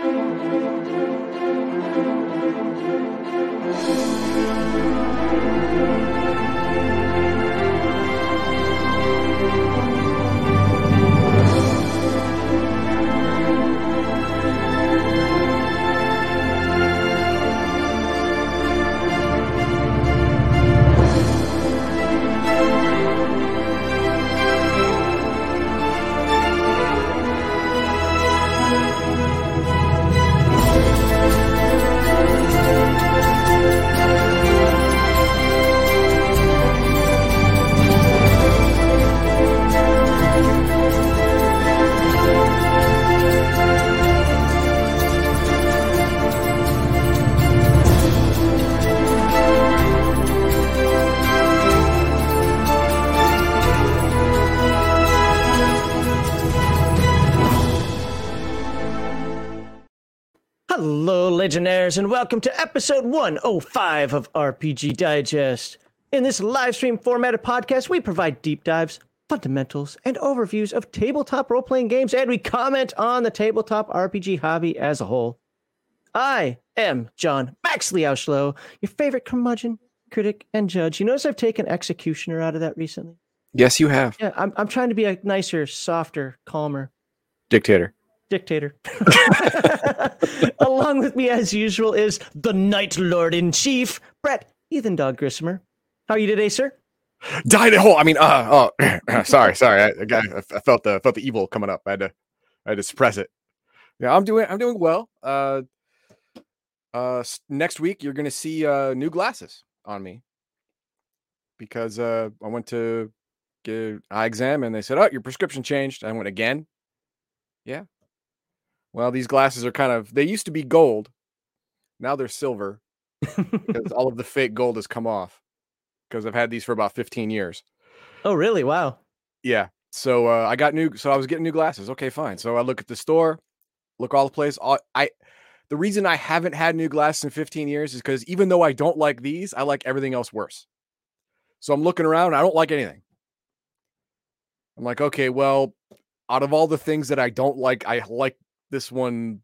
Thank you. And welcome to episode 105 of RPG Digest. In this live stream formatted podcast, we provide deep dives, fundamentals, and overviews of tabletop role playing games, and we comment on the tabletop RPG hobby as a whole. I am John Maxley Auschlow, your favorite curmudgeon, critic, and judge. You notice I've taken Executioner out of that recently? Yes, you have. Yeah, I'm, I'm trying to be a nicer, softer, calmer Dictator. Dictator. Along with me, as usual, is the Night Lord in Chief, Brett Heathen Dog. How are you today, sir? Died at hole. I mean, uh, oh, sorry, sorry. I, I, I felt the felt the evil coming up. I had to, I had to suppress it. Yeah, I'm doing, I'm doing well. Uh, uh, next week you're gonna see uh new glasses on me because uh I went to get an eye exam and they said, oh, your prescription changed. I went again. Yeah. Well, these glasses are kind of. They used to be gold. Now they're silver because all of the fake gold has come off. Because I've had these for about 15 years. oh, really? Wow. Yeah. So uh, I got new. So I was getting new glasses. Okay, fine. So I look at the store, look all the place. All, I, the reason I haven't had new glasses in 15 years is because even though I don't like these, I like everything else worse. So I'm looking around. I don't like anything. I'm like, okay, well, out of all the things that I don't like, I like this one.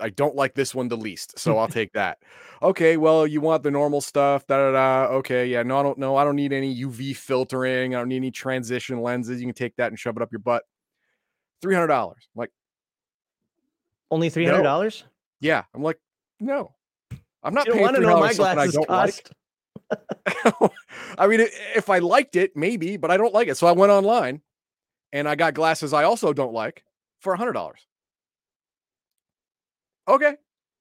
I don't like this one the least. So I'll take that. Okay, well, you want the normal stuff. Da da da. Okay, yeah. No, I don't know. I don't need any UV filtering. I don't need any transition lenses. You can take that and shove it up your butt. Three hundred dollars. Like, Only three hundred dollars? yeah. I'm like, no. I'm not You paying want to know my dollars I glasses don't cost. like. I mean, if I liked it, maybe, but I don't like it. So I went online and I got glasses I also don't like for a hundred dollars. Okay.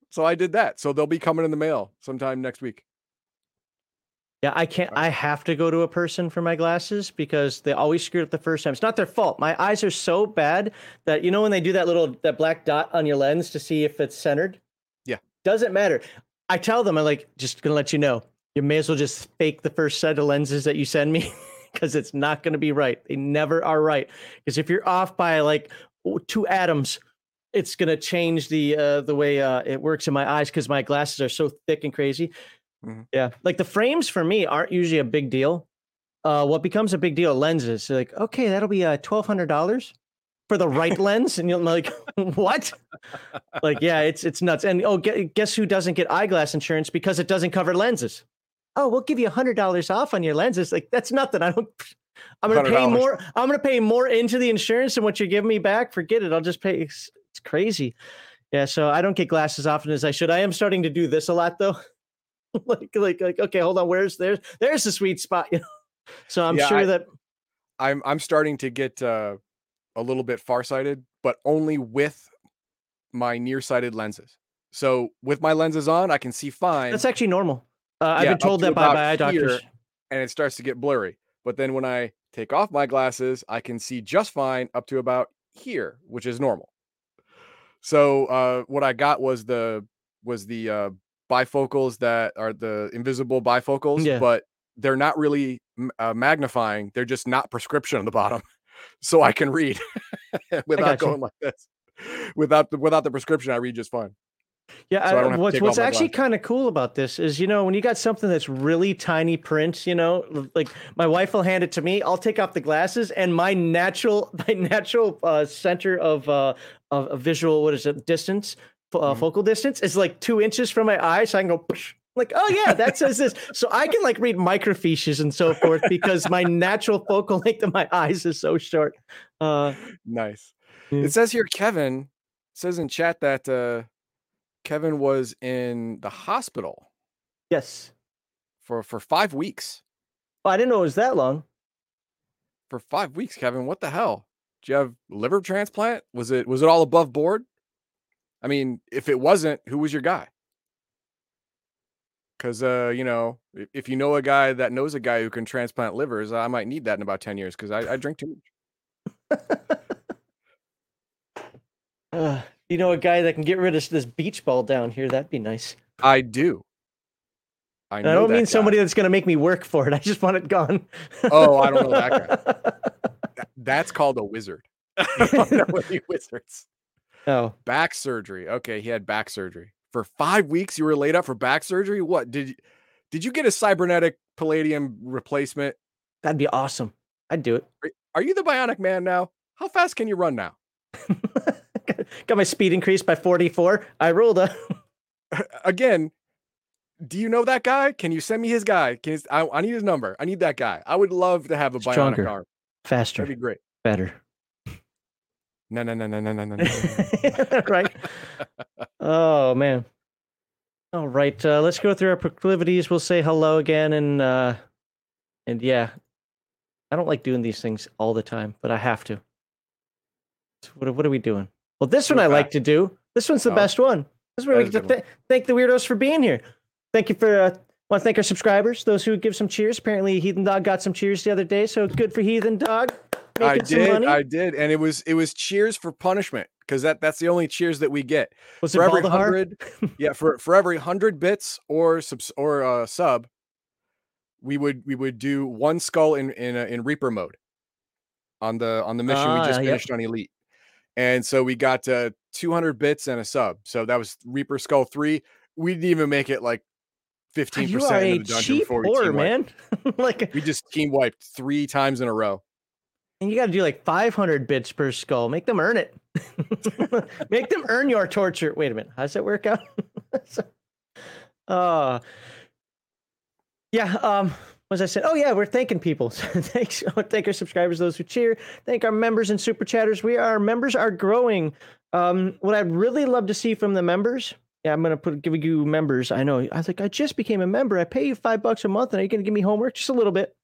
So I did that. So they'll be coming in the mail sometime next week. Yeah, I can't. I have to go to a person for my glasses because they always screwed up the first time. It's not their fault. My eyes are so bad that you know when they do that little that black dot on your lens to see if it's centered. Yeah. doesn't matter. I tell them I'm like just gonna let you know. You may as well just fake the first set of lenses that you send me because it's not gonna be right. They never are right. Because if you're off by like two atoms, it's gonna change the uh, the way uh, it works in my eyes because my glasses are so thick and crazy. Mhm. Yeah, like the frames for me aren't usually a big deal. Uh, what becomes a big deal? Lenses. So like, okay, that'll be uh, twelve hundred dollars for the right lens, and you're like, what? like, yeah, it's it's nuts. And oh, guess who doesn't get eyeglass insurance because it doesn't cover lenses? Oh, we'll give you hundred dollars off on your lenses. Like, that's nothing. I don't. I'm gonna pay $100. more. I'm gonna pay more into the insurance than what you're giving me back. Forget it. I'll just pay. It's, crazy. Yeah, so I don't get glasses often as I should. I am starting to do this a lot though. like, like, like, okay, hold on. Where's there's there's the sweet spot, you know. So I'm Yeah, sure I- that I'm I'm starting to get uh, a little bit farsighted, but only with my nearsighted lenses. So with my lenses on, I can see fine. that's actually normal. Uh, I've been told to that by my eye doctors. and it starts to get blurry. But then when I take off my glasses, I can see just fine up to about here, which is normal. So uh, what I got was the was the uh, bifocals that are the invisible bifocals, Yeah. but they're not really uh, magnifying. They're just not prescription on the bottom, so I can read without going like this. Without the without the prescription, I read just fine. Yeah, so I I- don't have to what's what's actually kind of cool about this is you know when you got something that's really tiny print, you know, like my wife will hand it to me. I'll take off the glasses, and my natural my natural uh, center of uh of, of visual what is it distance uh, Mhm. focal distance is like two inches from my eye, so I can go. Like, oh yeah, that says this. So I can like read microfiches and so forth because my natural focal length of my eyes is so short. Uh, Nice. Yeah. It says here, Kevin says in chat that uh, Kevin was in the hospital yes. for for five weeks. Oh, I didn't know it was that long. For five weeks, Kevin. What the hell? Did you have liver transplant? Was it was it all above board? I mean, if it wasn't, who was your guy? Because uh, you know, if, if you know a guy that knows a guy who can transplant livers, I might need that in about ten years because I, I drink too much. Uh, you know, a guy that can get rid of this beach ball down here. That'd be nice. I do. I, I don't mean guy. somebody that's going to make me work for it. I just want it gone. Oh, I don't know that That- That's called a wizard. I don't know any wizards. oh, Back surgery. Okay, he had back surgery for five weeks. You were laid up for back surgery. What did you, did you get a cybernetic palladium replacement? that'd be awesome. I'd do it. Are- Are you the bionic man now? How fast can you run now? Got my speed increased by 44. I rolled a. Again, do you know that guy? Can you send me his guy? Can you, I, I need his number. I need that guy. I would love to have a bionic Stronger. arm. Faster, That'd be great. better. No, no, no, no, no, no, no. no. right. Oh man. All right. Uh, let's go through our proclivities. We'll say hello again, and uh, and yeah, I don't like doing these things all the time, but I have to. So what what are we doing? Well, this one I like to do. This one's the Oh. best one. This is where we get to th- thank the weirdos for being here. Thank you for. Uh, want to thank our subscribers, those who give some cheers. Apparently, Heathen Dog got some cheers the other day, so good for Heathen Dog. I did. I did, and it was it was cheers for punishment because that that's the only cheers that we get Was it for every hundred. yeah, for for every hundred bits or subs or uh, sub, we would we would do one skull in in uh, in Reaper mode on the on the mission Ah, we just yep. finished on Elite, and so we got uh, two hundred bits and a sub. So that was Reaper Skull three. We didn't even make it like fifteen You are percent a the dungeon before we man. like, We just team wiped three times in a row. and you got to do like 500 bits per skull. Make them earn it. Make them earn your torture. Wait a minute. How does that work out? So- uh, yeah. Um, was I saying? Oh yeah, we're thanking people. Thanks. Thank our subscribers, those who cheer. Thank our members and super chatters. We our members are growing. Um, what I'd really love to see from the members. Yeah, I'm gonna put give you members. I know. I was like, I just became a member. I pay you five bucks a month, and are you gonna give me homework? Just a little bit.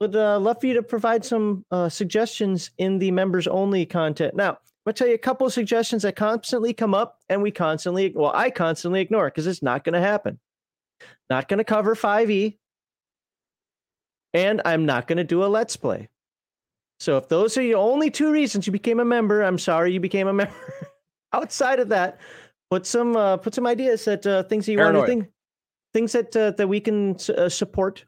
Would uh, love for you to provide some uh, suggestions in the members only content. Now, I'm gonna tell you a couple of suggestions that constantly come up, and we constantly, well, I constantly ignore because it's not gonna happen. Not gonna cover 5e, and I'm not gonna do a let's play. So if those are the only two reasons you became a member, I'm sorry you became a member. Outside of that, put some uh, put some ideas that uh, things that you want to Paranoid. think, things that uh, that we can uh, support.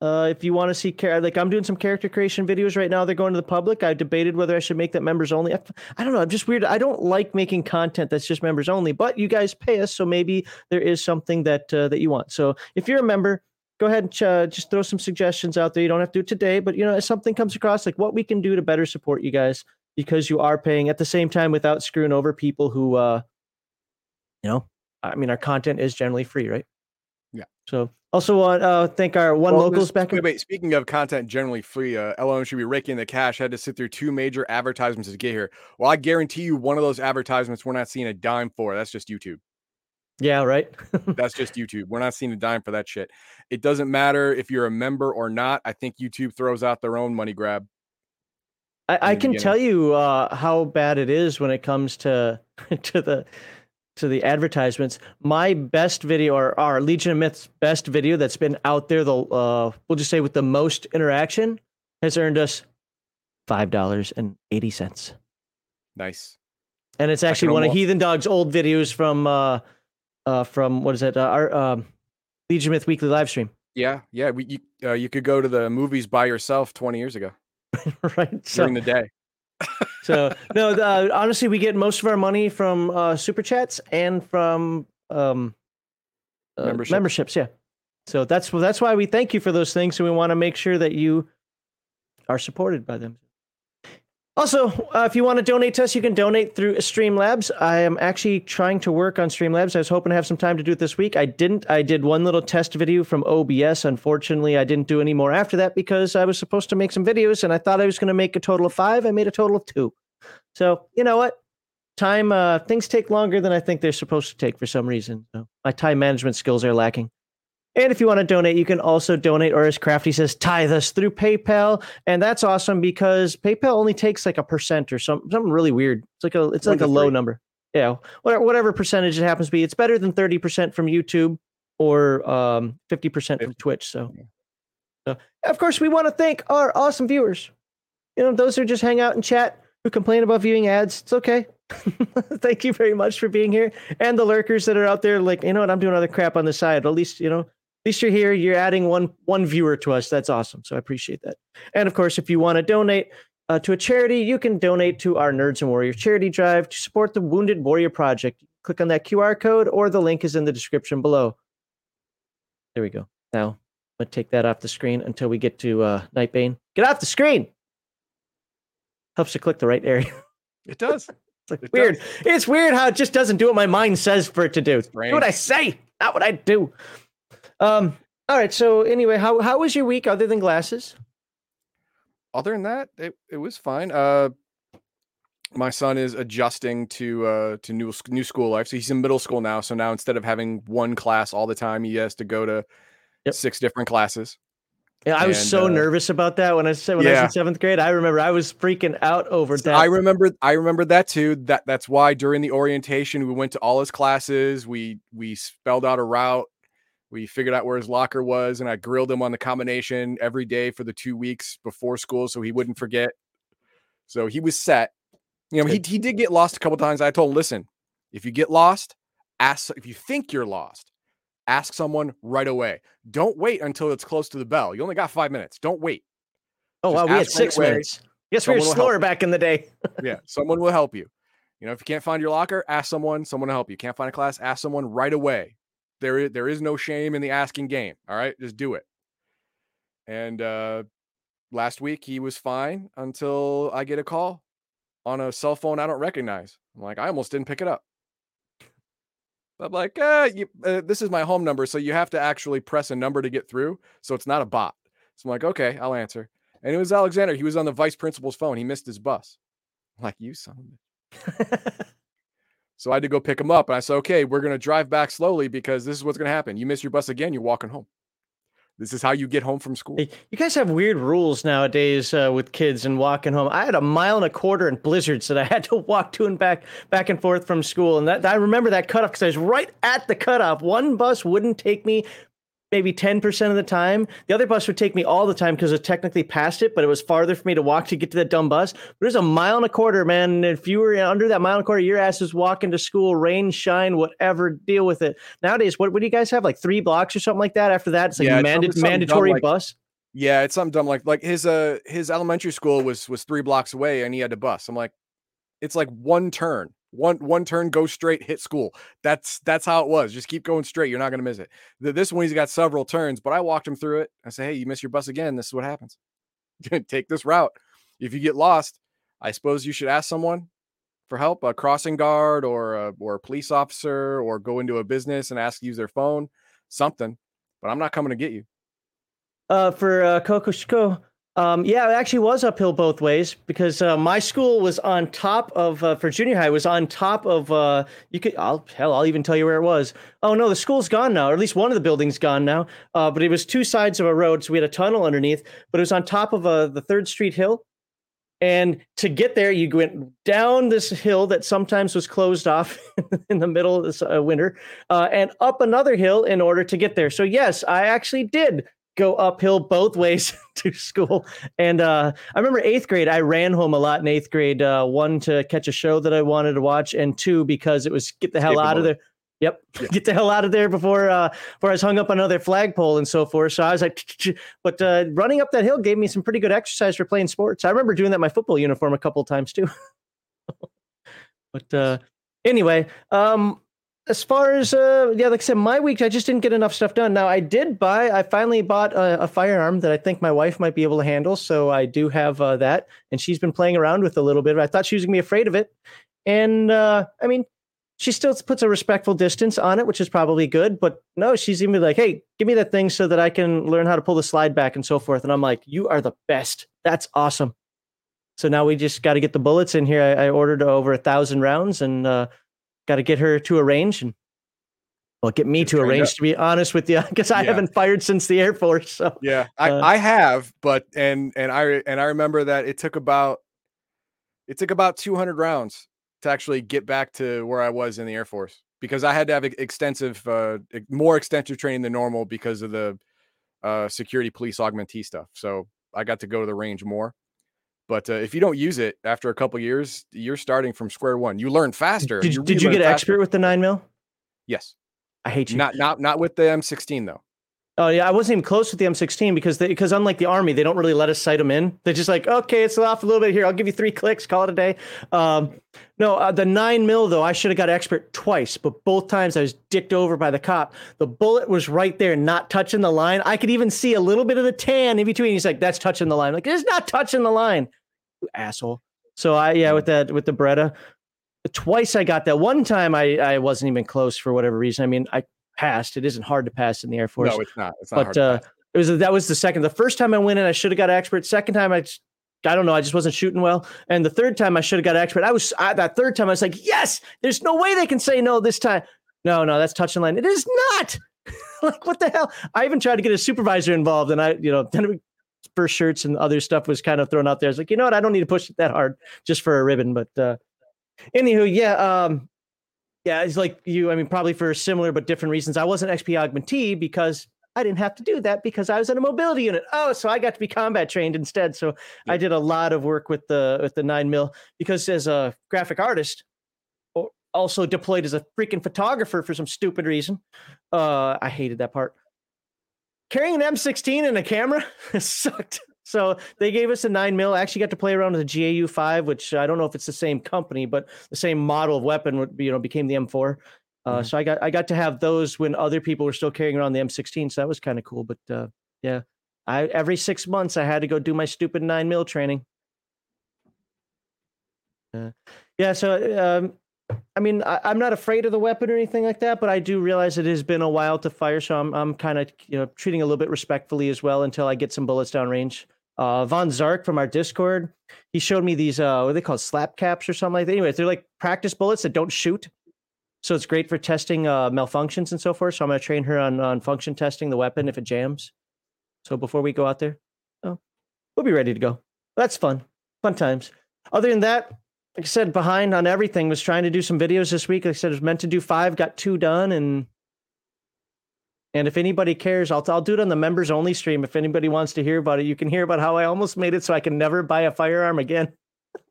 Uh, if you want to see char- like I'm doing some character creation videos right now, they're going to the public. I debated whether I should make that members only. I, I don't know. I'm just weird. I don't like making content that's just members only. But you guys pay us, so maybe there is something that uh, that you want. So if you're a member, go ahead and uh, just throw some suggestions out there. You don't have to do it today, but you know if something comes across, like what we can do to better support you guys because you are paying at the same time without screwing over people who, uh, you know, I mean, our content is generally free, right? Yeah. So also want uh, thank our one Well, locals this- back. Wait, wait, speaking of content generally free, uh, LOM should be raking the cash. Had to sit through two major advertisements to get here. Well, I guarantee you, one of those advertisements we're not seeing a dime for. That's just YouTube. Yeah, right. That's just YouTube. We're not seeing a dime for that shit. It doesn't matter if you're a member or not. I think YouTube throws out their own money grab. I, I can beginning. tell you uh, how bad it is when it comes to to the to the advertisements. My best video, or our Legion of Myths best video that's been out there, the uh, we'll just say with the most interaction, has earned us five dollars and eighty cents. Nice. And it's actually one of Heathen Dog's old videos from uh, uh, from what is it? Uh, our um, Legion of Myth weekly live stream. Yeah, yeah. We, you, uh, you could go to the movies by yourself 20 years ago right. So during the day. So no, the, uh, honestly, we get most of our money from uh, super chats and from um, uh, Memberships. memberships. Yeah. So that's that's why we thank you for those things, and we want to make sure that you are supported by them. Also, uh, if you want to donate to us, you can donate through Streamlabs. I am actually trying to work on Streamlabs. I was hoping to have some time to do it this week. I didn't. I did one little test video from OBS. Unfortunately, I didn't do any more after that because I was supposed to make some videos and I thought I was going to make a total of five. I made a total of two. So, you know what? Time, uh, things take longer than I think they're supposed to take for some reason. So my time management skills are lacking. And if you want to donate, you can also donate, or as Crafty says, tithe us through PayPal, and that's awesome because PayPal only takes like a percent or something, something really weird. It's like a it's like a low number. Yeah, whatever, whatever percentage it happens to be, it's better than thirty percent from YouTube or um, fifty percent from Twitch. So, so, of course, we want to thank our awesome viewers. You know, those who just hang out and chat, who complain about viewing ads. It's okay. Thank you very much for being here, and the lurkers that are out there. Like, you know what? I'm doing other crap on the side. At least, you know, least you're here. You're adding one one viewer to us. That's awesome. So I appreciate that. And of course, if you want to donate uh, to a charity, you can donate to our Nerds and Warriors charity drive to support the Wounded Warrior Project. Click on that QR code, or the link is in the description below. There we go. Now I'm gonna take that off the screen until we get to uh, Nightbane. Get off the screen. Helps to click the right area. It does. it's like it weird. Does. It's weird how it just doesn't do what my mind says for it to do. It's Do what I say, not what I do. Um. All right. So anyway, how how was your week other than glasses? Other than that, it, it was fine. Uh, my son is adjusting to uh to new new school life. So he's in middle school now. So now instead of having one class all the time, he has to go to yep. six different classes. Yeah, I was and, so uh, nervous about that when I said when yeah. I was in seventh grade. I remember I was freaking out over that. I remember I remember that too. That that's why during the orientation we went to all his classes. We we spelled out a route. We figured out where his locker was, and I grilled him on the combination every day for the two weeks before school, so he wouldn't forget. So he was set. You know, he he did get lost a couple times. I told him, listen, if you get lost, ask if you think you're lost, ask someone right away. Don't wait until it's close to the bell. You only got five minutes. Don't wait. Oh, Just wow. We had six right minutes. Yes, we were slower back in the day. yeah. Someone will help you. You know, if you can't find your locker, ask someone, someone will help you. Can't find a class, ask someone right away. There is, there is no shame in the asking game. All right. Just do it. And uh, last week he was fine until I get a call on a cell phone I don't recognize. I'm like, I almost didn't pick it up. I'm like, uh, you, uh, this is my home number, so you have to actually press a number to get through. So it's not a bot. So I'm like, okay, I'll answer. And it was Alexander. He was on the vice principal's phone. He missed his bus. I'm like, you son so I had to go pick him up. And I said, okay, we're going to drive back slowly because this is what's going to happen. You miss your bus again, you're walking home. This is how you get home from school. You guys have weird rules nowadays uh, with kids and walking home. I had a mile and a quarter in blizzards that I had to walk to and back, back and forth from school, and that I remember that cutoff because I was right at the cutoff. One bus wouldn't take me maybe 10% of the time. The other bus would take me all the time because it technically passed it, but it was farther for me to walk to get to that dumb bus. But there's a mile and a quarter, man. And if you were under that mile and a quarter, your ass is walking to school, rain, shine, whatever, deal with it. Nowadays, what, what do you guys have? Like three blocks or something like that after that? It's like yeah, manda- mandatory like, bus. Yeah, it's something dumb like like his uh his elementary school was was three blocks away and he had to bus. I'm like, it's like one turn one one turn go straight hit school. That's that's how it was just keep going straight you're not going to miss it. The, this one he's got several turns but i walked him through it. I said hey you miss your bus again this is what happens. Take this route. If you get lost i suppose you should ask someone for help a crossing guard or a, or a police officer or go into a business and ask use their phone something but i'm not coming to get you. Uh, for uh, Coco Chico, um, yeah, it actually was uphill both ways because uh, my school was on top of uh, for junior high was on top of uh, you could I'll hell I'll even tell you where it was. Oh no, the school's gone now, or at least one of the buildings gone now. Uh, but it was two sides of a road, so we had a tunnel underneath. But it was on top of uh, the Third Street Hill, and to get there, you went down this hill that sometimes was closed off in the middle of this uh, winter, and up another hill in order to get there. So yes, I actually did go uphill both ways to school. And uh, I remember eighth grade, I ran home a lot in eighth grade. Uh, one to catch a show that I wanted to watch, and two because it was get the hell out of there. Yep, yeah. get the hell out of there before uh, before I was hung up on another flagpole and so forth. So I was like, but uh, running up that hill gave me some pretty good exercise for playing sports. I remember doing that in my football uniform a couple times too. but uh, anyway, um, as far as uh, yeah, like I said, my week I just didn't get enough stuff done. Now I did buy. I finally bought a, a firearm that I think my wife might be able to handle. So I do have uh, that, and she's been playing around with a little bit. I thought she was gonna be afraid of it, and uh, I mean, she still puts a respectful distance on it, which is probably good. But no, she's even like, "Hey, give me that thing so that I can learn how to pull the slide back and so forth." And I'm like, "You are the best. That's awesome." So now we just got to get the bullets in here. I, I ordered over a thousand rounds and uh, got to get her to a range and well, get me to arrange up. to be honest with you, because I Yeah. haven't fired since the Air Force. So Yeah, I, Uh, I have, but and and I and I remember that it took about it took about 200 rounds to actually get back to where I was in the Air Force because I had to have extensive, uh, more extensive training than normal because of the uh, security police augmentee stuff. So I got to go to the range more. But uh, if you don't use it after a couple years, you're starting from square one. You learn faster. did, did you get faster. expert with the nine mil? Yes, I hate you. not not not with the M16 though. Oh yeah, I wasn't even close with the M16 because they, because unlike the army, they don't really let us sight them in. They're just like, okay, it's off a little bit here. I'll give you three clicks, call it a day. Um, no, uh, the nine mil though, I should have got expert twice, but both times I was dicked over by the cop. The bullet was right there, not touching the line. I could even see a little bit of the tan in between. He's like, that's touching the line. I'm like, it's not touching the line, you asshole. So I yeah, with that with the Beretta, twice I got that. One time I I wasn't even close for whatever reason. I mean, I passed. It isn't hard to pass in the Air Force No, it's not. It's not but uh, it was that was the second. The first time I went in, I should have got expert. Second time, I I don't know, I just wasn't shooting well. And the third time, I should have got expert. I was I, that third time, I was like, yes, there's no way they can say no this time. No, no, that's touching line. It is not. like what the hell? I even tried to get a supervisor involved, and I, you know, then first shirts and other stuff was kind of thrown out there. I was like, you know what? I don't need to push it that hard just for a ribbon. But uh, anywho, yeah, um, yeah, it's like you. I mean, probably for similar but different reasons. I wasn't SP augmentee because I didn't have to do that because I was in a mobility unit. Oh, so I got to be combat trained instead. So I did a lot of work with the with the nine mil because as a graphic artist, or also deployed as a freaking photographer for some stupid reason. Uh, I hated that part. Carrying an M16 and a camera sucked. So they gave us a nine mil. I actually got to play around with a GAU five, which I don't know if it's the same company, but the same model of weapon would be, you know, became the M4. Uh, Mhm. So I got I got to have those when other people were still carrying around the M16. So that was kind of cool. But uh, yeah, I every six months I had to go do my stupid nine mil training. Uh, yeah, so um, I mean, I, I'm not afraid of the weapon or anything like that, but I do realize it has been a while to fire, so I'm I'm kind of you know treating a little bit respectfully as well until I get some bullets down range. Uh, Von Zark from our Discord, he showed me these uh, what are they called slap caps or something like that. Anyways, they're like practice bullets that don't shoot, so it's great for testing uh, malfunctions and so forth. So I'm gonna train her on on function testing the weapon if it jams. So before we go out there, oh, we'll be ready to go. That's fun, fun times. Other than that, like I said, behind on everything. Was trying to do some videos this week. Like I said, I was meant to do five, got two done, and and if anybody cares, I'll I'll do it on the members only stream. If anybody wants to hear about it, you can hear about how I almost made it so I can never buy a firearm again.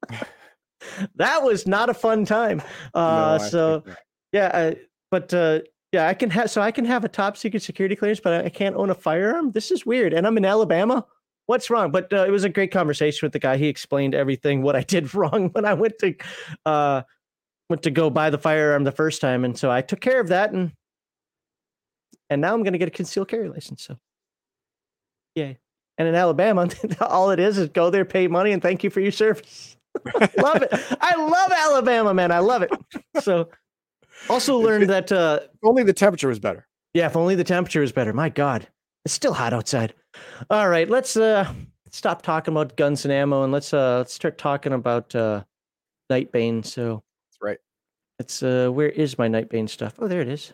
that was not a fun time. Uh, No, so yeah, uh, but uh, yeah, I can have so I can have a top secret security clearance, but I I can't own a firearm. This is weird, and I'm in Alabama. What's wrong? But uh, it was a great conversation with the guy. He explained everything what I did wrong when I went to uh, went to go buy the firearm the first time, and so I took care of that, and and now I'm going to get a concealed carry license. So, yay! And in Alabama, all it is is go there, pay money, and thank you for your service. love it. I love Alabama, man. I love it. So, also learned that uh, only the temperature was better. yeah, if only the temperature was better. My God, it's still hot outside. All right, let's uh stop talking about guns and ammo and let's uh let's start talking about uh Nightbane. So That's right. it's uh where is my Nightbane stuff? Oh, there it is.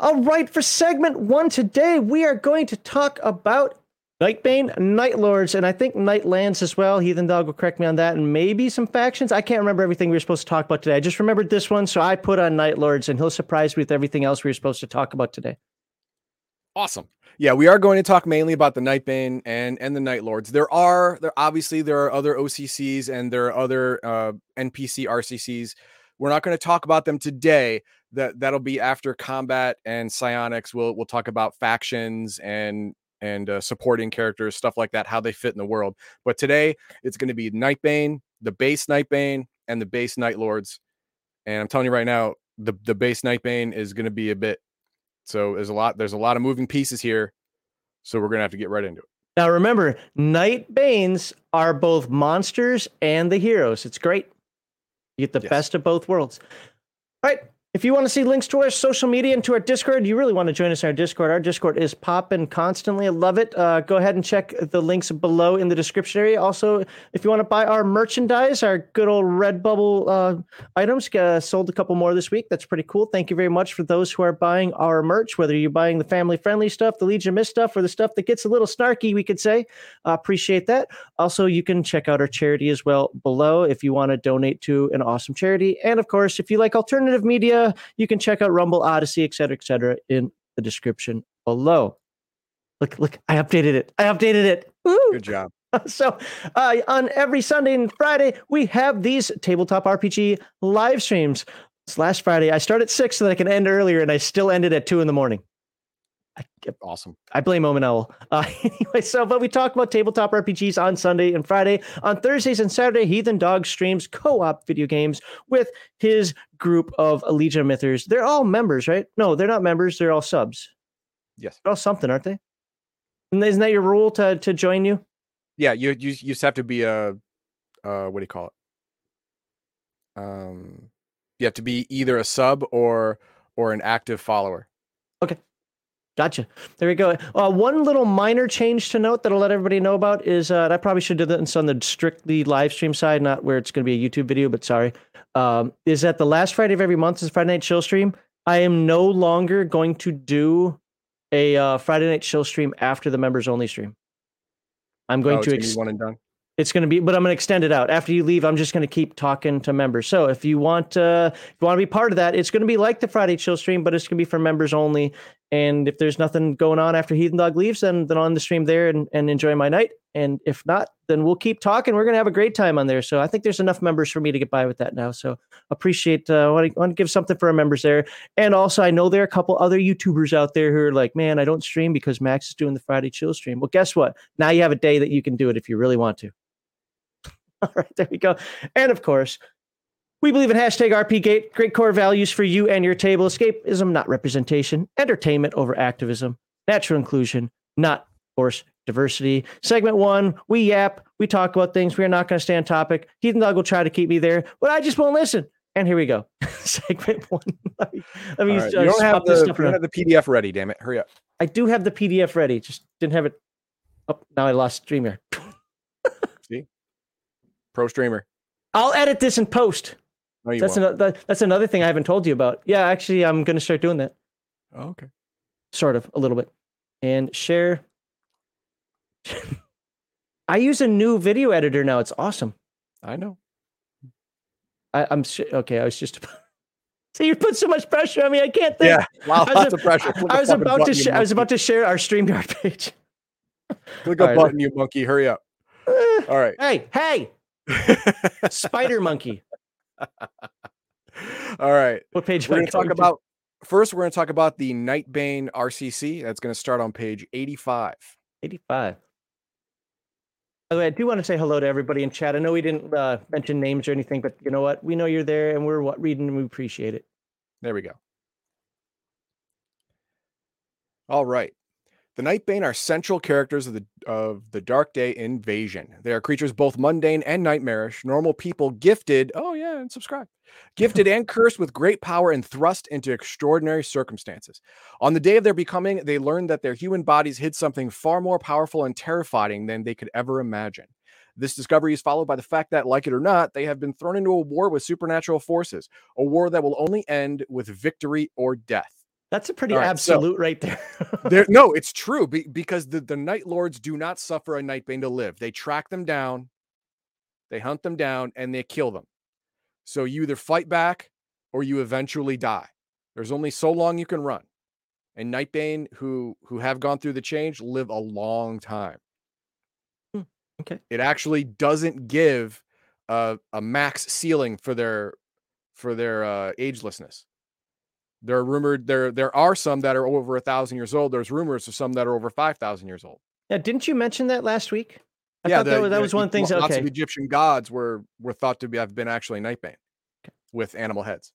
All right, for segment one today, we are going to talk about Nightbane, Night Lords, and I think Nightlands as well. Heathen Dog will correct me on that, and maybe some factions. I can't remember everything we were supposed to talk about today. I just remembered this one, so I put on Night Lords, and he'll surprise me with everything else we were supposed to talk about today. Awesome. Yeah, we are going to talk mainly about the Nightbane and and the Night Lords. There are there obviously there are other OCCs and there are other uh, NPC RCCs. We're not going to talk about them today. That that'll be after combat and psionics. We'll we'll talk about factions and and uh, supporting characters, stuff like that, how they fit in the world. But today it's going to be Nightbane, the base Nightbane, and the base Night Lords. And I'm telling you right now, the the base Nightbane is going to be a bit. So there's a lot. There's a lot of moving pieces here. So we're gonna have to get right into it. Now remember, Night Banes are both monsters and the heroes. It's great. You get the Yes. best of both worlds. All right. If you want to see links to our social media and to our Discord, you really want to join us in our Discord. Our Discord is popping constantly. I love it. Uh, go ahead and check the links below in the description area. Also, if you want to buy our merchandise, our good old Redbubble uh, items, uh, sold a couple more this week. That's pretty cool. Thank you very much for those who are buying our merch, whether you're buying the family friendly stuff, the Legion Mist stuff, or the stuff that gets a little snarky, we could say. Uh, appreciate that. Also, you can check out our charity as well below if you want to donate to an awesome charity. And of course, if you like alternative media, you can check out Rumble, Odysee, et cetera, et cetera, in the description below. Look, look, I updated it. I updated it. Woo! Good job. So, uh, on every Sunday and Friday, we have these tabletop RPG live streams. Last Friday, I start at six so that I can end earlier, and I still ended at two in the morning. I, Awesome. I blame Omen Owl. Uh, anyway, so but we talk about tabletop RPGs on Sunday and Friday. On Thursdays and Saturday, Heathen Dog streams co-op video games with his group of Legion Mythers. They're all members, right? No, they're not members. They're all subs. Yes. They're all something, aren't they? And isn't that your rule to to join you? Yeah. You you you just have to be a uh what do you call it? Um, you have to be either a sub or or an active follower. Gotcha. There we go. Uh, one little minor change to note that I'll let everybody know about is uh, I probably should do this on the strictly live stream side, not where it's going to be a YouTube video, but sorry. Um, is that the last Friday of every month is Friday Night Chill Stream. I am no longer going to do a uh, Friday Night Chill Stream after the members only stream. I'm going Oh, it's to ex- one and done. it's going to be, but I'm going to extend it out. After you leave, I'm just going to keep talking to members. So if you want, uh, if you want to be part of that, it's going to be like the Friday chill stream, but it's going to be for members only. And if there's nothing going on after Heathen Dog leaves, then then on the stream there and, and enjoy my night. And if not, then we'll keep talking. We're to have a great time on there. So I think there's enough members for me to get by with that now. So appreciate, uh, to, want to give something for our members there. And also, I know there are a couple other YouTubers out there who are like, man, I don't stream because Max is doing the Friday chill stream. Well, guess what? Now you have a day that you can do it if you really want to. All right, there we go. And of course, we believe in hashtag RPGate, great core values for you and your table. Escapism, not representation. Entertainment over activism. Natural inclusion, not force diversity. Segment one, we yap, we talk about things. We are not going to stay on topic. Heathen Dog will try to keep me there, but I just won't listen. And here we go. Segment one. let me, let me right, uh, You don't have the, stuff you don't have the PDF ready. Damn it! Hurry up. I do have the PDF ready, just didn't have it. Oh, now I lost Streamer. See? Pro streamer. I'll edit this in post. No, That's won't. another. That's another thing I haven't told you about. Yeah, actually, I'm going to start doing that. Oh, okay. sort of a little bit and share i use a new video editor now it's awesome I know. I, i'm sh- okay i was just so you put so much pressure on me i can't think Yeah. Wow. I was Lots a- of pressure. Click i was about to sh- i was about to share our streamyard page click a right. button, you monkey. Hurry up. Eh, All right. hey hey spider monkey All right. what page We're going to talk to? about first. We're going to talk about the Nightbane RCC. That's going to start on page 85. 85 by the way, I do want to say hello to everybody in chat. I know we didn't uh, mention names or anything, but you know what? We know you're there, and we're what, reading, and we appreciate it. There we go. All right. The Nightbane are central characters of the of the Dark Day Invasion. They are creatures both mundane and nightmarish, normal people gifted, oh yeah, and subscribe. Gifted and cursed with great power and thrust into extraordinary circumstances. On the day of their becoming, they learned that their human bodies hid something far more powerful and terrifying than they could ever imagine. This discovery is followed by the fact that, like it or not, they have been thrown into a war with supernatural forces, a war that will only end with victory or death. That's a pretty right, so- absolute right there. There, no, it's true be, because the, the Night Lords do not suffer a Nightbane to live. They track them down, they hunt them down, and they kill them. So you either fight back or you eventually die. There's only so long you can run. And Nightbane, who who have gone through the change, live a long time. Hmm, okay. It actually doesn't give a, a max ceiling for their for their uh, agelessness. There are rumored there there are some that are over a thousand years old. There's rumors of some that are over five thousand years old. Yeah, didn't you mention that last week? I thought that was, that was one of the things. Lots Okay, of Egyptian gods were were thought to be have been actually Nightbane. with animal heads.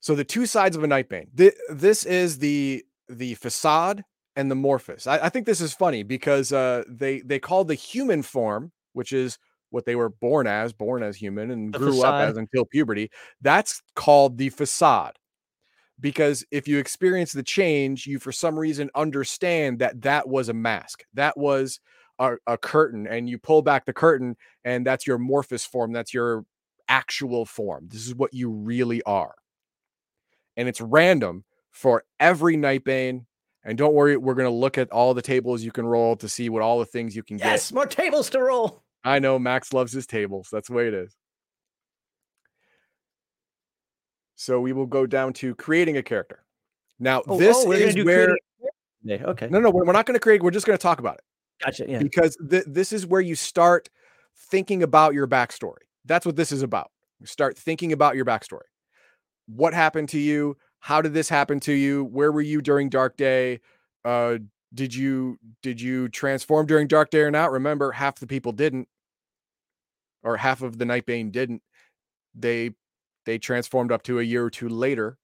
So the two sides of a Nightbane. Th- this is the the facade and the Morphus. I, I think this is funny because uh, they they call the human form, which is what they were born as, born as human, and The grew facade. up as until puberty. That's called the facade. Because if you experience the change, you for some reason understand that that was a mask. That was a, a curtain, and you pull back the curtain, and that's your Morphus form. That's your actual form. This is what you really are. And it's random for every Nightbane. And don't worry, we're going to look at all the tables you can roll to see what all the things you can get. Yes, more tables to roll. I know Max loves his tables. That's the way it is. So we will go down to creating a character. Now, Oh, this oh, is where creating a character today. Okay, no, no, we're we're not going to create. We're just going to talk about it gotcha. Yeah. because th- this is where you start thinking about your backstory. That's what this is about. You start thinking about your backstory. What happened to you? How did this happen to you? Where were you during Dark Day? Uh, did you did you transform during Dark Day or not? Remember, half the people didn't, or half of the Nightbane didn't. They they transformed up to a year or two later.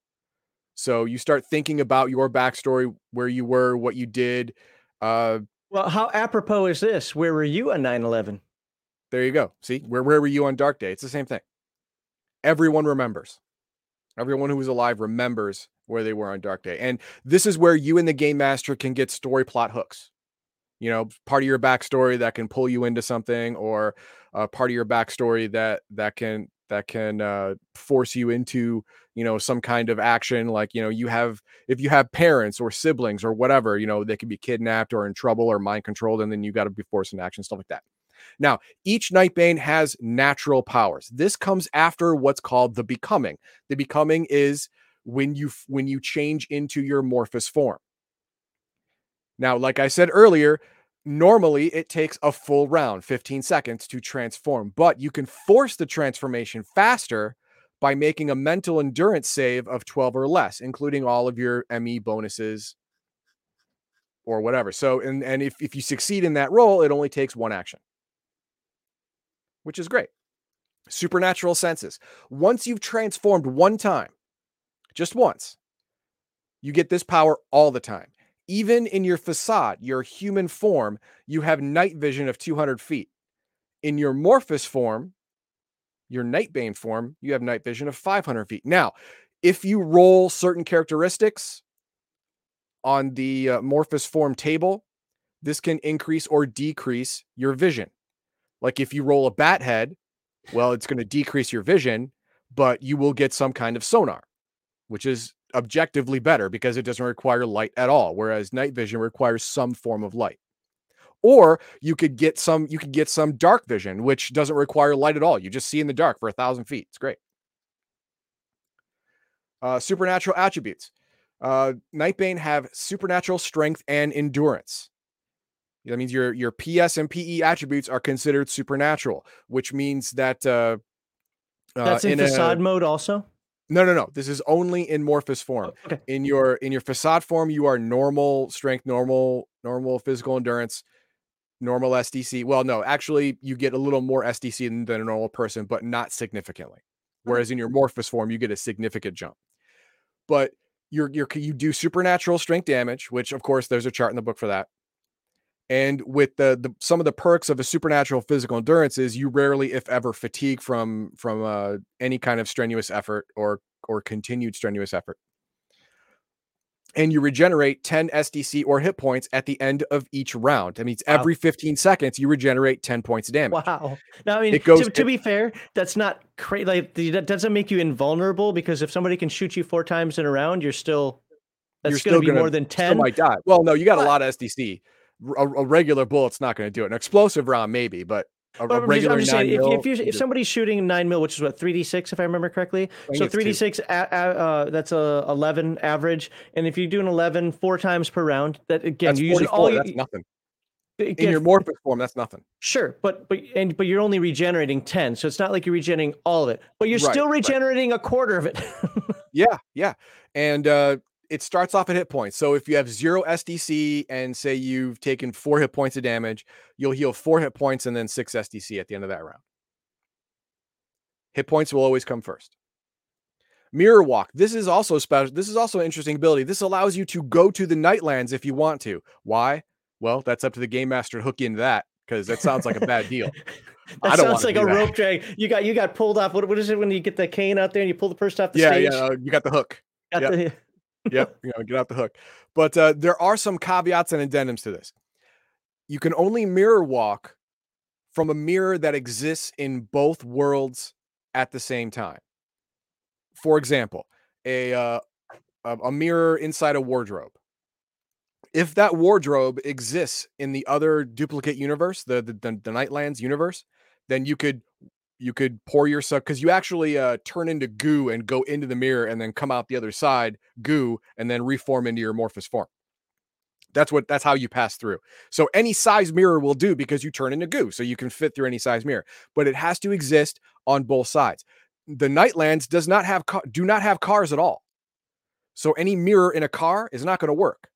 So you start thinking about your backstory, where you were, what you did. Uh, Well, how apropos is this? Where were you on 9 11? There you go. See, where where were you on Dark Day? It's the same thing. Everyone remembers. Everyone who was alive remembers where they were on Dark Day. And this is where you and the game master can get story plot hooks. You know, part of your backstory that can pull you into something, or uh, part of your backstory that that can that can uh, force you into you know some kind of action. Like you know, you have if you have parents or siblings or whatever, you know, they could be kidnapped or in trouble or mind controlled, and then you got to be forced into action, stuff like that. Now, each Nightbane has natural powers. This comes after what's called the becoming. The becoming is when you when you change into your Morphus form. Now, like I said earlier, normally it takes a full round, 15 seconds to transform, but you can force the transformation faster by making a mental endurance save of 12 or less, including all of your ME bonuses or whatever. So, and and if, if you succeed in that roll, it only takes one action which is great. Supernatural senses. Once you've transformed one time, just once, you get this power all the time. Even in your facade, your human form, you have night vision of 200 feet. In your Morphus form, your Nightbane form, you have night vision of 500 feet. Now, if you roll certain characteristics on the uh, Morphus form table, this can increase or decrease your vision. Like if you roll a bat head, well, it's going to decrease your vision, but you will get some kind of sonar, which is objectively better because it doesn't require light at all, whereas night vision requires some form of light. Or you could get some, you could get some dark vision, which doesn't require light at all. You just see in the dark for a thousand feet. It's great. Uh, supernatural attributes. Uh, Nightbane have supernatural strength and endurance. That means your your PS and PE attributes are considered supernatural, which means that uh, uh, That's in, a- facade mode also? No, no, no. This is only in Morphus form. Oh, okay. In your in your facade form, you are normal strength, normal normal physical endurance, normal SDC. Well, no, actually, you get a little more SDC than, than a normal person, but not significantly. Hmm. Whereas in your Morphus form, you get a significant jump. But you're you're you do supernatural strength damage, which of course there's a chart in the book for that. And with the, the some of the perks of a supernatural physical endurance is you rarely, if ever, fatigue from from uh, any kind of strenuous effort or or continued strenuous effort. And you regenerate 10 SDC or hit points at the end of each round. That means Wow. every 15 seconds you regenerate 10 points of damage. Wow. Now, I mean, It goes- to, to be fair, that's not crazy. Like, that doesn't make you invulnerable because if somebody can shoot you four times in a round, you're still, that's You're going to still be gonna- more than Still 10. might die. Well, no, you got a lot of SDC. A, a regular bullet's not going to do it. An explosive round, maybe, but a, a regular just nine if, mil, if, you, you if somebody's shooting nine mil, which is what three d six, if I remember correctly, think so three d six, uh, that's a eleven average, and if you do an 11 four times per round, that again, that's you're using 44, all you, that's nothing. In your morphic form, that's nothing. Sure, but but and but you're only regenerating ten, so it's not like you're regenerating all of it, but you're Right, still right. regenerating a quarter of it. Yeah, yeah. And uh it starts off at hit points. So if you have zero SDC and say you've taken four hit points of damage, you'll heal four hit points and then six SDC at the end of that round. Hit points will always come first. Mirror walk. This is also special. This is also an interesting ability. This allows you to go to the Nightlands if you want to. Why? Well, that's up to the game master to hook into that because that sounds like a bad deal. that sounds like a that. rope drag. You got you got pulled off. What, what is it when you get the cane out there and you pull the person off the yeah, stage? Yeah, uh, you got the hook. Got yep. the yep, you know, get out the hook. But uh, there are some caveats and addendums to this. You can only mirror walk from a mirror that exists in both worlds at the same time. For example, a uh, a mirror inside a wardrobe. If that wardrobe exists in the other duplicate universe, the the, the, the Nightlands universe, then you could you could pour yourself because you actually uh, turn into goo and go into the mirror and then come out the other side goo and then reform into your amorphous form. That's what that's how you pass through. So any size mirror will do because you turn into goo, so you can fit through any size mirror. But it has to exist on both sides. The Nightlands does not have do not have cars at all. So any mirror in a car is not going to work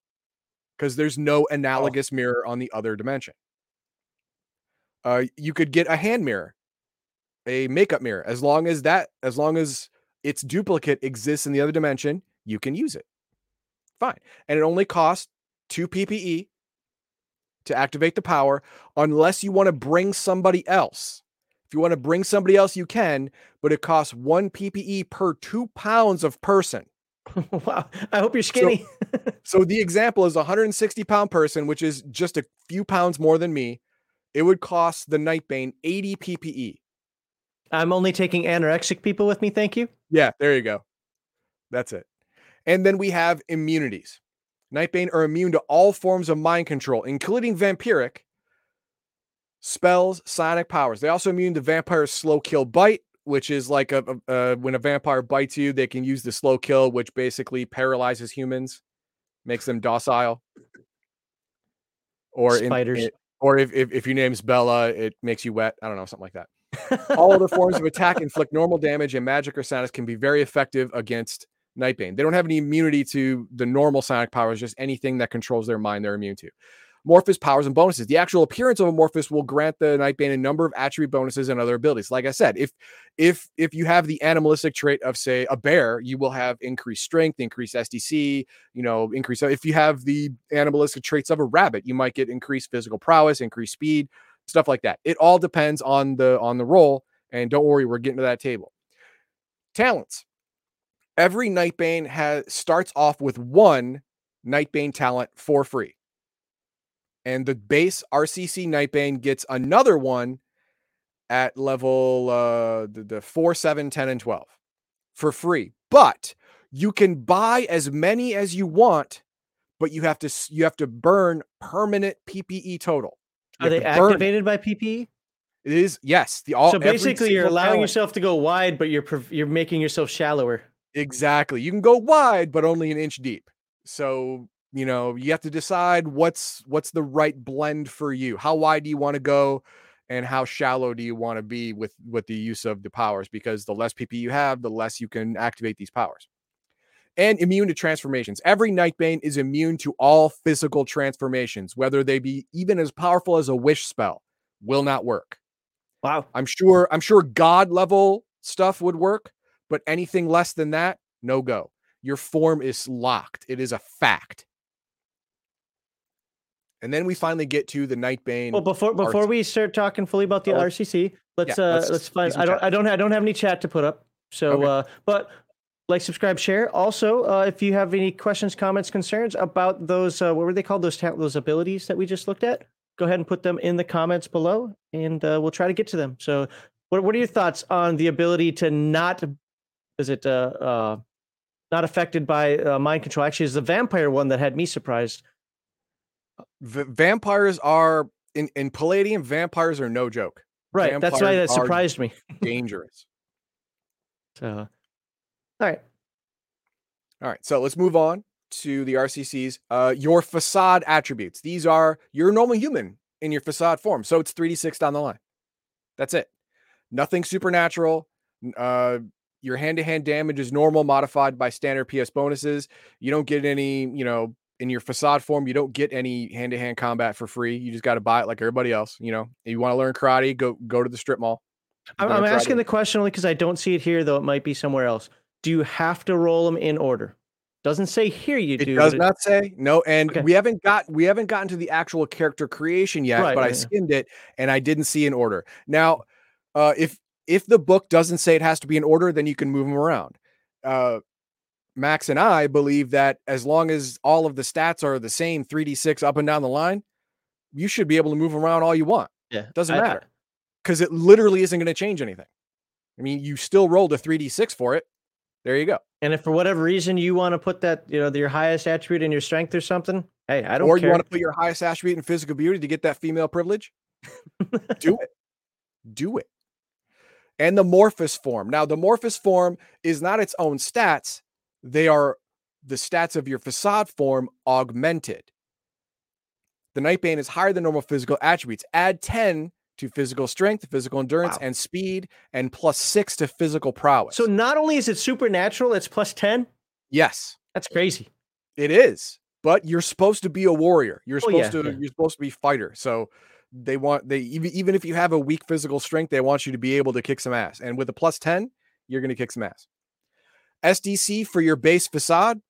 because there's no oh. analogous oh. mirror on the other dimension. Uh, you could get a hand mirror a makeup mirror. As long as that, as long as its duplicate exists in the other dimension, you can use it. Fine. And it only costs two PPE to activate the power, unless you want to bring somebody else. If you want to bring somebody else, you can, but it costs one PPE per two pounds of person. wow. I hope you're skinny. So, so the example is a 160 pound person, which is just a few pounds more than me. It would cost the Nightbane 80 PPE. I'm only taking anorexic people with me. Thank you. Yeah, there you go. That's it. And then we have immunities. Nightbane are immune to all forms of mind control, including vampiric spells, sonic powers. They're also immune to vampire's slow kill bite, which is like a, a uh, when a vampire bites you, they can use the slow kill, which basically paralyzes humans, makes them docile. Or spiders. In, or if, if if your name's Bella, it makes you wet. I don't know, something like that. All other forms of attack inflict normal damage, and magic or psionics can be very effective against Nightbane. They don't have any immunity to the normal psionic powers, just anything that controls their mind they're immune to. Morphus powers and bonuses. The actual appearance of a Morphus will grant the Nightbane a number of attribute bonuses and other abilities. Like I said, if if if you have the animalistic trait of say a bear, you will have increased strength, increased SDC, you know, increase. If you have the animalistic traits of a rabbit, you might get increased physical prowess, increased speed, stuff like that. It all depends on the on the role. And don't worry, we're getting to that table. Talents. Every Nightbane has starts off with one Nightbane talent for free. And the base RCC Nightbane gets another one at level uh the, the 4, 7, 10, and 12 for free. But you can buy as many as you want, but you have to you have to burn permanent PPE total. Are they activated by PPE? It is yes. The all so basically you're allowing talent. yourself to go wide, but you're you're making yourself shallower. Exactly. You can go wide, but only an inch deep. So you know you have to decide what's what's the right blend for you. How wide do you want to go, and how shallow do you want to be with with the use of the powers? Because the less PP you have, the less you can activate these powers and immune to transformations. Every Nightbane is immune to all physical transformations, whether they be even as powerful as a wish spell, will not work. Wow. I'm sure I'm sure god level stuff would work, but anything less than that, no go. Your form is locked. It is a fact. And then we finally get to the Nightbane. Well, before before we start talking fully about the oh, RCC, let's yeah, uh let's, let's find. I don't chat. I don't I don't have any chat to put up. So, okay. uh, but like, subscribe, share. Also, uh, if you have any questions, comments, concerns about those, uh, what were they called? Those ta- those abilities that we just looked at. Go ahead and put them in the comments below, and uh, we'll try to get to them. So, what what are your thoughts on the ability to not? Is it uh, uh not affected by uh, mind control? Actually, is the vampire one that had me surprised. V- vampires are in in Palladium. Vampires are no joke. Right. Vampires that's why that surprised me. dangerous. So all right. All right. So let's move on to the RCCs. Uh, your facade attributes. These are your normal human in your facade form. So it's 3d6 down the line. That's it. Nothing supernatural. Uh, your hand-to-hand damage is normal, modified by standard PS bonuses. You don't get any, you know, in your facade form, you don't get any hand-to-hand combat for free. You just got to buy it like everybody else. You know, if you want to learn karate, go go to the strip mall. I'm, I'm asking the question only because I don't see it here, though it might be somewhere else. Do you have to roll them in order? Doesn't say here you It do. does but not say no, and Okay. we haven't got we haven't gotten to the actual character creation yet. Right, but I right, yeah. skimmed it and I didn't see an order. Now, uh, if if the book doesn't say it has to be in order, then you can move them around. Uh, Max and I believe that as long as all of the stats are the same, three d six up and down the line, you should be able to move around all you want yeah, doesn't I- matter. because it literally isn't going to change anything. I mean, you still rolled a three d six for it. There you go. And if for whatever reason you want to put that, you know, your highest attribute in your strength or something, hey, I don't or care. you want to put your highest attribute in physical beauty to get that female privilege? Do it. Do it. And the Morphus form. Now the Morphus form is not its own stats. They are the stats of your facade form augmented. The nightbane is higher than normal physical attributes. Add 10 to physical strength physical endurance Wow. and speed and plus 6 to physical prowess So not only is it supernatural, it's plus 10. yes That's crazy. It is, but you're supposed to be a warrior. You're Oh, supposed yeah, to you're supposed to be fighter. So they want they even even if you have a weak physical strength, they want you to be able to kick some ass. And with a plus 10, you're going to kick some ass. SDC for your base facade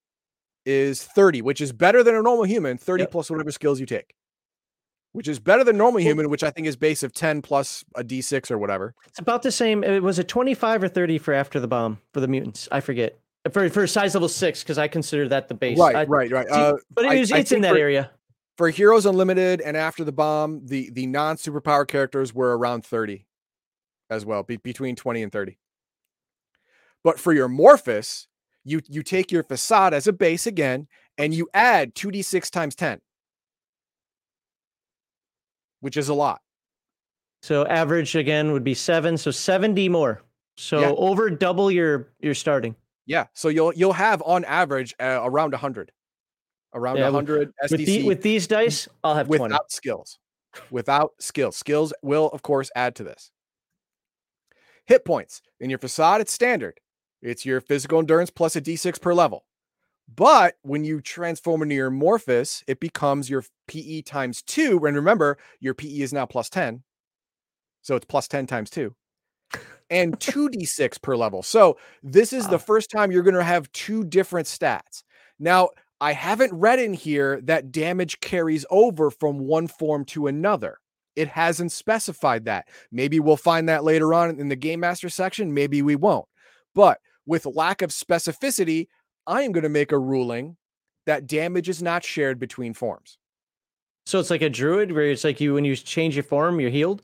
is 30, which is better than a normal human, 30 Yep. plus whatever skills you take. Which is better than normal human, which I think is base of 10 plus a d6 or whatever. It's about the same. It was a 25 or 30 for after the bomb for the mutants. I forget. For for size level six, because I consider that the base. Right, I- right, right. Uh, but it was, I it's in that for- area. for Heroes Unlimited and after the bomb, the the non superpower characters were around 30 as well, be, between 20 and 30. But for your Morphus, you you take your facade as a base again and you add 2d6 times 10, which is a lot. So average again would be seven. So 70 more. So Yeah. over double your your starting. Yeah, so you'll you'll have on average uh, around 100. Around Yeah, with- 100 SDC With, the, with these dice, I'll have 20. without skills. Without skills. Skills will, of course, add to this. Hit points. In your facade, it's standard. It's your physical endurance plus a d6 per level. But when you transform into your Morphus, it becomes your PE times two. And remember, your PE is now plus 10. So it's plus 10 times two. And 2d6 per level. So this is Wow. the ah. first time you're going to have two different stats. Now, I haven't read in here that damage carries over from one form to another. It hasn't specified that. Maybe we'll find that later on in the Game Master section. Maybe we won't. But with lack of specificity, I am going to make a ruling that damage is not shared between forms. So it's like a druid where it's like you when you change your form, you're healed.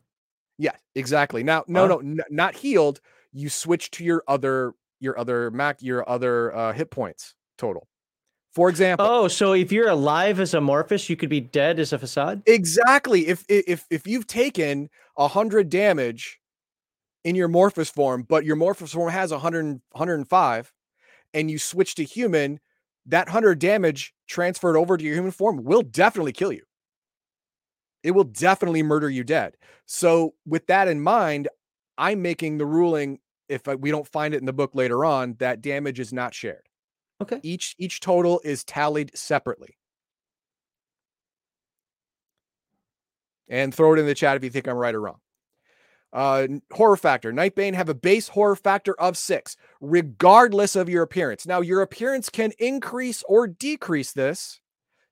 Yeah, exactly. Now, no, no, n- not healed. You switch to your other, your other Mac, your other uh, hit points total. For example, Oh, so if you're alive as a Morphus, you could be dead as a facade. Exactly. If if if you've taken a hundred damage in your Morphus form, but your Morphus form has 100, 105, and you switch to human, that hundred damage transferred over to your human form will definitely kill you. It will definitely murder you dead. So with that in mind, I'm making the ruling if we don't find it in the book later on that damage is not shared. Okay. Each each total is tallied separately. And throw it in the chat if you think I'm right or wrong. Uh, horror factor. Nightbane have a base horror factor of six, regardless of your appearance. Now, your appearance can increase or decrease this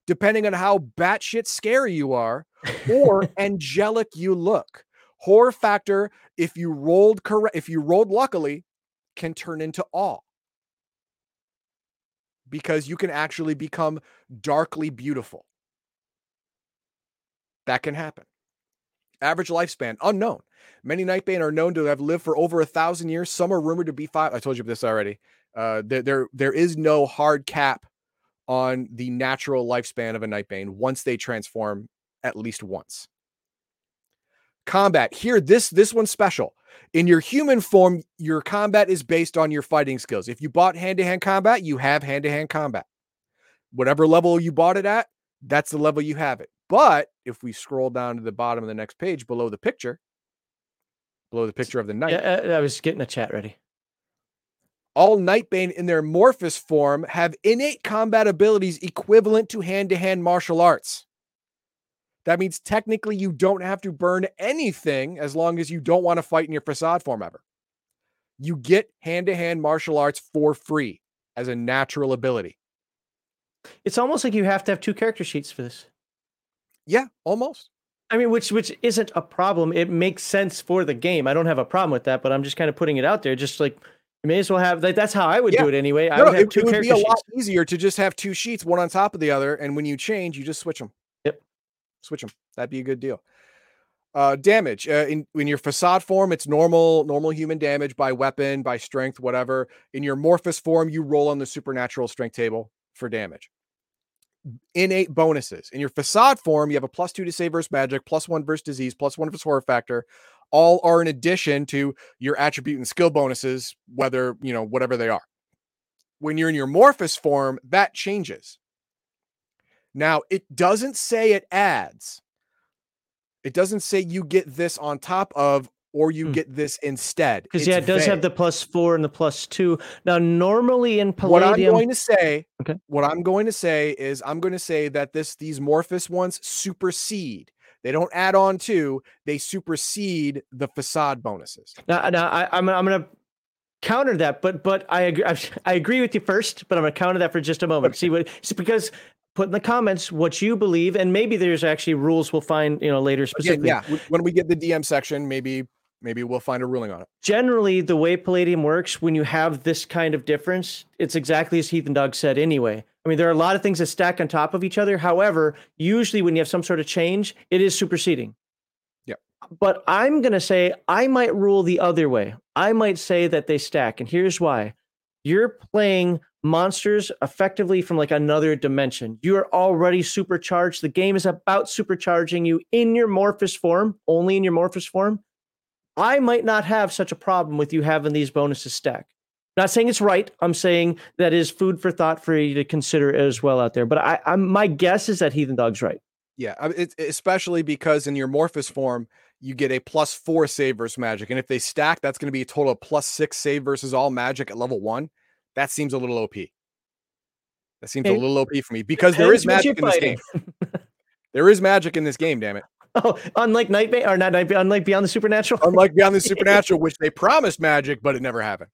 depending on how batshit scary you are or angelic you look. Horror factor, if you rolled correct, if you rolled luckily, can turn into awe because you can actually become darkly beautiful. That can happen. Average lifespan unknown. Many Nightbane are known to have lived for over a thousand years. Some are rumored to be five. I told you this already. Uh, there, there, there is no hard cap on the natural lifespan of a Nightbane once they transform at least once. Combat here, this this one's special. In your human form, your combat is based on your fighting skills. If you bought hand to hand combat, you have hand to hand combat. Whatever level you bought it at, that's the level you have it. But if we scroll down to the bottom of the next page below the picture, below the picture of the knight, Yeah, I was getting a chat ready. all Nightbane in their Morphus form have innate combat abilities equivalent to hand to hand martial arts. That means technically you don't have to burn anything as long as you don't want to fight in your facade form ever. You get hand to hand martial arts for free as a natural ability. It's almost like you have to have two character sheets for this. Yeah, almost. I mean, which which isn't a problem. It makes sense for the game. I don't have a problem with that, but I'm just kind of putting it out there. Just like you may as well have like that's how I would Yeah. do it anyway. I No, would have it, two it would be a lot sheets. easier to just have two sheets, one on top of the other, and when you change, you just switch them. Yep. Switch them. That'd be a good deal. Uh, damage uh, in in your facade form, it's normal normal human damage by weapon, by strength, whatever. In your Morphus form, you roll on the supernatural strength table for damage. Innate bonuses in your facade form, you have a plus two to save versus magic, plus one versus disease, plus one versus horror factor. All are in addition to your attribute and skill bonuses, whether you know whatever they are when you're in your Morphus form, that changes. Now, it doesn't say it adds. It doesn't say you get this on top of or you Hmm. get this instead. Because yeah, it does have the plus four and the plus two. Now, normally in Palladium, what I'm going to say, Okay. what I'm going to say is I'm going to say that this these Morphus ones supersede. They don't add on to, they supersede the facade bonuses. now, now I, I'm I'm gonna counter that, but but I agree. I, agree with you first, but I'm gonna counter that for just a moment. See what? Because put in the comments what you believe, and maybe there's actually rules we'll find you know later specifically. yeah, when we get the DM section, maybe maybe we'll find a ruling on it. generally the way palladium works when you have this kind of difference it's exactly as Heathen Dog said anyway. I mean there are a lot of things that stack on top of each other. However usually when you have some sort of change it is superseding. Yep. but i'm going to say i might rule the other way. I might say that they stack and here's why. You're playing monsters effectively from like another dimension. You're already supercharged. The game is about supercharging you in your Morphus form only in your Morphus form I might not have such a problem with you having these bonuses stack. Not saying it's right. I'm saying that is food for thought for you to consider as well out there. But I, I'm my guess is that Heathen Dog's right. Yeah, I mean, it's especially because in your Morphus form, you get a plus four save versus magic. And if they stack, that's going to be a total of plus six save versus all magic at level one. That seems a little OP. That seems a little OP for me because there is magic in this game. There is magic in this game, damn it. Oh, unlike Nightbane or not Nightbane, unlike Beyond the Supernatural. Unlike Beyond the Supernatural, which they promised magic, but it never happened.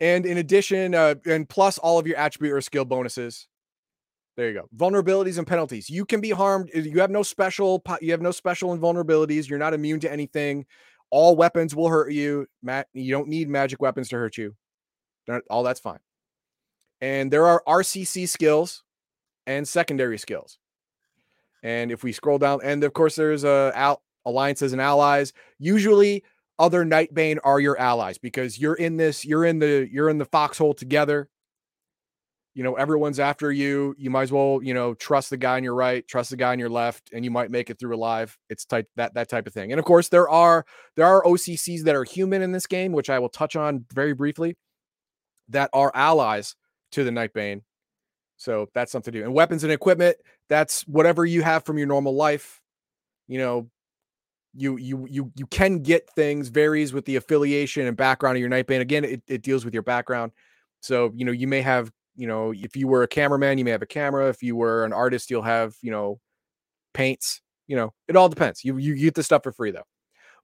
And in addition, uh, and plus all of your attribute or skill bonuses. There you go. Vulnerabilities and penalties. You can be harmed. uh, You have no special. You have no special invulnerabilities. You're not immune to anything. All weapons will hurt you. Matt, you don't need magic weapons to hurt you. All that's fine. And there are RCC skills and secondary skills. And if we scroll down, and of course there's uh, al- alliances and allies. Usually, other Nightbane are your allies because you're in this. You're in the. You're in the foxhole together. You know, everyone's after you. You might as well, you know, trust the guy on your right, trust the guy on your left, and you might make it through alive. It's type that that type of thing. And of course, there are there are OCCs that are human in this game, which I will touch on very briefly, that are allies to the Nightbane. So that's something to do. And weapons and equipment, that's whatever you have from your normal life. You know, you you you you can get things varies with the affiliation and background of your Nightbane. Again, it, it deals with your background. So, you know, you may have, you know, if you were a cameraman, you may have a camera. If you were an artist, you'll have, you know, paints. You know, it all depends. You you get the stuff for free though.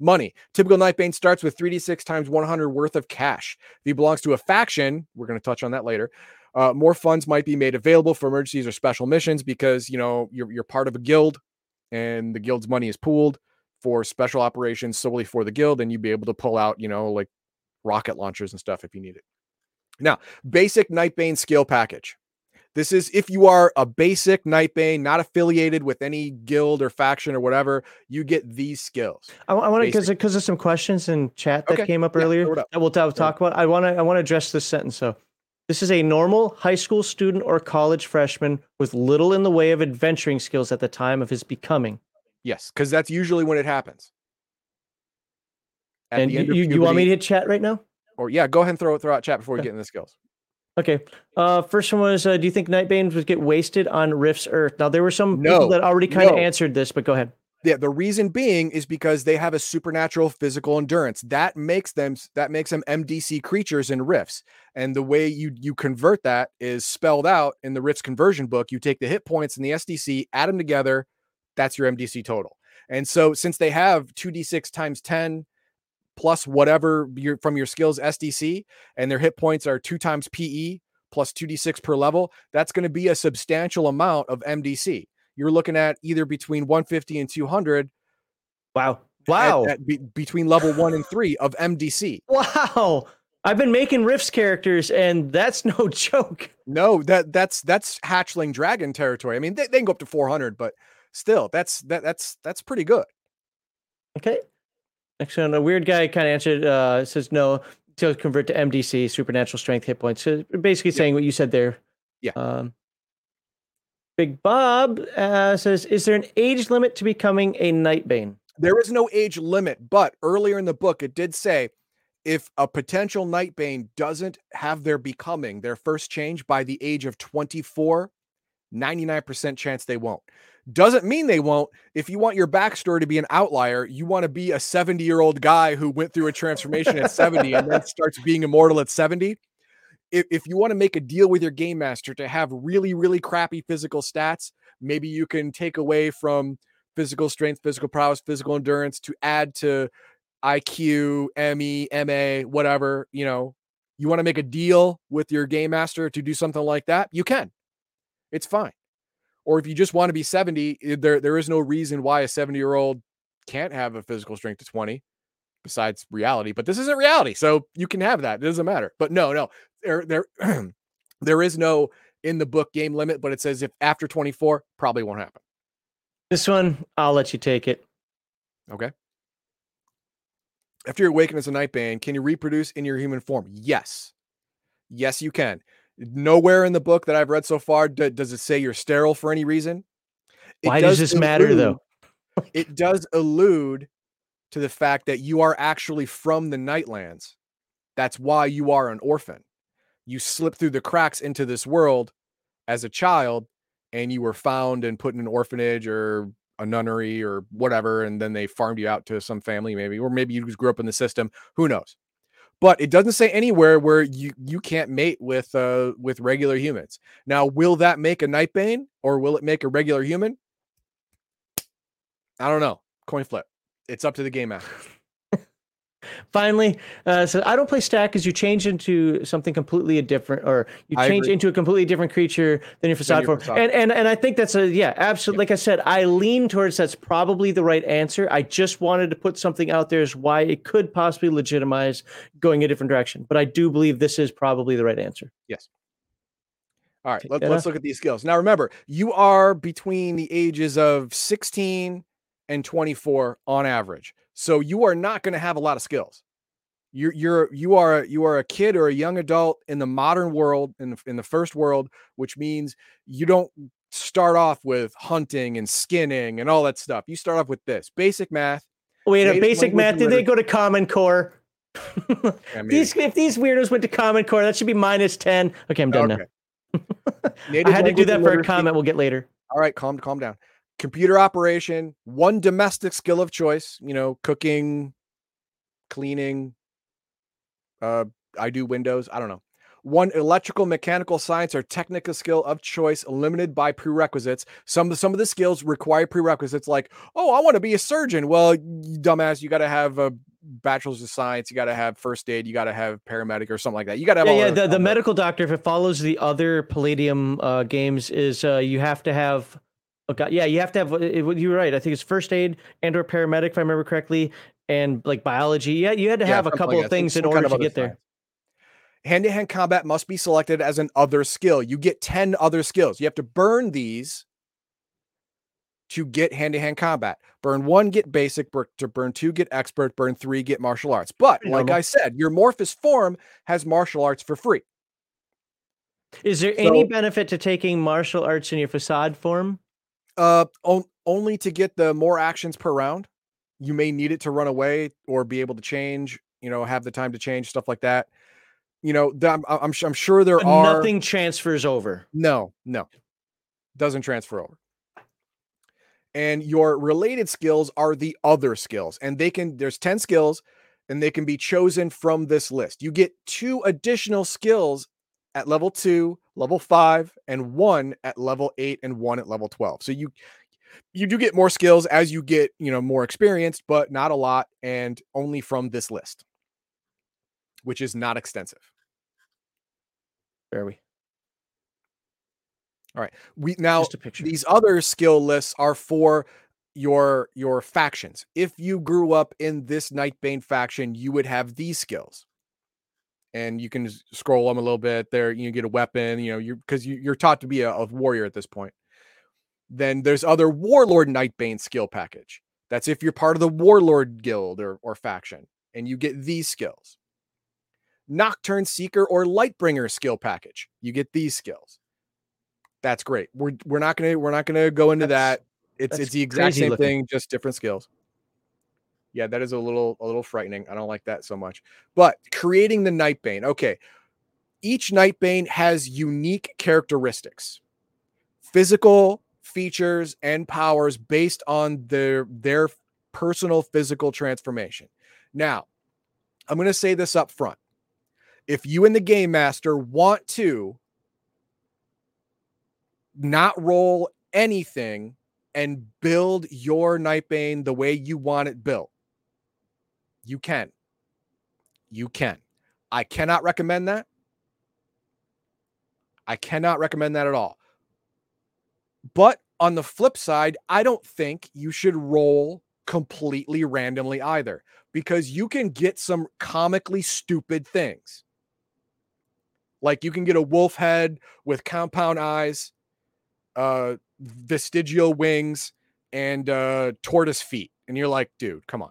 Money. Typical Nightbane starts with 3d6 times 100 worth of cash. If he belongs to a faction, we're going to touch on that later. Uh, more funds might be made available for emergencies or special missions because you know you're you're part of a guild, and the guild's money is pooled for special operations solely for the guild, and you'd be able to pull out you know like rocket launchers and stuff if you need it. Now, basic Nightbane skill package. This is if you are a basic Nightbane, not affiliated with any guild or faction or whatever, you get these skills. I, want to because because of some questions in chat that Okay, came up yeah, earlier up. that we'll talk, talk about. I want to I want to address this sentence. So, this is a normal high school student or college freshman with little in the way of adventuring skills at the time of his becoming. Yes, because that's usually when it happens. At and you, of you, want me to hit chat right now? or yeah, go ahead and throw throw out chat before we get into the skills. Okay. Uh, first one was, uh, do you think Nightbanes would get wasted on Rifts Earth? Now there were some people that already kind of no. answered this, but go ahead. Yeah, the reason being is because they have a supernatural physical endurance. That makes them that makes them MDC creatures in Rifts. And the way you you convert that is spelled out in the Rifts conversion book. You take the hit points and the SDC, add them together, That's your MDC total. And so since they have 2d6 times 10 plus whatever your from your skills SDC and their hit points are 2 times PE plus 2d6 per level, that's going to be a substantial amount of MDC. You're looking at either between 150 and 200 Wow. Wow. at- at be- between level 1 and 3 of MDC. wow. I've been making Rifts characters, and that's no joke. No, that that's that's hatchling dragon territory. I mean, they, they can go up to 400, but still, that's that that's that's pretty good. Okay. Next one, a weird guy kind of answered, uh, says no to convert to MDC, supernatural strength hit points. So basically saying what you said there. Yeah. Um, Big Bob uh, says, is there an age limit to becoming a Nightbane? There is no age limit, but earlier in the book, it did say if a potential Nightbane doesn't have their becoming, their first change by the age of 24, 99% chance they won't. Doesn't mean they won't. If you want your backstory to be an outlier, you want to be a 70 year old guy who went through a transformation at 70 and then starts being immortal at 70. If, if you want to make a deal with your game master to have really, really crappy physical stats, maybe you can take away from physical strength, physical prowess, physical endurance to add to IQ, ME, MA, whatever, you know, you want to make a deal with your game master to do something like that, you can. It's fine. Or if you just want to be 70, eh, there there is no reason why a 70-year-old can't have a physical strength of 20 besides reality, but this isn't reality. So you can have that. It doesn't matter. But no, no. There there there is no in the book game limit, but it says if after 24 probably won't happen. This one, I'll let you take it. Okay. After you awaken as a Nightbane, can you reproduce in your human form? Yes. Yes, you can. Nowhere in the book that I've read so far d- does it say you're sterile for any reason. It Why does this matter, though? it does allude to the fact that you are actually from the Nightlands. That's why you are an orphan. You slipped through the cracks into this world as a child and you were found and put in an orphanage or a nunnery or whatever and then they farmed you out to some family maybe or maybe you just grew up in the system who knows? But it doesn't say anywhere where you you can't mate with uh with regular humans. Now will that make a nightbane or will it make a regular human? I don't know. Coin flip. It's up to the game master Finally, uh, so I don't play stack because you change into something completely different, or you change into a completely different creature than your facade form. And and and I think that's a yeah, absolutely. Like I said, I lean towards that's probably the right answer. I just wanted to put something out there as why it could possibly legitimize going a different direction, but I do believe this is probably the right answer. yes all right let, let's look at these skills now remember you are between the ages of 16 and 24 on average so you are not going to have a lot of skills you're you're you are you are a kid or a young adult in the modern world in the, in the first world which means you don't start off with hunting and skinning and all that stuff you start off with this basic math Wait, a basic math. Did they go to Common Core? Yeah, these if these weirdos went to Common Core, that should be minus ten. Okay, I'm done now. I had to do that for a comment we'll get later. all right calm calm down computer operation one domestic skill of choice you know cooking cleaning uh i do windows i don't know one electrical mechanical science or technical skill of choice limited by prerequisites some of some of the skills require prerequisites like oh i want to be a surgeon well you dumbass you got to have a bachelor's of science you got to have first aid you got to have paramedic or something like that you got to have Yeah, all yeah. The, the medical doctor, if it follows the other Palladium uh, games, is uh, you have to have. Oh God, yeah, you have to have. It, it- you're right. I think it's first aid and or paramedic, if I remember correctly, and like biology. Yeah, you had to Yeah, have a couple like of things in some kind order of to get there. Hand-to-hand combat must be selected as an other skill. You get 10 other skills. You have to burn these to get hand-to-hand combat. Burn one, get basic. To burn two, get expert. Burn three, get martial arts. But like normal. I said, your Morphus form has martial arts for free. Is there any benefit to taking martial arts in your facade form? Uh, on- only to get the more actions per round. You may need it to run away or be able to change. You know, have the time to change stuff like that. You know, I'm, I'm, I'm sure there But are nothing transfers over. No, no. Doesn't transfer over. And your related skills are the other skills. And they can, there's 10 skills and they can be chosen from this list. You get two additional skills at level two, level five, and one at level eight, and one at level 12. So you, You do get more skills as you get, you know, more experienced, but not a lot, and only from this list, which is not extensive. Where are we? All right. We now Just a picture. these other skill lists are for your your factions. If you grew up in this Nightbane faction, you would have these skills. And you can scroll them a little bit. There, you get a weapon. You know, you're because you, you're taught to be a, a warrior at this point. Then there's other Warlord Nightbane skill package. That's if you're part of the Warlord guild or or faction, and you get these skills. Nocturne Seeker or Lightbringer skill package. You get these skills. That's great. We're we're not gonna we're not gonna go into That's- that. It's it's the exact same looking. thing, just different skills. Yeah, that is a little a little frightening. I don't like that so much. But creating the Nightbane, okay. Each Nightbane has unique characteristics, physical features and powers based on their their personal physical transformation. Now, I'm going to say this up front. If you and the game master want to not roll anything and build your Nightbane the way you want it built, you can. You can. I cannot recommend that. I cannot recommend that at all. But on the flip side, I don't think you should roll completely randomly either because you can get some comically stupid things. Like you can get a wolf head with compound eyes, uh vestigial wings, and uh tortoise feet. And you're like, dude, come on.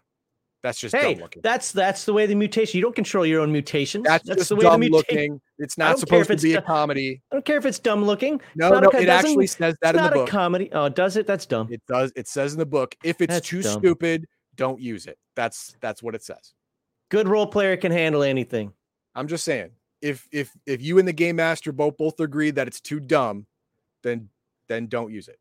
That's just Hey, dumb looking. that's that's the way the mutation. You don't control your own mutations. That's, just the way dumb the mutation. looking. It's not don't care if supposed to be a comedy. I don't care if it's dumb looking. No, no, a it actually says that it's in the book. not a comedy. Oh, does it? That's dumb. It does. It says in the book, if it's That's too dumb. stupid, don't use it. That's that's what it says. Good role player can handle anything. I'm just saying, if if if you and the game master both both agree that it's too dumb, then then don't use it.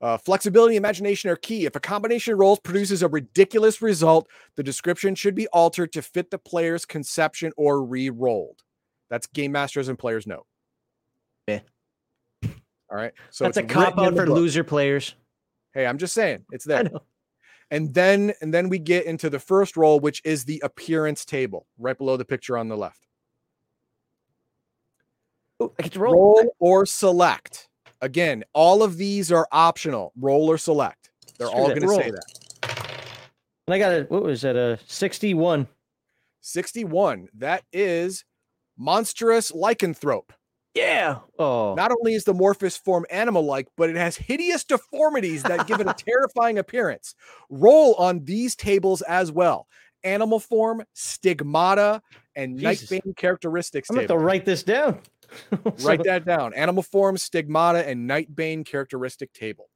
Uh, flexibility and imagination are key. If a combination of roles produces a ridiculous result, the description should be altered to fit the player's conception or re-rolled. That's game masters and players note. Yeah. All right. So that's a cop out for loser players. Hey, I'm just saying it's I there. know. And then and then we get into the first role, which is the appearance table, right below the picture on the left. Oh, I get to roll. Roll or select. Again, all of these are optional. Roll or select. They're Screw all going to say Roll. that. And I got a what was that? A sixty-one. 61. That is monstrous lycanthrope. Yeah. Oh. Not only is the Morphus form animal like, but it has hideous deformities that give it a terrifying appearance. Roll on these tables as well. Animal form, stigmata, and Jesus. Nightbane characteristics I'm gonna have to write this down. So, Write that down. Animal form, stigmata, and Nightbane characteristic table.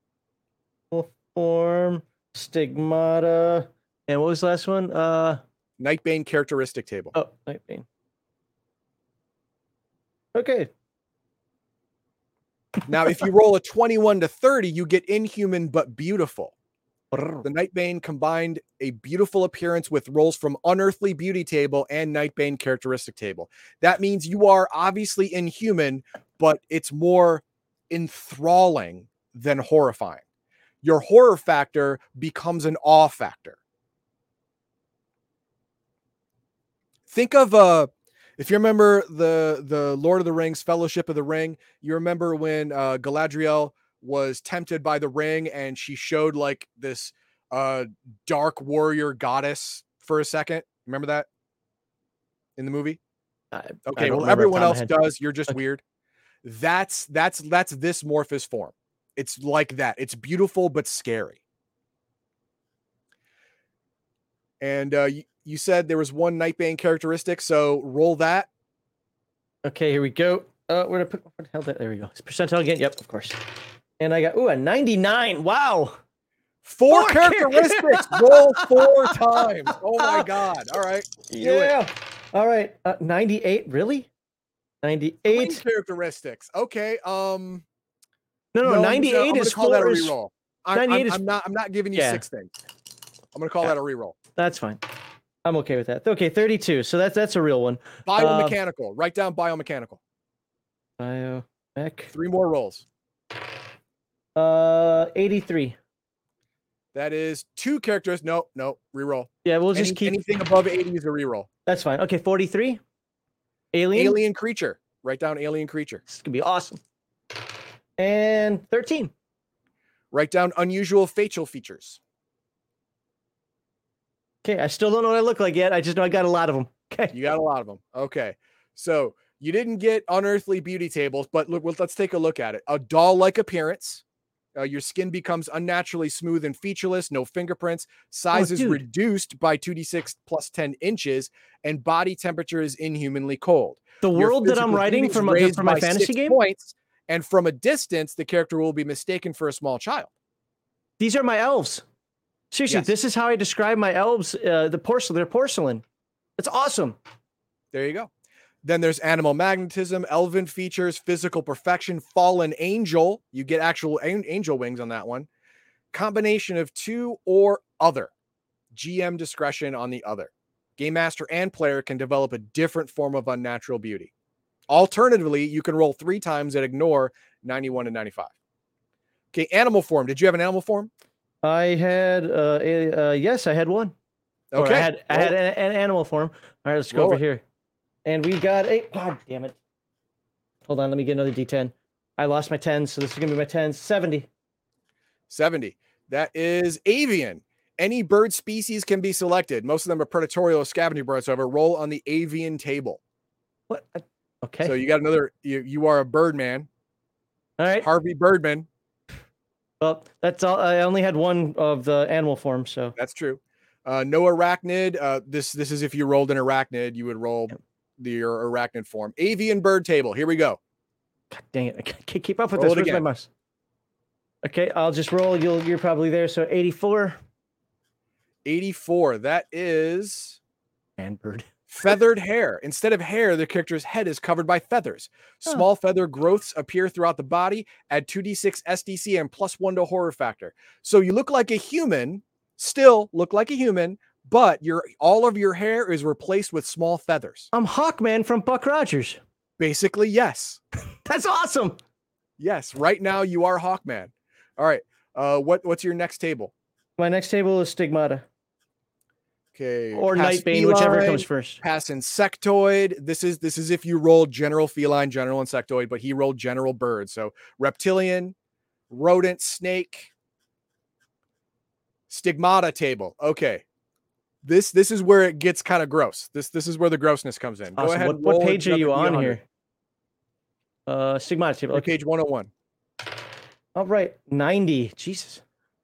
form, stigmata, and what was the last one? Uh Nightbane characteristic table. oh, Nightbane. Okay. Now, if you roll a 21 to 30, you get inhuman but beautiful. The Nightbane combined a beautiful appearance with rolls from Unearthly Beauty Table and Nightbane Characteristic Table. That means you are obviously inhuman, but it's more enthralling than horrifying. Your horror factor becomes an awe factor. Think of uh if you remember the the Lord of the Rings Fellowship of the Ring, you remember when uh Galadriel was tempted by the ring and she showed like this uh dark warrior goddess for a second. Remember that in the movie? I- I Okay, don't well everyone else does. You're just Okay. weird. That's that's that's this Morphus form. It's like that. It's beautiful but scary. And uh you, you said there was one Nightbane characteristic, so roll that. Okay, here we go. Uh, where to put what the hell? That there we go. It's percentile again. Yep, of course. And I got ooh a ninety-nine. Wow. Four, Four characteristics. roll four times. Oh my god. All right. Yeah. All right. Uh, ninety-eight. Really? Three Ninety-eight. characteristics. Okay. Um No, no. Gonna- Ninety-eight I'm gonna is call that a four. reroll. I'm, 98 I'm, is- I'm not I'm not giving you Yeah. six things. I'm gonna call Yeah. that a reroll. That's fine. I'm okay with that. Okay, thirty-two. So that's that's a real one. Biomechanical. Write down biomechanical. Bio mech. Three more rolls. Uh, 83. That is two characters. No, no, reroll. Yeah, we'll just Any- keep. anything above 80 is a reroll. That's fine. Okay, 43. Alien. Alien creature. Write down alien creature. This is gonna be awesome. And 13. Write down unusual facial features. Okay, I still don't know what I look like yet. I just know I got a lot of them. Okay. You got a lot of them. Okay. So you didn't get unearthly beauty tables, but look, let's take a look at it. A doll like appearance. Uh, your skin becomes unnaturally smooth and featureless, no fingerprints. Size is reduced by 2d6 plus 10 inches, and body temperature is inhumanly cold. The Your world that I'm writing from, for my, raised for my by fantasy game, Points, and from a distance, the character will be mistaken for a small child. these are my elves. Seriously, Yes. this is how I describe my elves. Uh, the porcelain, they're porcelain. It's awesome. There you go. Then there's animal magnetism, elven features, physical perfection, fallen angel. You get actual an- angel wings on that one. Combination of two or other. GM discretion on the other. Game master and player can develop a different form of unnatural beauty. Alternatively, you can roll three times and ignore 91 and 95. Okay, animal form. Did you have an animal form? I had, uh, a, uh, yes, I had one. Or Okay. I had, I had an, an animal form. All right, let's go Roll over it. here. And we got a, god damn it. Hold on, let me get another D10. I lost my 10, so this is gonna be my 10. 70. 70. That is avian. Any bird species can be selected. Most of them are predatorial or scavenging birds. However, roll on the avian table. What? Okay. So you got another. You you are a birdman, All right. Harvey Birdman. Well, that's all. I only had one of the animal form, so That's true. Uh, no arachnid. Uh, this this is if you rolled an arachnid, you would roll Yep. The your arachnid form. Avian bird table. Here we go. God dang it, I can't keep up with Roll this. Where's my mouse? Okay, I'll just roll. You'll you're probably there. So 84 84. That is and bird. feathered hair. Instead of hair, the character's head is covered by feathers. Small feather growths appear throughout the body. Add 2d6 SDC and plus one to horror factor. So you look like a human, still look like a human, but your all of your hair is replaced with small feathers. I'm Hawkman from Buck Rogers. Basically, yes. That's awesome. Yes. Right now you are Hawkman. All right. Uh what what's your next table? My next table is Stigmata Okay. or pass Nightbane, whichever comes first. Pass insectoid. This is this is if you rolled general feline, general insectoid, but he rolled general bird. So reptilian, rodent, snake, stigmata table. Okay. This this is where it gets kind of gross. This this is where the grossness comes in. Go ahead. What, what page are you on D100. here? Uh, Stigmata table. Okay. Page 101. All right, 90. Jesus.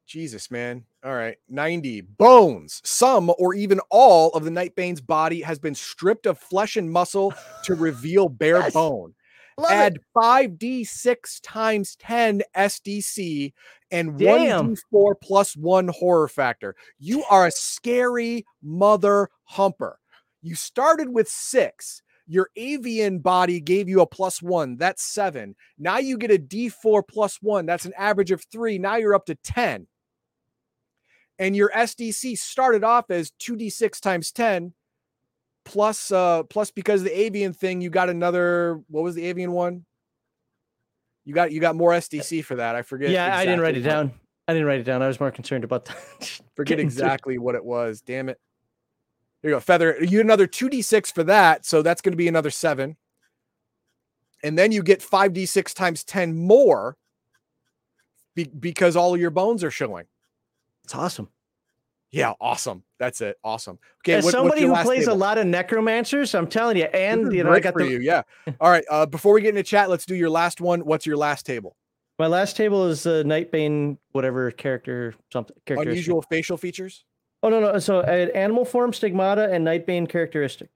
Jesus, man. All right. 90. Bones. Some or even all of the Nightbane's body has been stripped of flesh and muscle to reveal bare Yes. bone. Love Add it. 5d6 times 10 SDC and Damn. 1d4 plus 1 horror factor. You are a scary mother humper. You started with 6. Your avian body gave you a plus 1. That's 7. Now you get a d4 plus 1. That's an average of 3. Now you're up to 10. And your SDC started off as 2d6 times 10 plus uh plus because the avian thing you got another what was the avian one you got you got more sdc for that i forget Yeah, I didn't write it exactly down. I didn't write it down. I was more concerned about that forget through. exactly what it was damn it here you go feather you get another 2d6 for that so that's going to be another seven and then you get 5d6 times 10 more be- because all of your bones are showing It's awesome. yeah awesome that's it awesome okay As what- somebody who plays a lot of necromancers, I'm telling you, and you know, I got for the you yeah all right uh before we get into chat let's do your last one what's your last table my last table is the Nightbane, whatever character, something unusual facial features Oh no, no. So I had animal form, stigmata, and Nightbane characteristic.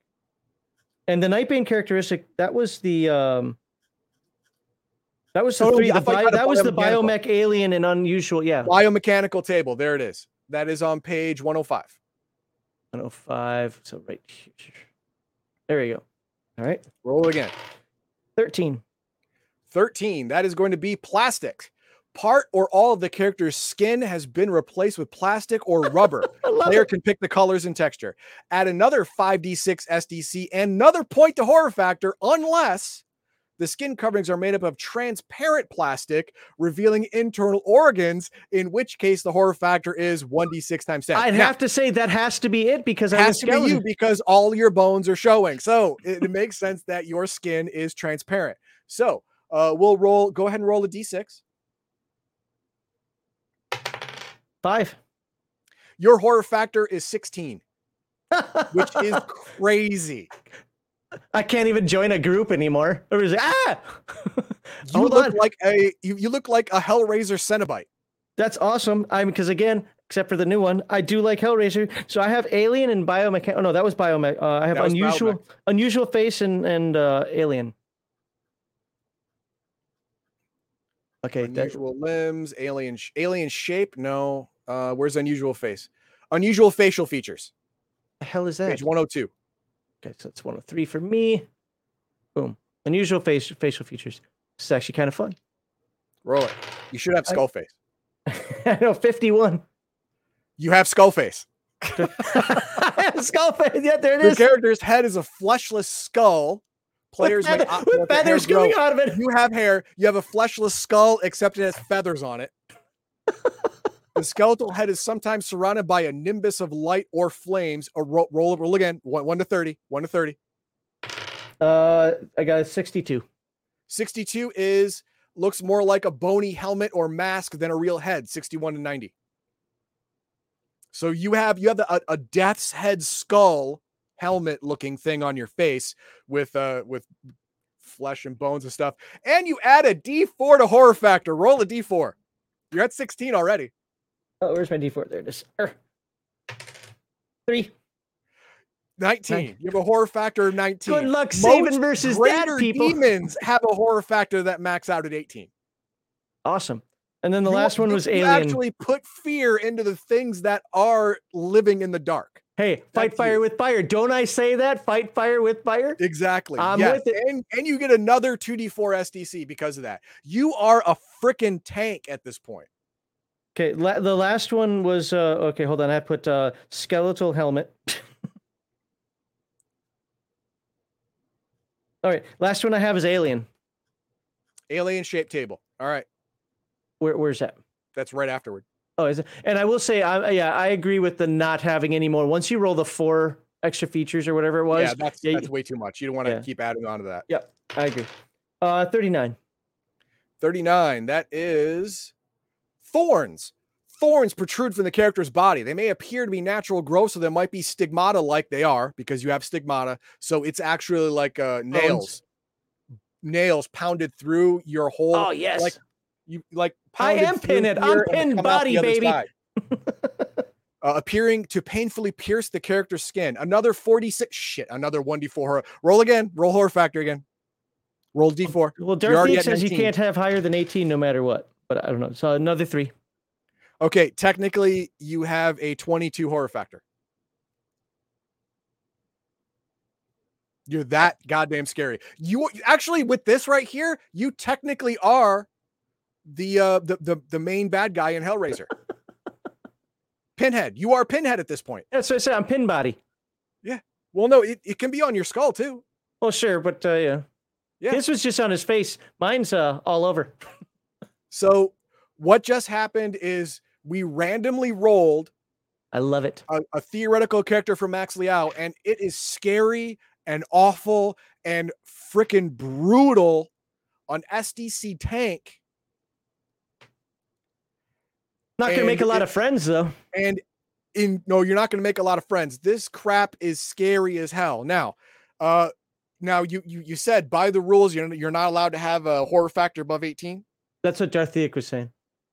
And the Nightbane characteristic that was the um. That was the Oh, three. the bio, that was the biomech alien and unusual. Yeah, biomechanical table there it is that is on page 105 105. So right here. There you go. All right, roll again 13. 13 that is going to be plastic part or all of the character's skin has been replaced with plastic or rubber player it. can pick the colors and texture add another 5d6 sdc and another point to horror factor unless The skin coverings are made up of transparent plastic, revealing internal organs, in which case the horror factor is 1d6 times 10. I'd Now, have to say that has to be it because it has to be you because all your bones are showing. So it, it makes sense that your skin is transparent. So uh, we'll roll, go ahead and roll a d6. Five. Your horror factor is 16, which is crazy. I can't even join a group anymore. It, ah? You Hold look on. like a you, you look like a Hellraiser Cenobite. That's awesome. I'm because again, except for the new one, I do like Hellraiser. So I have Alien and Biomech. Oh no, that was Biomech. Uh, I have unusual, Biomech. unusual face and and uh, Alien. Okay, that, Unusual limbs, alien sh- alien shape. No. Uh, where's unusual face? Unusual facial features. the hell is that? Page 102. Okay, so it's 103 for me. Boom. Unusual face facial features. This is actually kind of fun. Roll it. You should have skull face. I know 51. You have skull face. Skull face. Yeah, there it Your is. character's head is a fleshless skull. Players with, feather- with let their hair feathers coming out of it. You have hair. You have a fleshless skull, except it has feathers on it. the skeletal head is sometimes surrounded by a nimbus of light or flames. A roll, roll, roll again. One, one to thirty. One to thirty. Uh, I got a 62. 62 is looks more like a bony helmet or mask than a real head 61 to 90 so you have you have the, a, a death's head skull helmet looking thing on your face with uh with flesh and bones and stuff and you add a d4 to horror factor roll a d4 you're at 16 already Oh, where's my D4? There it is. Er. Three. 19 you have a horror factor of 19 Good luck saving Most versus that, people. demons have a horror factor that max out at 18 Awesome. And then the You- last one was you Alien. actually put fear into the things that are living in the dark. hey, fight fire you. with fire. Don't I say that? Fight fire with fire? Exactly. I'm yes. with it. And and you get another 2d4 SDC because of that. You are a freaking tank at this point. Okay, la- the last one was uh okay, hold on. I put uh skeletal helmet. All right, last one I have is alien. Alien shaped table. All right. Where where's that? That's right afterward. Oh, is it? And I will say, I yeah, I agree with the not having any more. Once you roll the four extra features or whatever it was, yeah, that's yeah, that's way too much. You don't want to yeah. keep adding on to that. Yep, I agree. Uh, thirty-nine. 39. That is thorns. Thorns protrude from the character's body. They may appear to be natural growth, so there might be stigmata like they are because you have stigmata. So it's actually like uh, nails, nails pounded through your whole. Oh yes. like you like. I am pinned. I'm pinned body, baby. uh, appearing to painfully pierce the character's skin. Another 46. Shit. Another 1d4 horror. Roll again. Roll horror factor again. Roll d4. well, Darth says you can't have higher than eighteen no matter what. But I don't know. So another three. Okay, technically you have a 22 horror factor. You're that goddamn scary. You actually with this right here, you technically are the uh the the, the main bad guy in Hellraiser. Pinhead. You are Pinhead at this point. That's what I said. I'm pin body. Well, no, it, it can be on your skull too. Well, sure, but uh, yeah. Yeah. His was just on his face. Mine's uh, all over. So what just happened is we randomly rolled I love it. a, a theoretical character from Max Liao, and it is scary and awful and freaking brutal on SDC Tank. Not gonna make a lot it- of friends though. And in no, you're not going to make a lot of friends. This crap is scary as hell. Now, uh, now you you you said by the rules you're you're not allowed to have a horror factor above 18. That's what Darth Theik was saying.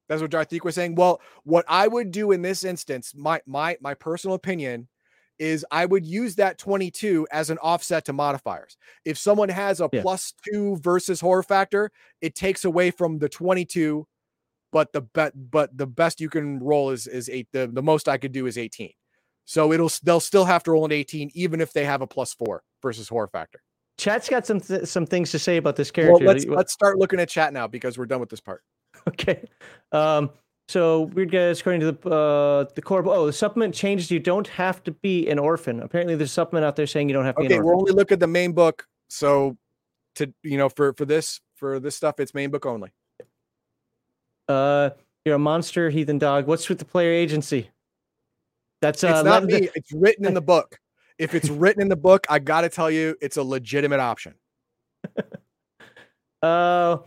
That's what Darthik was saying. Well, what I would do in this instance, my my my personal opinion, is I would use that 22 as an offset to modifiers. If someone has a Yeah. plus two versus horror factor, it takes away from the 22, but the bet but the best you can roll is is eight. The, the most I could do is 18. So it'll they'll still have to roll an 18, even if they have a plus four versus horror factor. Chat's got some th- some things to say about this Well, character. let's let's start looking at chat now because we're done with this part. Okay. Um, so weird guys, according to the uh, the core. Oh, the supplement changes. You don't have to be an orphan. Apparently, there's a supplement out there saying you don't have to be Okay, we're only looking at the main book. So to you know for for this for this stuff it's main book only. Uh, you're a monster, heathen dog. What's with the player agency? That's uh, It's not me. It's written in the book. If it's written in the book, I got to tell you, it's a legitimate option. Uh,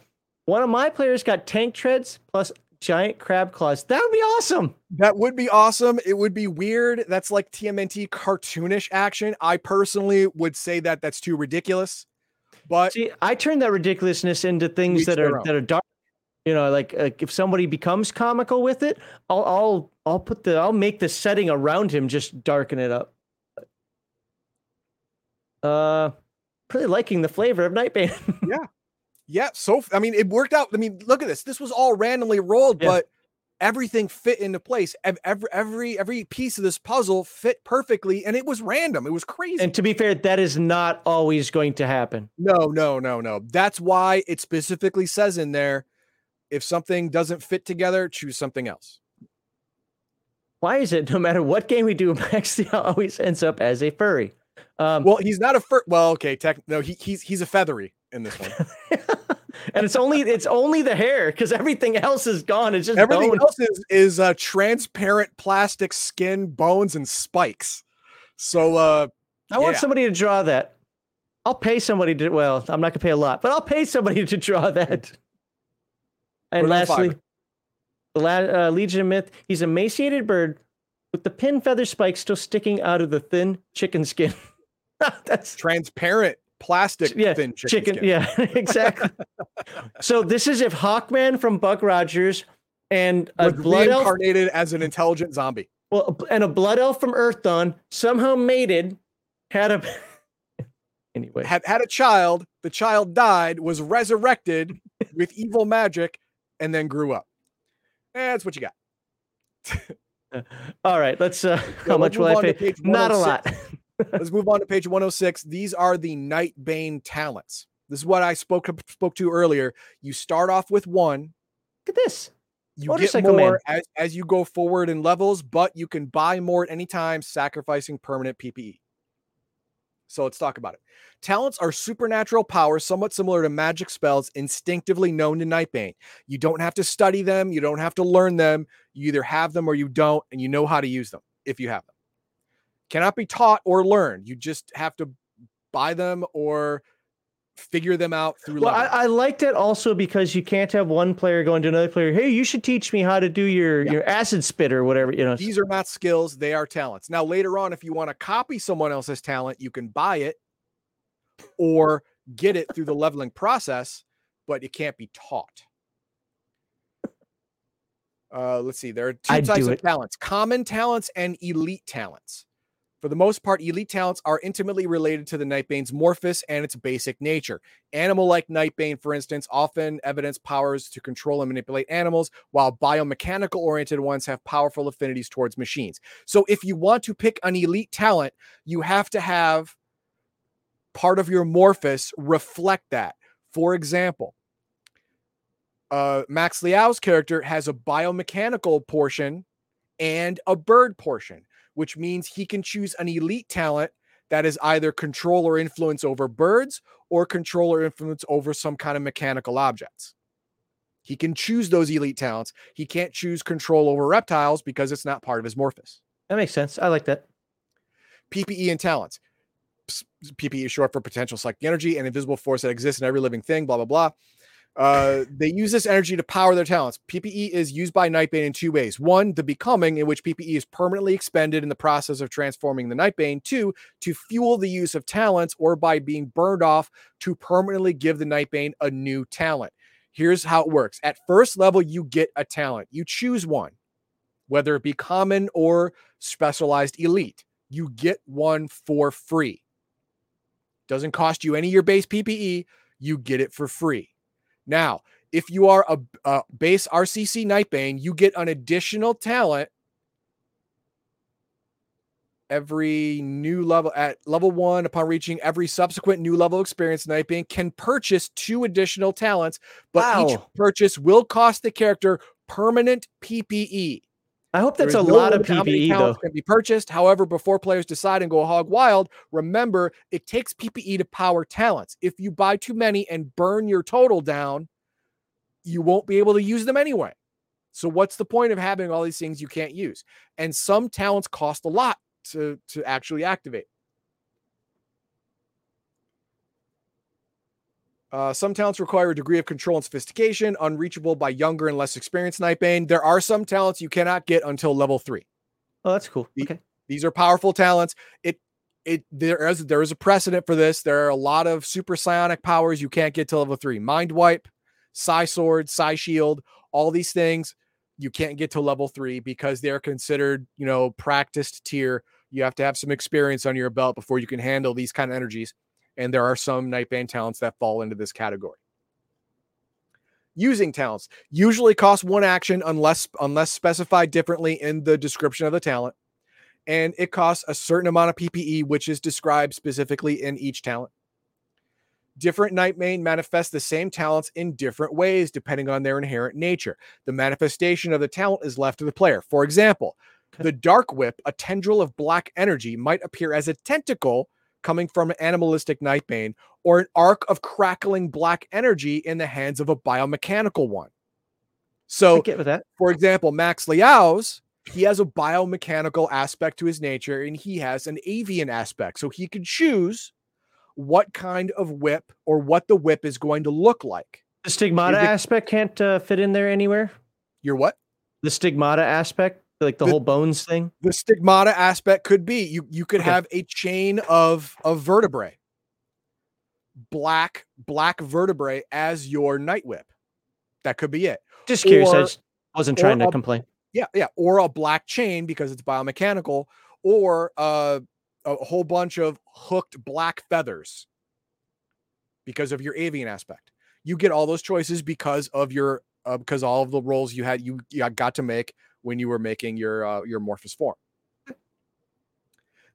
one of my players got tank treads plus giant crab claws. That would be awesome. That would be awesome. It would be weird. That's like TMNT cartoonish action. I personally would say that that's too ridiculous. But See, I turn that ridiculousness into things that are own. that are dark. You know, like, like if somebody becomes comical with it, I'll I'll I'll put the I'll make the setting around him just darken it up. Uh, really liking the flavor of Nightbane. yeah, Yeah. so I mean, it worked out. I mean, look at this. This was all randomly rolled, Yeah. but everything fit into place. Every every every piece of this puzzle fit perfectly, and it was random. It was crazy. and to be fair, that is not always going to happen. No, no, no, no. That's why it specifically says in there if something doesn't fit together, choose something else. Why is it no matter what game we do, Max Steel always ends up as a furry? Um, Well, he's not a fur. Well, okay, tech. No, he, he's he's a feathery in this one. and it's only it's only the hair because everything else is gone. It's just Everything else is is uh, transparent plastic skin, bones, and spikes. So uh, I want yeah. somebody to draw that. I'll pay somebody to. Well, I'm not gonna pay a lot, but I'll pay somebody to draw that. And lastly, the la- uh, Legion of Myth. He's a emaciated bird with the pin feather spike still sticking out of the thin chicken skin. That's transparent plastic yeah, thin chicken. chicken. Yeah, exactly. so this is if Hawkman from Buck Rogers and a Was blood elf as an intelligent zombie. Well, and a blood elf from Earthdawn somehow mated, had a. anyway, Had had a child. The child died. Was resurrected with evil magic, and then grew up. That's what you got. all right. Let's. uh How let's much will I pay? Not a lot. Let's move on to page 106. These are the Nightbane talents. This is what I spoke spoke to earlier. You start off with one. Look at this. You get more as, as you go forward in levels, but you can buy more at any time, sacrificing permanent PPE. So let's talk about it. Talents are supernatural powers, somewhat similar to magic spells, instinctively known to Nightbane. You don't have to study them, you don't have to learn them. You either have them or you don't, and you know how to use them if you have them. Cannot be taught or learned. You just have to buy them or figure them out through Well, I. I liked it also because you can't have one player going to another player. Hey, you should teach me how to do your Yeah. your acid spit or whatever. You know. These are not skills, they are talents. Now, later on, if you want to copy someone else's talent, you can buy it or get it through the leveling process, but it can't be taught. Uh, let's see. There are 2 I'd types of talents common talents and elite talents. For the most part, elite talents are intimately related to the Nightbane's morphus and its basic nature. Animal like Nightbane, for instance, often evidence powers to control and manipulate animals, while biomechanical oriented ones have powerful affinities towards machines. So, if you want to pick an elite talent, you have to have part of your morphus reflect that. For example, uh, Max Liao's character has a biomechanical portion and a bird portion, which means he can choose an elite talent that is either control or influence over birds or control or influence over some kind of mechanical objects. He can choose those elite talents. He can't choose control over reptiles because it's not part of his morphus. that makes sense. I like that. PPE and talents. PPE is short for potential psychic energy and invisible force that exists in every living thing, blah, blah, blah. Uh, they use this energy to power their talents. PPE is used by Nightbane in two ways. One, the becoming, in which PPE is permanently expended in the process of transforming the Nightbane. Two, to fuel the use of talents or by being burned off to permanently give the Nightbane a new talent. Here's how it works. At first level, you get a talent. You choose one, whether it be common or specialized elite. You get one for free. Doesn't cost you any of your base PPE. You get it for free. Now, if you are a, a base RCC Nightbane, you get an additional talent every new level at level one upon reaching every subsequent new level experience nightbane can purchase two additional talents but each purchase will cost the character permanent ppe I hope that's a no lot of limit to how many PPE though. talents Can be purchased. However, before players decide and go hog wild, remember it takes PPE to power talents. If you buy too many and burn your total down, you won't be able to use them anyway. So what's the point of having all these things you can't use? And some talents cost a lot to to actually activate. Uh, some talents require a degree of control and sophistication, unreachable by younger and less experienced Nightbane. There are some talents you cannot get until level three. Oh, that's cool. The- Okay. These are powerful talents. It it there is there is a precedent for this. There are a lot of super psionic powers you can't get to level three. Mind wipe, Psi sword, Psi shield, all these things you can't get to level three because they're considered, you know, practiced tier. You have to have some experience on your belt before you can handle these kind of energies. And there are some Nightbane talents that fall into this category. Using talents usually cost one action unless unless specified differently in the description of the talent and it costs a certain amount of PPE, which is described specifically in each talent. Different Nightbane manifest the same talents in different ways depending on their inherent nature. The manifestation of the talent is left to the player. For example, the Dark Whip, a tendril of black energy, might appear as a tentacle coming from an animalistic Nightbane, or an arc of crackling black energy in the hands of a biomechanical one. So, get with that. for example, Max Liao's, he has a biomechanical aspect to his nature and he has an avian aspect. So he can choose what kind of whip or what the whip is going to look like. The stigmata it- aspect can't uh, fit in there anywhere. Your what? The stigmata aspect, like the, The- whole bones thing. The stigmata aspect could be you you could Okay. have a chain of of vertebrae. Black black vertebrae as your night whip. That could be it. Just curious. I just wasn't trying to a- complain. Yeah, yeah, or a black chain because it's biomechanical, or uh, a whole bunch of hooked black feathers because of your avian aspect. You get all those choices because of your uh, because all of the roles you had you, you got to make when you were making your uh, your morphus form.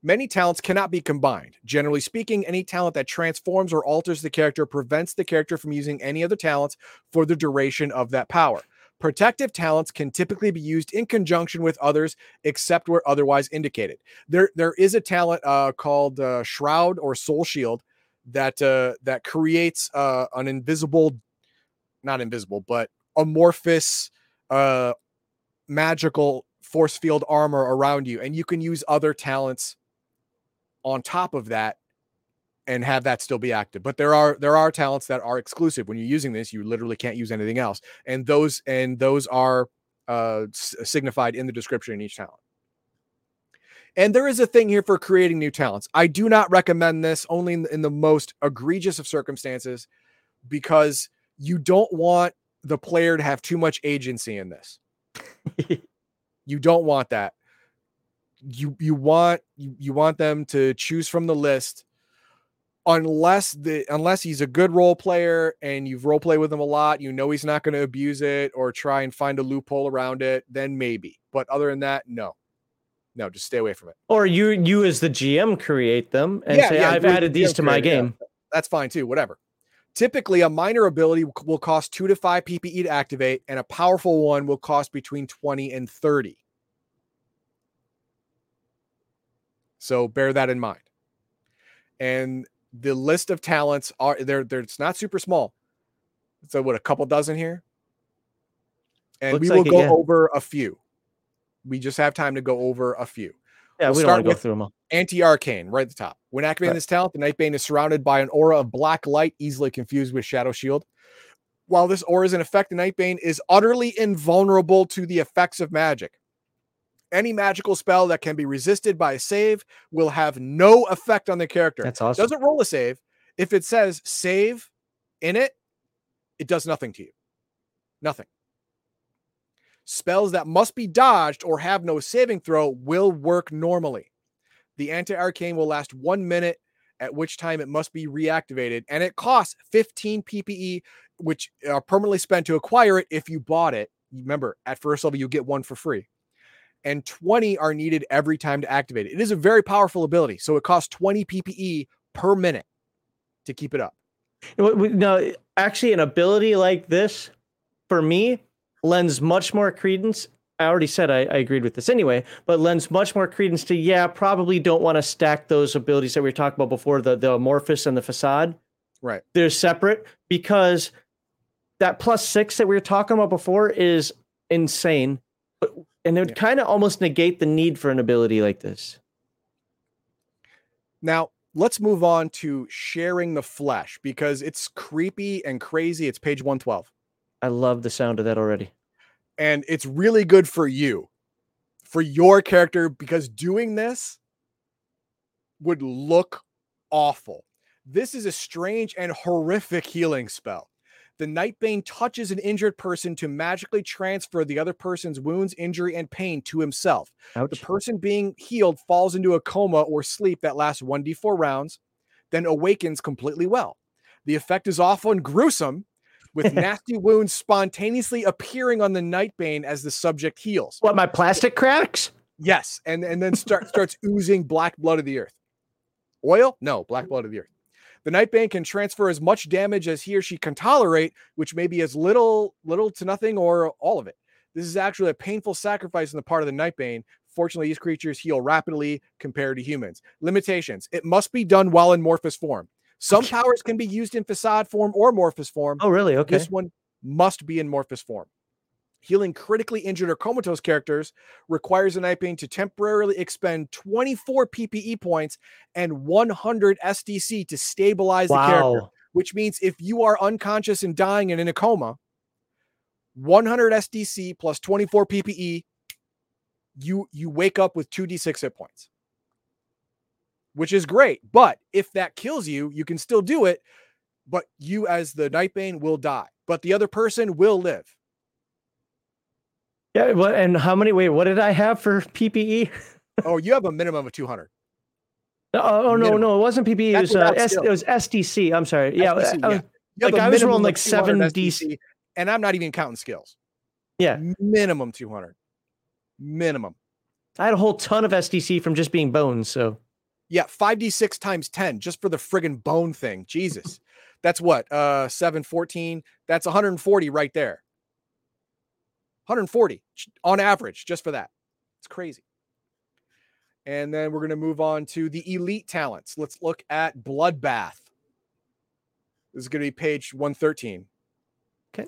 Many talents cannot be combined. Generally speaking, any talent that transforms or alters the character prevents the character from using any other talents for the duration of that power. Protective talents can typically be used in conjunction with others, except where otherwise indicated. There, there is a talent uh, called uh, Shroud or Soul Shield that uh, that creates uh, an invisible, not invisible, but amorphous, uh, magical force field armor around you, and you can use other talents on top of that and have that still be active. But there are there are talents that are exclusive. When you're using this, you literally can't use anything else. And those and those are uh, signified in the description in each talent. And there is a thing here for creating new talents. I do not recommend this only in, in the most egregious of circumstances because you don't want the player to have too much agency in this. you don't want that. You you want you, you want them to choose from the list unless the unless he's a good role player and you've role played with him a lot, you know he's not going to abuse it or try and find a loophole around it, then maybe. But other than that, no. No, just stay away from it. Or you, you as the GM, create them and Yeah, say, yeah, "I've added the these GM to my it, yeah. game." That's fine too, whatever. Typically, a minor ability will- cost 2 to 5 PPE to activate and a powerful one will cost between 20 and 30. So bear that in mind. And the list of talents are there there it's not super small. So what a couple dozen here? And Looks we will like it, go yeah. over a few. We just have time to go over a few. Yeah, We'll we don't want to go through them all. Anti arcane, right at the top. When activating Right. this talent, the Nightbane is surrounded by an aura of black light, easily confused with Shadow Shield. While this aura is in effect, the Nightbane is utterly invulnerable to the effects of magic. Any magical spell that can be resisted by a save will have no effect on the character. That's awesome. Doesn't roll a save. If it says save in it, it does nothing to you. Nothing. Spells that must be dodged or have no saving throw will work normally. The anti arcane will last one minute, at which time it must be reactivated, and it costs 15 PPE, which are permanently spent to acquire it if you bought it. Remember, at first level, you get one for free. And 20 are needed every time to activate it. It is a very powerful ability. So it costs 20 PPE per minute to keep it up. No, actually, an ability like this, for me, lends much more credence I already said I, I agreed with this anyway, but lends much more credence to yeah, probably don't want to stack those abilities that we were talking about before the the amorphous and the facade. Right. They're separate because that plus six that we were talking about before is insane, but, and it would Yeah. kind of almost negate the need for an ability like this. Now, let's move on to sharing the flesh because it's creepy and crazy. It's page 112. I love the sound of that already. And it's really good for you, for your character, because doing this would look awful. This is a strange and horrific healing spell. The Nightbane touches an injured person to magically transfer the other person's wounds, injury, and pain to himself. The person being healed falls into a coma or sleep that lasts 1d4 rounds, then awakens completely well. The effect is often gruesome, with nasty wounds spontaneously appearing on the Nightbane as the subject heals. What my plastic cracks? Yes, and, and then start, starts oozing black blood of the earth. Oil? No, black blood of the earth. The Nightbane can transfer as much damage as he or she can tolerate, which may be as little, little to nothing, or all of it. This is actually a painful sacrifice on the part of the Nightbane. Fortunately, these creatures heal rapidly compared to humans. Limitations: It must be done while in Morphus form. Some powers can be used in facade form or Morphus form. Oh, really? Okay. This one must be in Morphus form. Healing critically injured or comatose characters requires a Nightbane to temporarily expend 24 PPE points and 100 SDC to stabilize the character. wow. Which means if you are unconscious and dying and in a coma, 100 SDC plus 24 PPE, you you wake up with 2d6 hit points, which is great. But if that kills you, you can still do it. But you, as the Nightbane, will die. But the other person will live. Yeah. What? And how many? Wait. What did I have for PPE? Oh, you have a minimum of 200. Oh, oh no, no, it wasn't PPE. It was, uh, S- it was SDC. I'm sorry. Yeah. SDC, I- yeah. Like, I was rolling, like, 200 seven DC. And I'm not even counting skills. Yeah. Minimum 200. Minimum. I had a whole ton of SDC from just being bones. So Yeah, 5d6 times 10 just for the friggin' bone thing. Jesus. That's what? Uh 714. That's 140 right there. 140 on average just for that. It's crazy. And then we're going to move on to the elite talents. Let's look at Bloodbath. This is going to be page 113. Okay.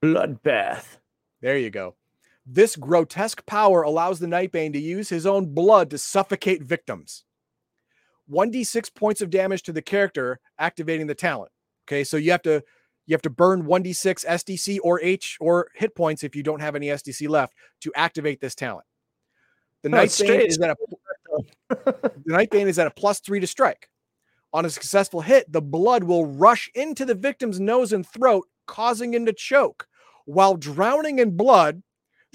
bloodbath. There you go. This grotesque power allows the Nightbane to use his own blood to suffocate victims. 1d6 points of damage to the character activating the talent. Okay, so you have to you have to burn 1d6 SDC or H or hit points if you don't have any SDC left to activate this talent. The it's Nightbane is at a the Nightbane is at a plus three to strike. On a successful hit, the blood will rush into the victim's nose and throat, causing him to choke. While drowning in blood,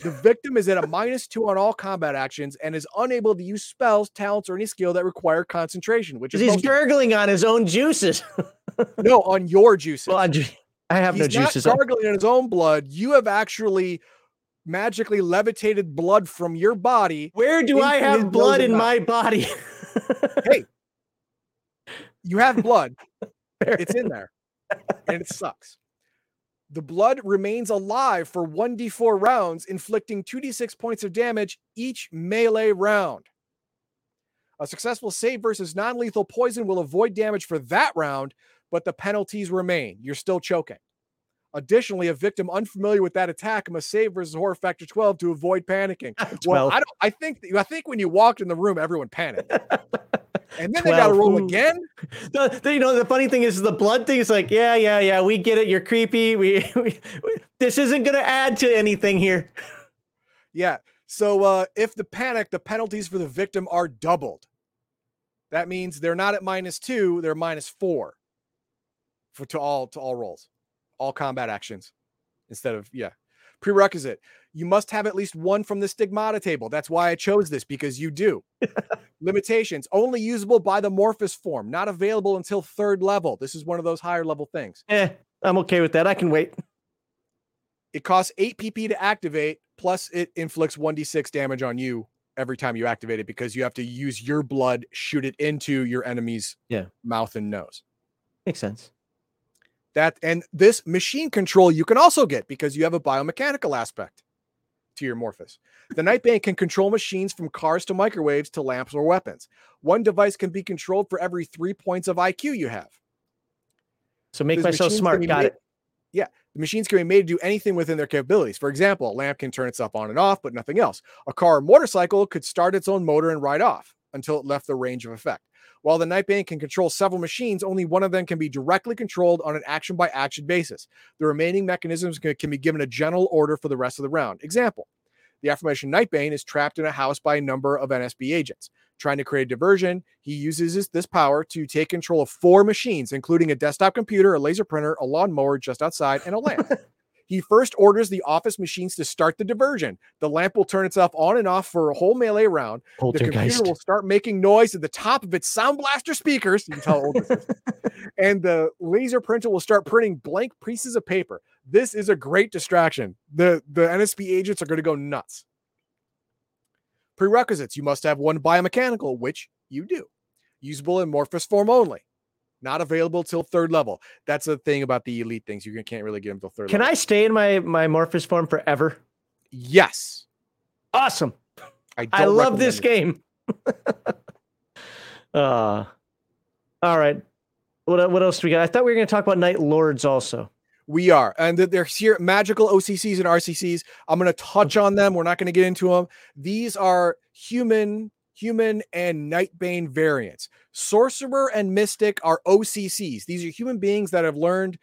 the victim is at a minus two on all combat actions and is unable to use spells, talents, or any skill that require concentration, which is He's gurgling on his own juices. no on your juices. well, I, have no juices. He's not juices. gargling in his own blood. You have actually magically levitated blood from your body. Where do I have blood in my body? Hey, you have blood. Fair it's in there and it sucks. The blood remains alive for 1d4 rounds, inflicting 2d6 points of damage each melee round. A successful save versus non lethal poison will avoid damage for that round, but the penalties remain. You're still choking. Additionally, a victim unfamiliar with that attack must save versus horror factor 12 to avoid panicking. Well, I don't I think I think when you walked in the room, everyone panicked. And then they gotta roll again. The, the- you know, the funny thing is the blood thing is like, yeah, yeah, yeah, we get it. You're creepy. We, we, we this isn't gonna add to anything here. Yeah. So uh, if the panic, the penalties for the victim are doubled. That means they're not at minus two; they're minus four for to all to all rolls, all combat actions, instead of yeah. Prerequisite: you must have at least one from the stigmata table. That's why I chose this because you do. Limitations: only usable by the Morphus form, not available until third level. This is one of those higher level things. Eh, I'm okay with that. I can wait. It costs 8 PP to activate, plus it inflicts 1d6 damage on you every time you activate it because you have to use your blood, shoot it into your enemy's Yeah. mouth and nose. Makes sense. That and this machine control you can also get because you have a biomechanical aspect. to your Morphus. The Nightbane can control machines from cars to microwaves to lamps or weapons. One device can be controlled for every three points of IQ you have. So make These myself smart. Got made- it. Yeah. The machines can be made to do anything within their capabilities. For example, a lamp can turn itself on and off, but nothing else. A car or motorcycle could start its own motor and ride off until it left the range of effect. While the Nightbane can control several machines, only one of them can be directly controlled on an action by action basis. The remaining mechanisms can, can be given a general order for the rest of the round. Example The aforementioned Nightbane is trapped in a house by a number of NSB agents. Trying to create a diversion, he uses this, this power to take control of four machines, including a desktop computer, a laser printer, a lawnmower just outside, and a lamp. He first orders the office machines to start the diversion. The lamp will turn itself on and off for a whole melee round. The computer will start making noise at the top of its sound blaster speakers. You can tell old. And the laser printer will start printing blank pieces of paper. This is a great distraction. The the NSB agents are going to go nuts. Prerequisites: You must have one biomechanical, which you do. Usable in Morphus form only. Not available till third level. That's the thing about the elite things. You can't really get them till third Can level. I stay in my my Morphus form forever? Yes. Awesome. I, I love this it. game. uh, all right. What what else do we got? I thought we were going to talk about Night Lords also. We are, and th- there's here magical OCCs and RCCs. I'm going to touch on them. We're not going to get into them. These are human, human, and Nightbane variants. Sorcerer and Mystic are OCCs. These are human beings that have learned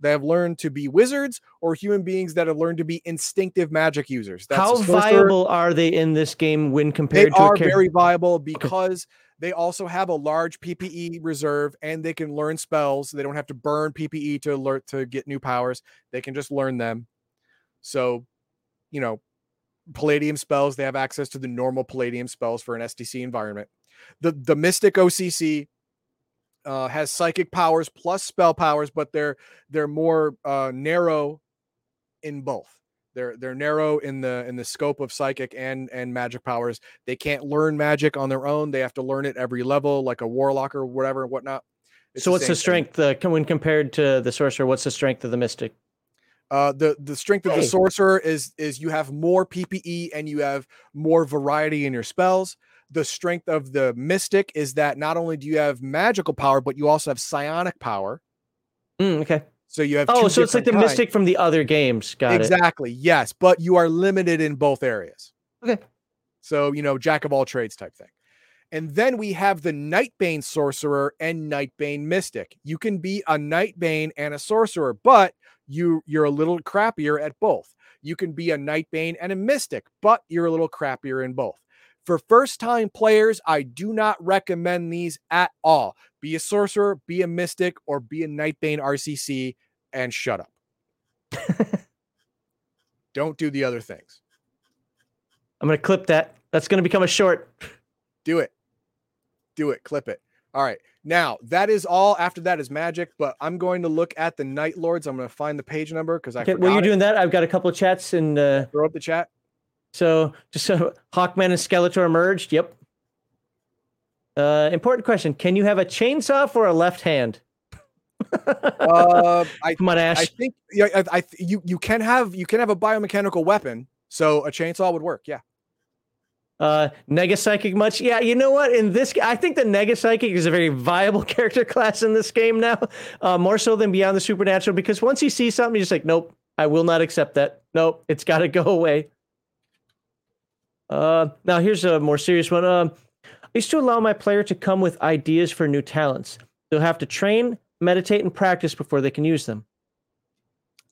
that have learned to be wizards, or human beings that have learned to be instinctive magic users. That's How viable are they in this game when They compared to are very viable because they also have a large PPE reserve and they can learn spells. They don't have to burn PPE to alert to get new powers. They can just learn them. So, you know, Palladium spells, they have access to the normal Palladium spells for an SDC environment. The the Mystic OCC uh, has psychic powers plus spell powers, but they're they're more uh, narrow in both. They're they're narrow in the in the scope of psychic and and magic powers. They can't learn magic on their own. They have to learn it every level, like a warlock or whatever, and whatnot. It's so what's the strength uh, when compared to the sorcerer? What's the strength of the mystic? Uh, the the strength of the sorcerer is is you have more PPE and you have more variety in your spells. The strength of the mystic is that not only do you have magical power, but you also have psionic power. Mm, okay. So you have Oh, so it's like the kinds. mystic from the other games. Got it. exactly yes, but you are limited in both areas. Okay. So you know, jack of all trades type thing. And then we have the Nightbane sorcerer and Nightbane mystic. You can be a Nightbane and a sorcerer, but you you're a little crappier at both. You can be a Nightbane and a mystic, but you're a little crappier in both. For first time players, I do not recommend these at all. Be a sorcerer, be a mystic, or be a Nightbane RCC and shut up. Don't do the other things. I'm gonna clip that. That's gonna become a short. Do it. Do it. Clip it. All right. Now, that is all. After that is magic, but I'm going to look at the Night Lords. I'm going to find the page number because I Okay, while you're it. doing that, I've got a couple of chats and uh, Throw up the chat. so just so Hawkman and Skeletor merged. Yep. Uh, important question: Can you have a chainsaw for a left hand? Uh, I Come on, Ash. I think yeah, I, I you you can have you can have a biomechanical weapon, so a chainsaw would work. Yeah. Uh, Nega Psychic much? Yeah, you know what? In this, I think the Nega Psychic is a very viable character class in this game now, uh, more so than Beyond the Supernatural. Because once you see something, you're just like, nope, I will not accept that. Nope, it's got to go away. Uh, now here's a more serious one. Um, I used to allow my player to come with ideas for new talents. They'll have to train, meditate, and practice before they can use them.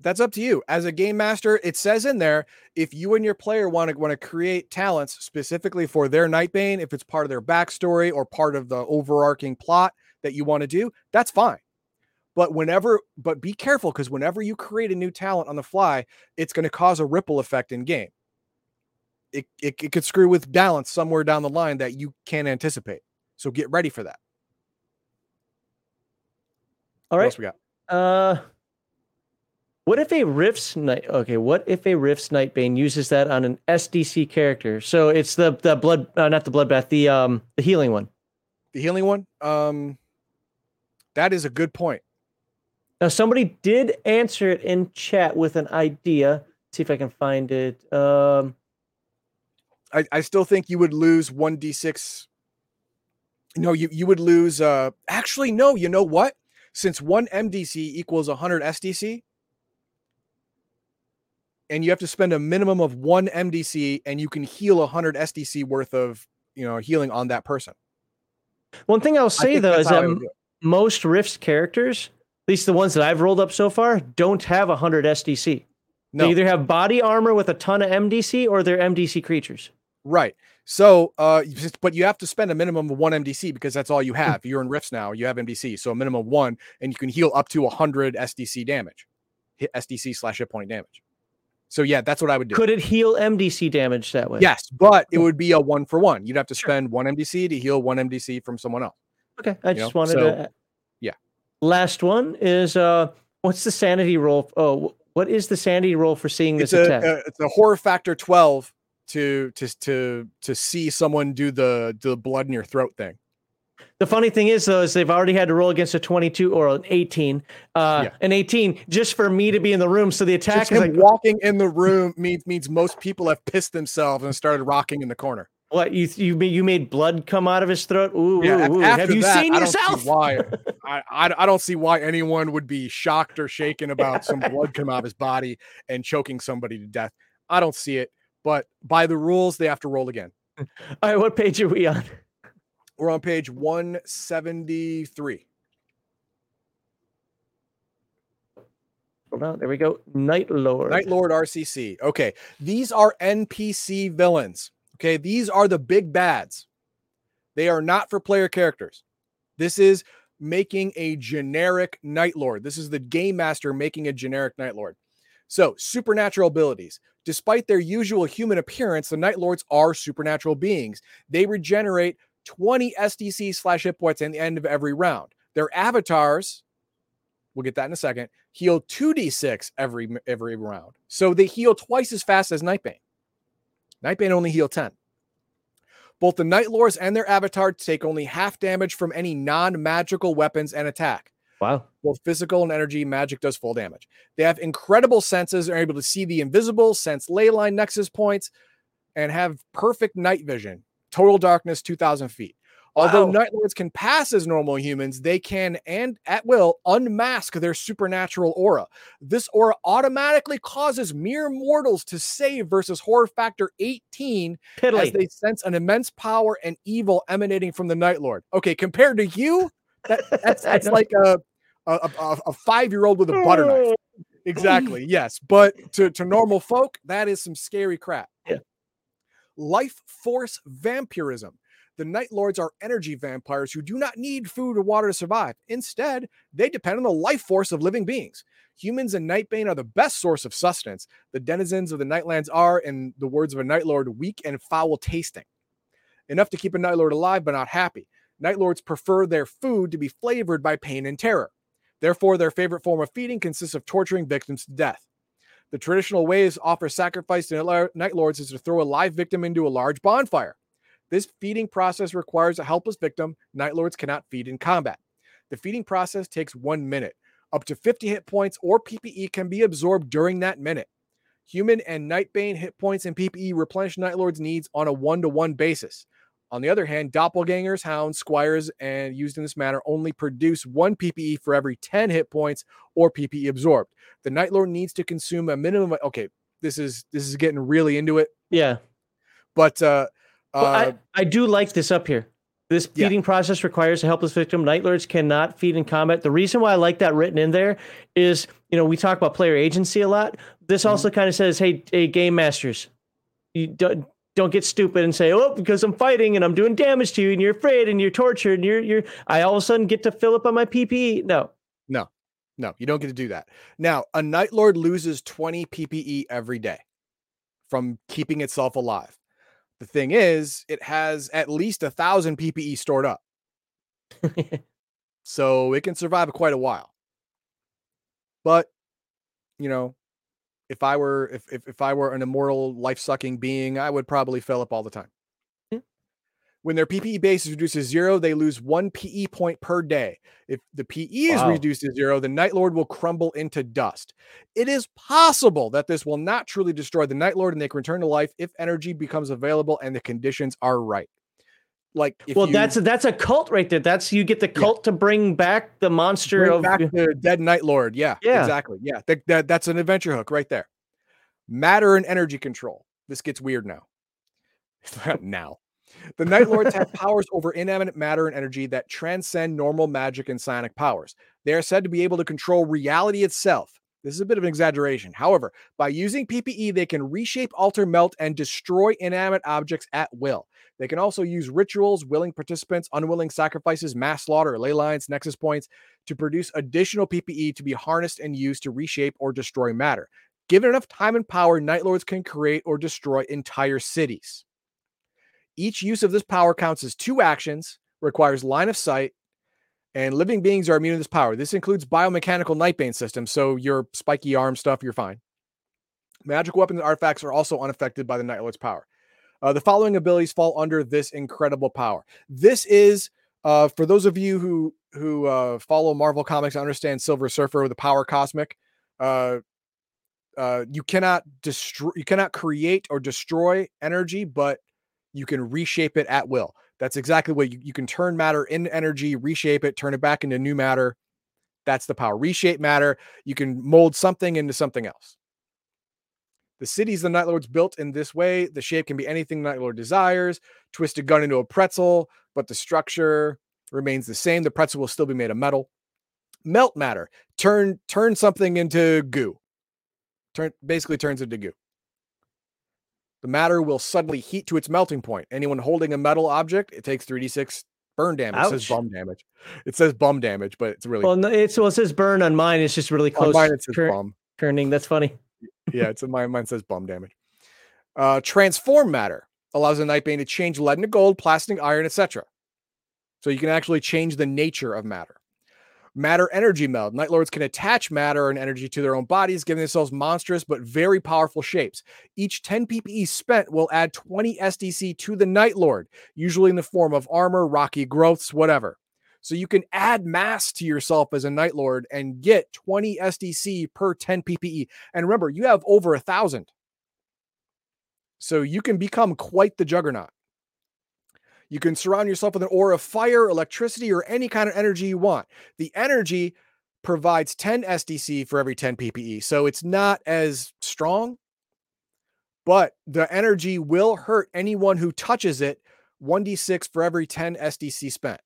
That's up to you. As a game master, it says in there if you and your player want to want to create talents specifically for their Nightbane, if it's part of their backstory or part of the overarching plot that you want to do, that's fine. But whenever, but be careful because whenever you create a new talent on the fly, it's going to cause a ripple effect in game. It, it, it could screw with balance somewhere down the line that you can't anticipate. So get ready for that. all right What else we got? Uh, what if a Rift's night? Okay, what if a Rift's Nightbane uses that on an SDC character? So it's the the blood, uh, not the bloodbath, the um the healing one. The healing one? Um, that is a good point. Now somebody did answer it in chat with an idea. see if I can find it. Um, I, I still think you would lose one d6. No, you you would lose. Uh, actually, no. You know what? Since one MDC equals 100 SDC, and you have to spend a minimum of one MDC, and you can heal 100 SDC worth of you know healing on that person. One thing I'll say though is that most Rifts characters, at least the ones that I've rolled up so far, don't have 100 SDC. No. They either have body armor with a ton of MDC or they're MDC creatures. Right. So, uh, but you have to spend a minimum of one MDC because that's all you hmm. have. You're in Rifts now. You have MDC, so a minimum of one, and you can heal up to 100 SDC damage, hit SDC slash hit point damage. So yeah, that's what I would do. Could it heal MDC damage that way? Yes, but it would be a one for one. You'd have to spend one MDC to heal one MDC from someone else. Okay, I just know? wanted so, to. Yeah. Last one is uh, what's the sanity roll? Oh, what is the sanity roll for seeing this it's attack? A, it's a horror factor twelve to to to to see someone do the the blood in your throat thing. The funny thing is, though, is they've already had to roll against a 22 or an 18. Uh, yeah. An 18 just for me to be in the room. So the attack just is like walking in the room means means most people have pissed themselves and started rocking in the corner. What you you made you made blood come out of his throat? Ooh, yeah, ooh, ooh. have you that, seen I yourself? why I, I I don't see why anyone would be shocked or shaken about some blood come out of his body and choking somebody to death. I don't see it, but by the rules, they have to roll again. All right, what page are we on? We're on page 173. Well, there we go. Night Lord. Night Lord RCC. Okay. These are NPC villains. Okay. These are the big bads. They are not for player characters. This is making a generic Night Lord. This is the game master making a generic Night Lord. So, supernatural abilities. Despite their usual human appearance, the Night Lords are supernatural beings. They regenerate 20 SDC slash hit points at the end of every round. Their avatars, we'll get that in a second, heal 2d6 every every round. So they heal twice as fast as Nightbane. Nightbane only heal 10. Both the Night Lords and their avatars take only half damage from any non-magical weapons and attack. Wow. Both physical and energy magic does full damage. They have incredible senses, are able to see the invisible, sense ley line nexus points, and have perfect night vision. Total darkness, 2,000 feet. Although wow. Night Lords can pass as normal humans, they can and at will unmask their supernatural aura. This aura automatically causes mere mortals to save versus horror factor 18 Piddly. as they sense an immense power and evil emanating from the Night Lord. Okay, compared to you, that, that's that's like a a, a, a five year old with a butter knife. Exactly. Yes, but to to normal folk, that is some scary crap. Life force vampirism. The Night Lords are energy vampires who do not need food or water to survive. Instead, they depend on the life force of living beings. Humans and Nightbane are the best source of sustenance. The denizens of the Nightlands are, in the words of a Night Lord, weak and foul tasting. Enough to keep a Night Lord alive, but not happy. Night Lords prefer their food to be flavored by pain and terror. Therefore, their favorite form of feeding consists of torturing victims to death. The traditional ways offer sacrifice to night lords is to throw a live victim into a large bonfire. This feeding process requires a helpless victim. Night lords cannot feed in combat. The feeding process takes one minute. Up to 50 hit points or PPE can be absorbed during that minute. Human and Nightbane hit points and PPE replenish Night Lord's needs on a one to one basis. On the other hand, doppelgangers, hounds, squires, and used in this manner only produce one PPE for every 10 hit points or PPE absorbed. The Night Lord needs to consume a minimum. Of, okay, this is this is getting really into it. Yeah, but uh, well, I, uh, I do like this up here. This feeding yeah. process requires a helpless victim. Night Lords cannot feed in combat. The reason why I like that written in there is, you know, we talk about player agency a lot. This mm-hmm. also kind of says, hey, hey, game masters, you don't don't get stupid and say, "Oh, because I'm fighting and I'm doing damage to you, and you're afraid and you're tortured, and you're you're." I all of a sudden get to fill up on my PPE. No, no, no, you don't get to do that. Now, a Night Lord loses 20 PPE every day from keeping itself alive. The thing is, it has at least a thousand PPE stored up, so it can survive quite a while. But you know, if I were if if, if I were an immortal life sucking being, I would probably fill up all the time. Hmm. When their PPE base is reduced to zero, they lose one PE point per day. If the PE is Wow. reduced to zero, the Night Lord will crumble into dust. It is possible that this will not truly destroy the Night Lord and they can return to life if energy becomes available and the conditions are right. Like, if well, you that's that's a cult right there. That's you get the cult to bring back the monster bring of back the dead Night Lord. Yeah, Yeah. exactly. Yeah, that, that, that's an adventure hook right there. Matter and energy control. This gets weird now. now. The Night Lords have powers over inanimate matter and energy that transcend normal magic and psionic powers. They are said to be able to control reality itself. This is a bit of an exaggeration. However, by using PPE, they can reshape, alter, melt, and destroy inanimate objects at will. They can also use rituals, willing participants, unwilling sacrifices, mass slaughter, ley lines, nexus points to produce additional PPE to be harnessed and used to reshape or destroy matter. Given enough time and power, Night Lords can create or destroy entire cities. Each use of this power counts as two actions, requires line of sight, and living beings are immune to this power. This includes biomechanical Nightbane systems, so your spiky arm stuff, you're fine. Magical weapons and artifacts are also unaffected by the Night Lord's power. Uh, the following abilities fall under this incredible power. This is uh, for those of you who who uh, follow Marvel comics, understand Silver Surfer, the power cosmic. Uh, uh, you cannot destroy, you cannot create or destroy energy, but you can reshape it at will. That's exactly what you, you can turn matter into energy, reshape it, turn it back into new matter. That's the power. Reshape matter. You can mold something into something else. The cities the Night Lords built in this way, the shape can be anything the Night Lord desires. Twist a gun into a pretzel, but the structure remains the same. The pretzel will still be made of metal. Melt matter. Turn turn something into goo. Turn basically turns into goo. The matter will suddenly heat to its melting point. Anyone holding a metal object, it takes 3d6 burn damage. It says bum damage. It says bum damage, but it's really Well, no, it's well, it says burn on mine. It's just really on close. mine it says bum. turning. That's funny. Yeah, it's in mine. Mine says bum damage. Uh, transform matter allows a Nightbane to change lead into gold, plastic, iron, etc. So you can actually change the nature of matter. Matter energy meld. Night Lords can attach matter and energy to their own bodies, giving themselves monstrous but very powerful shapes. Each 10 PPE spent will add 20 SDC to the Night Lord, usually in the form of armor, rocky growths, whatever. So you can add mass to yourself as a Night Lord and get 20 SDC per 10 PPE. And remember, you have over a thousand. So you can become quite the juggernaut. You can surround yourself with an aura of fire, electricity, or any kind of energy you want. The energy provides 10 SDC for every 10 PPE. So it's not as strong, but the energy will hurt anyone who touches it 1d6 for every 10 SDC spent.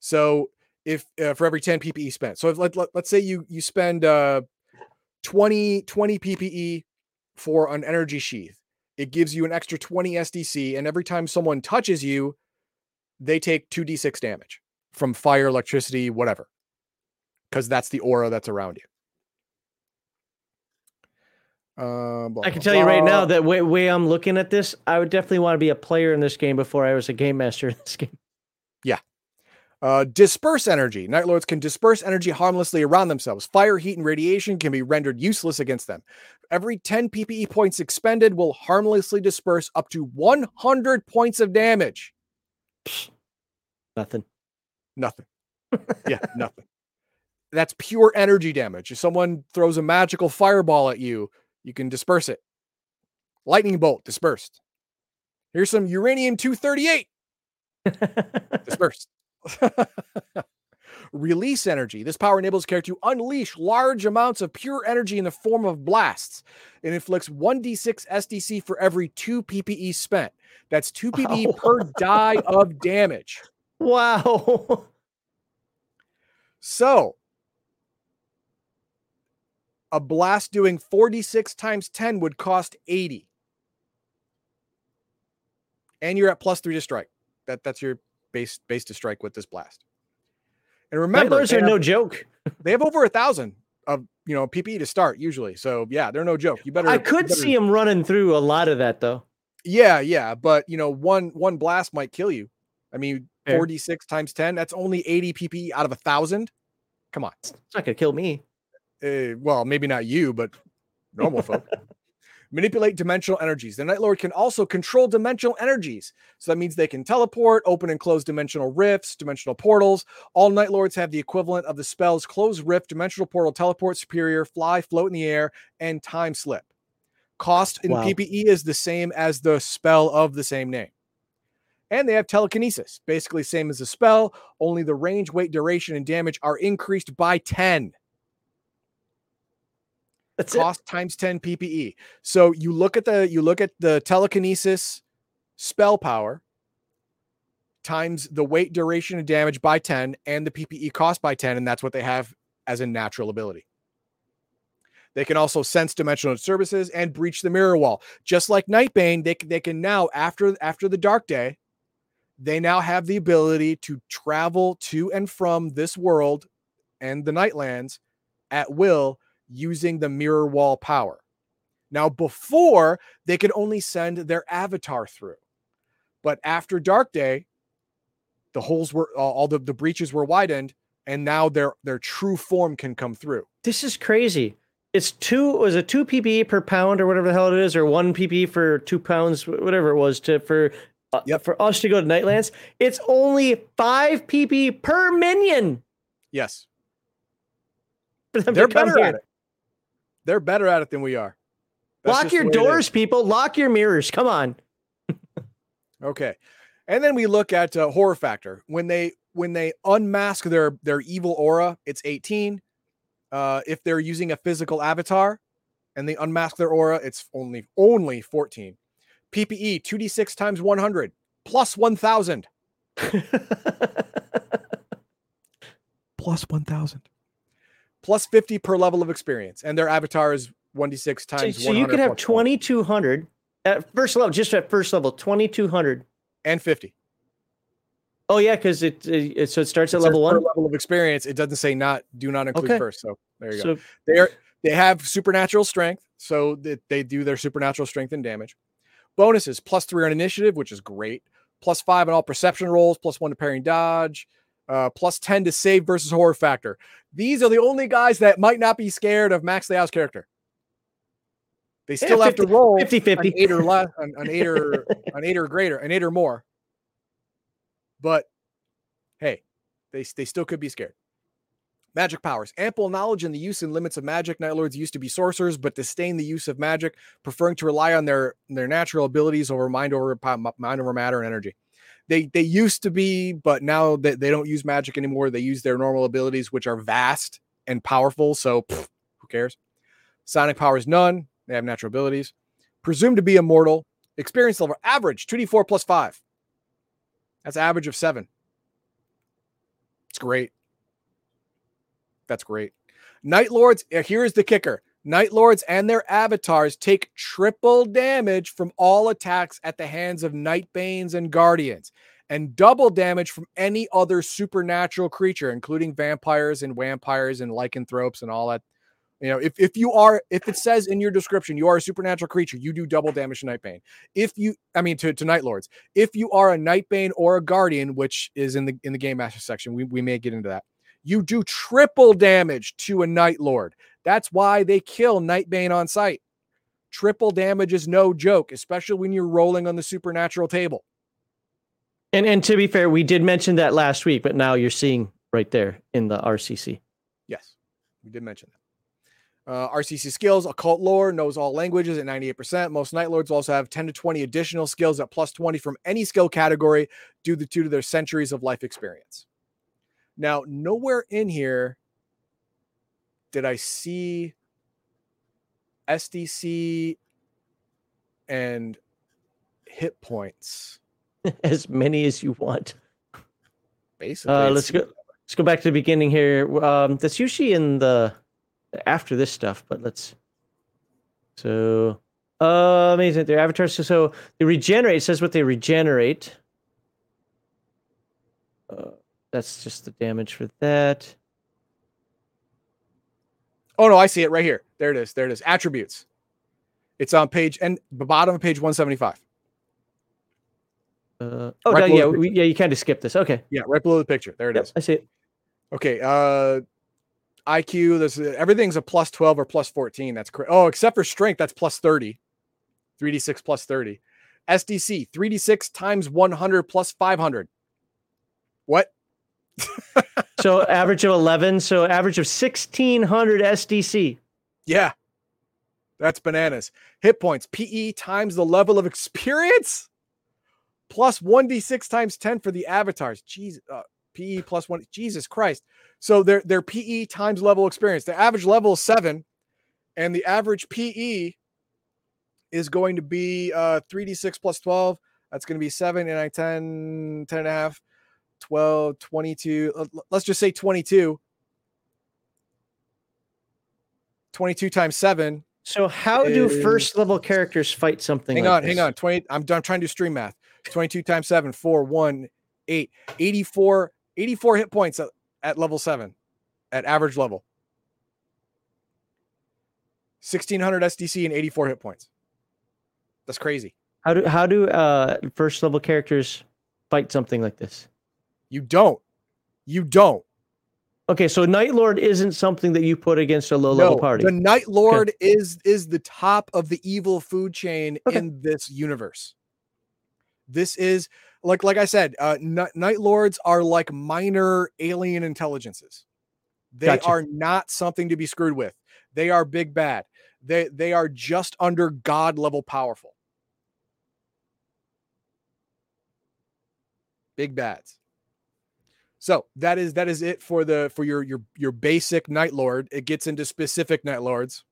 So if uh, for every 10 PPE spent. So if let, let, us say you you spend uh 20 20 PPE for an energy sheath. It gives you an extra 20 SDC and every time someone touches you they take 2d6 damage from fire, electricity, whatever. Cuz that's the aura that's around you. Uh, blah, I can blah, tell you right now that way, way I'm looking at this, I would definitely want to be a player in this game before I was a game master in this game. Uh, disperse energy. Night Lords can disperse energy harmlessly around themselves. Fire, heat, and radiation can be rendered useless against them. Every 10 PPE points expended will harmlessly disperse up to 100 points of damage. Nothing. Nothing. Yeah, nothing. That's pure energy damage. If someone throws a magical fireball at you, you can disperse it. Lightning bolt dispersed. Here's some uranium 238 dispersed. Release energy. This power enables character to unleash large amounts of pure energy in the form of blasts. It inflicts 1d6 SDC for every 2 PPE spent. That's 2 PPE Wow. per die of damage. wow. So, a blast doing 46 times 10 would cost 80. And you're at plus 3 to strike. That that's your base base to strike with this blast. And remember, Numbers they are have- no joke. they have over a thousand of you know PPE to start usually. So yeah, they're no joke. You better. I could better- see him running through a lot of that though. Yeah, yeah, but you know, one one blast might kill you. I mean, forty six times ten. That's only eighty PPE out of a thousand. Come on. It's not gonna kill me. Uh, well, maybe not you, but normal folk. manipulate dimensional energies. The Night Lord can also control dimensional energies. So that means they can teleport, open and close dimensional rifts, dimensional portals. All Night Lords have the equivalent of the spells Close Rift, Dimensional Portal, Teleport, Superior, Fly, Float in the Air, and Time Slip. Cost in Wow. PPE is the same as the spell of the same name. And they have telekinesis, basically same as the spell, only the range, weight, duration, and damage are increased by 10 That's it. cost times 10 ppe so you look at the you look at the telekinesis spell power times the weight duration and damage by 10 and the ppe cost by 10 and that's what they have as a natural ability. They can also sense dimensional disturbances and breach the mirror wall. Just like nightbane they, they can now after after the dark day they now have the ability to travel to and from this world and the nightlands at will using the mirror wall power. Now, before they could only send their avatar through, but after Dark Day, the holes were all the, the breaches were widened, and now their their true form can come through. This is crazy. It's two was it two PPE per pound or whatever the hell it is, or one PPE for two pounds, whatever it was to for uh, Yep. for us to go to Nightlands. It's only five PP per minion Yes, they're better at it. They're better at it than we are. That's Lock your the way it is. doors, people. Lock your mirrors. Come on. Okay, and then we look at uh, horror factor when they when they unmask their their evil aura. It's eighteen. Uh, if they're using a physical avatar, and they unmask their aura, it's only only fourteen. PPE two d six times one hundred plus one thousand plus one thousand plus fifty per level of experience, and their avatar is one d six so, times. so you could have plus twenty two hundred at first level, just at first level, twenty two hundred. and fifty. Oh yeah, because it, it so it starts at It level one. level of experience. It doesn't say not do not include Okay. first. So there you go. They're they have supernatural strength, so that they do their supernatural strength and damage. Bonuses plus three on initiative, which is great. Plus five on all perception rolls, plus one to parrying dodge, uh, plus 10 to save versus horror factor. These are the only guys that might not be scared of Max Leo's character. They Yeah, still have to roll 50 an 50. eight or less, an, an eight or an eight or greater, an eight or more. But hey, they they still could be scared. Magic powers. Ample knowledge in the use and limits of magic. Night Lords used to be sorcerers, but disdain the use of magic, preferring to rely on their their natural abilities over mind over mind over matter and energy. They they used to be, but now they, they don't use magic anymore. They use their normal abilities, which are vast and powerful. So pff, who cares? Sonic powers none. They have natural abilities. Presumed to be immortal. Experience level average 2d4 plus 5. That's average of 7. It's great. That's great. Night Lords, uh, here's the kicker. Night Lords and their avatars take triple damage from all attacks at the hands of Nightbanes and Guardians, and double damage from any other supernatural creature, including vampires and vampires and lycanthropes and all that. You know, if, if you are, if it says in your description you are a supernatural creature, you do double damage to Nightbane. If you, I mean, to, to Night Lords, if you are a Nightbane or a Guardian, which is in the in the Game Master section, we, we may get into that. You do triple damage to a Night Lord. That's why they kill Nightbane on sight. Triple damage is no joke, especially when you're rolling on the supernatural table. And and to be fair, we did mention that last week, but now you're seeing right there in the RCC. Yes, we did mention that. Uh, RCC skills, occult lore, knows all languages at 98%. Most Night Lords also have 10 to 20 additional skills at plus 20 from any skill category due to, due to their centuries of life experience. Now, nowhere in here did I see SDC and hit points. as many as you want. Basically, Uh, let's go. Let's go back to the beginning here. Um, that's usually in the after this stuff, but let's. So, uh, amazing. Their avatars. So, so they regenerate. It says what they regenerate. Uh, that's just the damage for that. Oh no, I see it right here. There it is. There it is. Attributes. It's on page and the bottom of page 175. Uh, oh, Right no, yeah, we, yeah. You kind of skipped this. Okay, Yeah, right below the picture. There it is. Yep, I see it. Okay. Uh IQ, this everything's a plus 12 or plus 14. That's correct. Oh, except for strength, that's plus 30. 3d6 plus 30. SDC 3d6 times 100 plus 500. What? so average of 11. So average of 1600 SDC. Yeah. That's bananas. Hit points PE times the level of experience plus 1d6 times 10 for the avatars. Jesus, uh, PE plus one. Jesus Christ. So their their PE times level experience. The average level is seven, and the average PE is going to be uh 3d6 plus 12. That's going to be 7 and I 10, 10 and a half, 12, 22. Let's just say 22. 22 times 7. So how is, do first level characters fight something Hang like on, this? hang on. 20 I'm, I'm trying to do stream math. 22 times 7, 4, 1, 8, 84, 84 hit points at, at level 7 at average level. 1600 SDC and 84 hit points. That's crazy. How do how do uh first level characters fight something like this? You don't. You don't. Okay, so Night Lord isn't something that you put against a low level no, party. The Night Lord okay. is is the top of the evil food chain okay. in this universe. This is like like I said, uh, N- Night Lords are like minor alien intelligences. They gotcha. are not something to be screwed with. They are big bad. They they are just under god level powerful. Big bads. So that is that is it for the for your your your basic Night Lord. It gets into specific Night Lords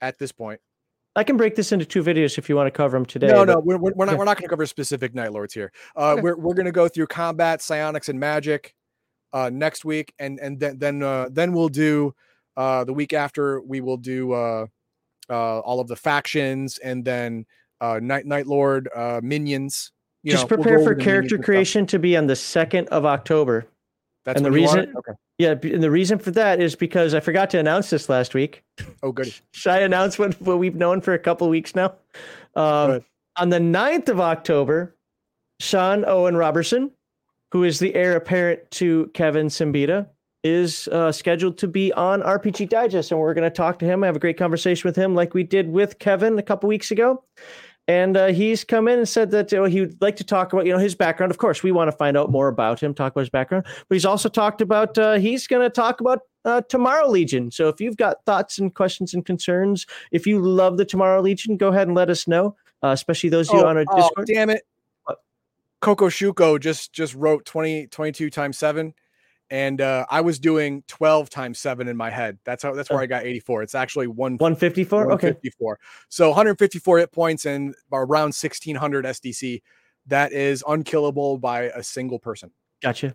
at this point. I can break this into two videos if you want to cover them today. No, but... no, we're, we're not. We're not going to cover specific Night Lords here. Uh, okay. We're we're going to go through combat, psionics, and magic uh, next week, and and then then uh, then we'll do uh, the week after. We will do uh, uh, all of the factions, and then uh, Night Night Lord uh, minions. You Just know, prepare we'll for character creation to be on the second of October. That's and the reason. Okay. Yeah, and the reason for that is because I forgot to announce this last week. Oh, good. Should I announce what, what we've known for a couple weeks now? Um, on the 9th of October, Sean Owen Robertson, who is the heir apparent to Kevin Siembieda, is uh, scheduled to be on RPG Digest, and we're going to talk to him. I have a great conversation with him, like we did with Kevin a couple weeks ago. And uh, he's come in and said that uh, he would like to talk about, you know, his background. Of course, we want to find out more about him, talk about his background. But he's also talked about uh, he's going to talk about uh, Tomorrow Legion. So if you've got thoughts and questions and concerns, if you love the Tomorrow Legion, go ahead and let us know. Uh, especially those of you oh, on our oh, Discord. Damn it! Coco Shuko just just wrote 20, 22 times seven and uh, I was doing 12 times seven in my head. That's how that's where I got 84. It's actually one 154. 154. Okay. So 154 hit points and around 1600 SDC. That is unkillable by a single person. Gotcha.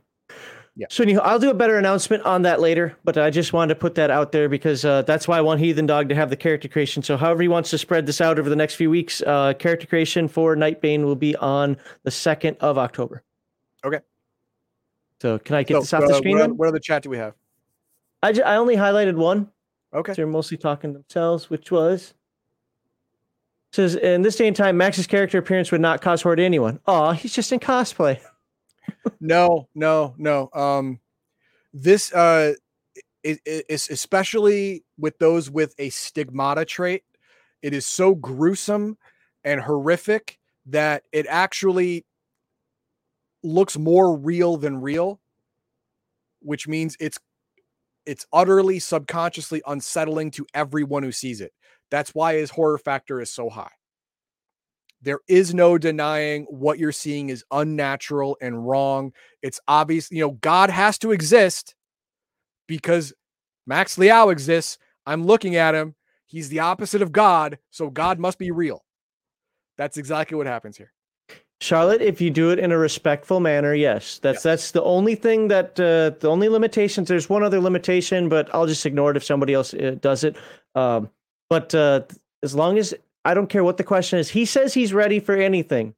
Yeah. So I'll do a better announcement on that later, but I just wanted to put that out there because uh, that's why I want Heathen Dog to have the character creation. So however he wants to spread this out over the next few weeks, uh, character creation for Nightbane will be on the second of October. Okay. So can I get so, this off uh, the screen? What, then? what other chat do we have? I, I only highlighted one. Okay. So they're mostly talking themselves, which was says in this day and time, Max's character appearance would not cause horror to anyone. Oh, he's just in cosplay. no, no, no. Um, this uh, it, it, especially with those with a stigmata trait, it is so gruesome and horrific that it actually looks more real than real, which means it's it's utterly subconsciously unsettling to everyone who sees it. That's why his horror factor is so high. There is no denying what you're seeing is unnatural and wrong. It's obvious, you know, God has to exist because Max Liao exists. I'm looking at him. He's the opposite of God, so God must be real. That's exactly what happens here. Charlotte, if you do it in a respectful manner, yes, that's yes. that's the only thing that uh, the only limitations. There's one other limitation, but I'll just ignore it if somebody else uh, does it. Um, but uh, as long as I don't care what the question is, he says he's ready for anything.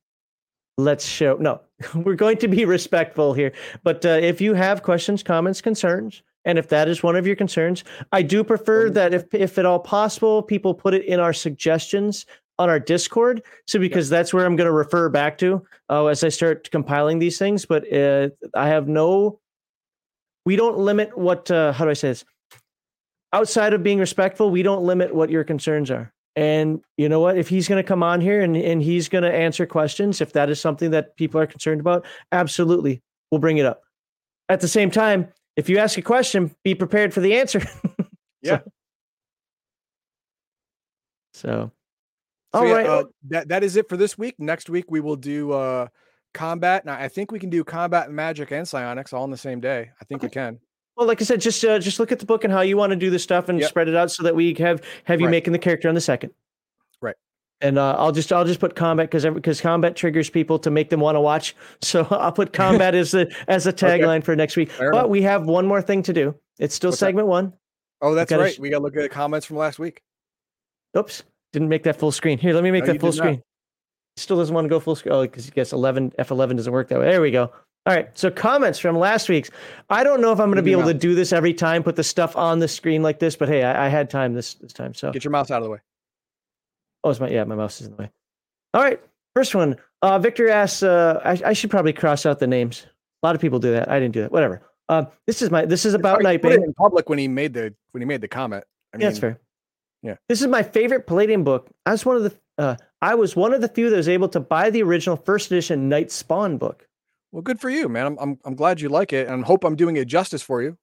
Let's show. No, we're going to be respectful here. But uh, if you have questions, comments, concerns, and if that is one of your concerns, I do prefer that if if at all possible, people put it in our suggestions on our Discord. So because that's where I'm going to refer back to uh, as I start compiling these things. But uh, I have no, we don't limit what. Uh, how do I say this? Outside of being respectful, we don't limit what your concerns are. And you know what? If he's going to come on here and, and he's going to answer questions, if that is something that people are concerned about, absolutely, we'll bring it up. At the same time, if you ask a question, be prepared for the answer. Yeah. So, So all yeah, right. uh, that that is it for this week. Next week we will do uh combat. Now I think we can do combat, magic, and psionics all in the same day. I think we can. well, like I said, just uh, just look at the book and how you want to do this stuff and Yep. spread it out so that we have have you Right. making the character on the second. Right. And uh, I'll just I'll just put combat because because combat triggers people to make them want to watch. So I'll put combat as the as a tagline for next week. Fair but enough. we have one more thing to do. It's still What's that? segment one. Oh, that's gotta right. sh- we got to look at the comments from last week. Oops, didn't make that full screen. Here, let me make No, that full did not. screen. Still doesn't want to go full screen. Oh, because he guess 11 F11 doesn't work that way. There we go. All right. So comments from last week's. I don't know if I'm going to be able to do this every time. Put the stuff on the screen like this, but hey, I, I had time this this time. So Get your mouse out of the way. oh, it's my yeah, my mouse is in the way. All right. First one. Uh, Victor asks. Uh, I, I should probably cross out the names. A lot of people do that. I didn't do that. Whatever. Uh, this is my. This is about Sorry, he put it Nightbane. in public when he made the when he made the comment. I mean, Yeah, that's fair. Yeah. This is my favorite Palladium book. I was one of the uh, I was one of the few that was able to buy the original first edition Night Spawn book. Well, good for you, man. I'm I'm I'm glad you like it, and hope I'm doing it justice for you.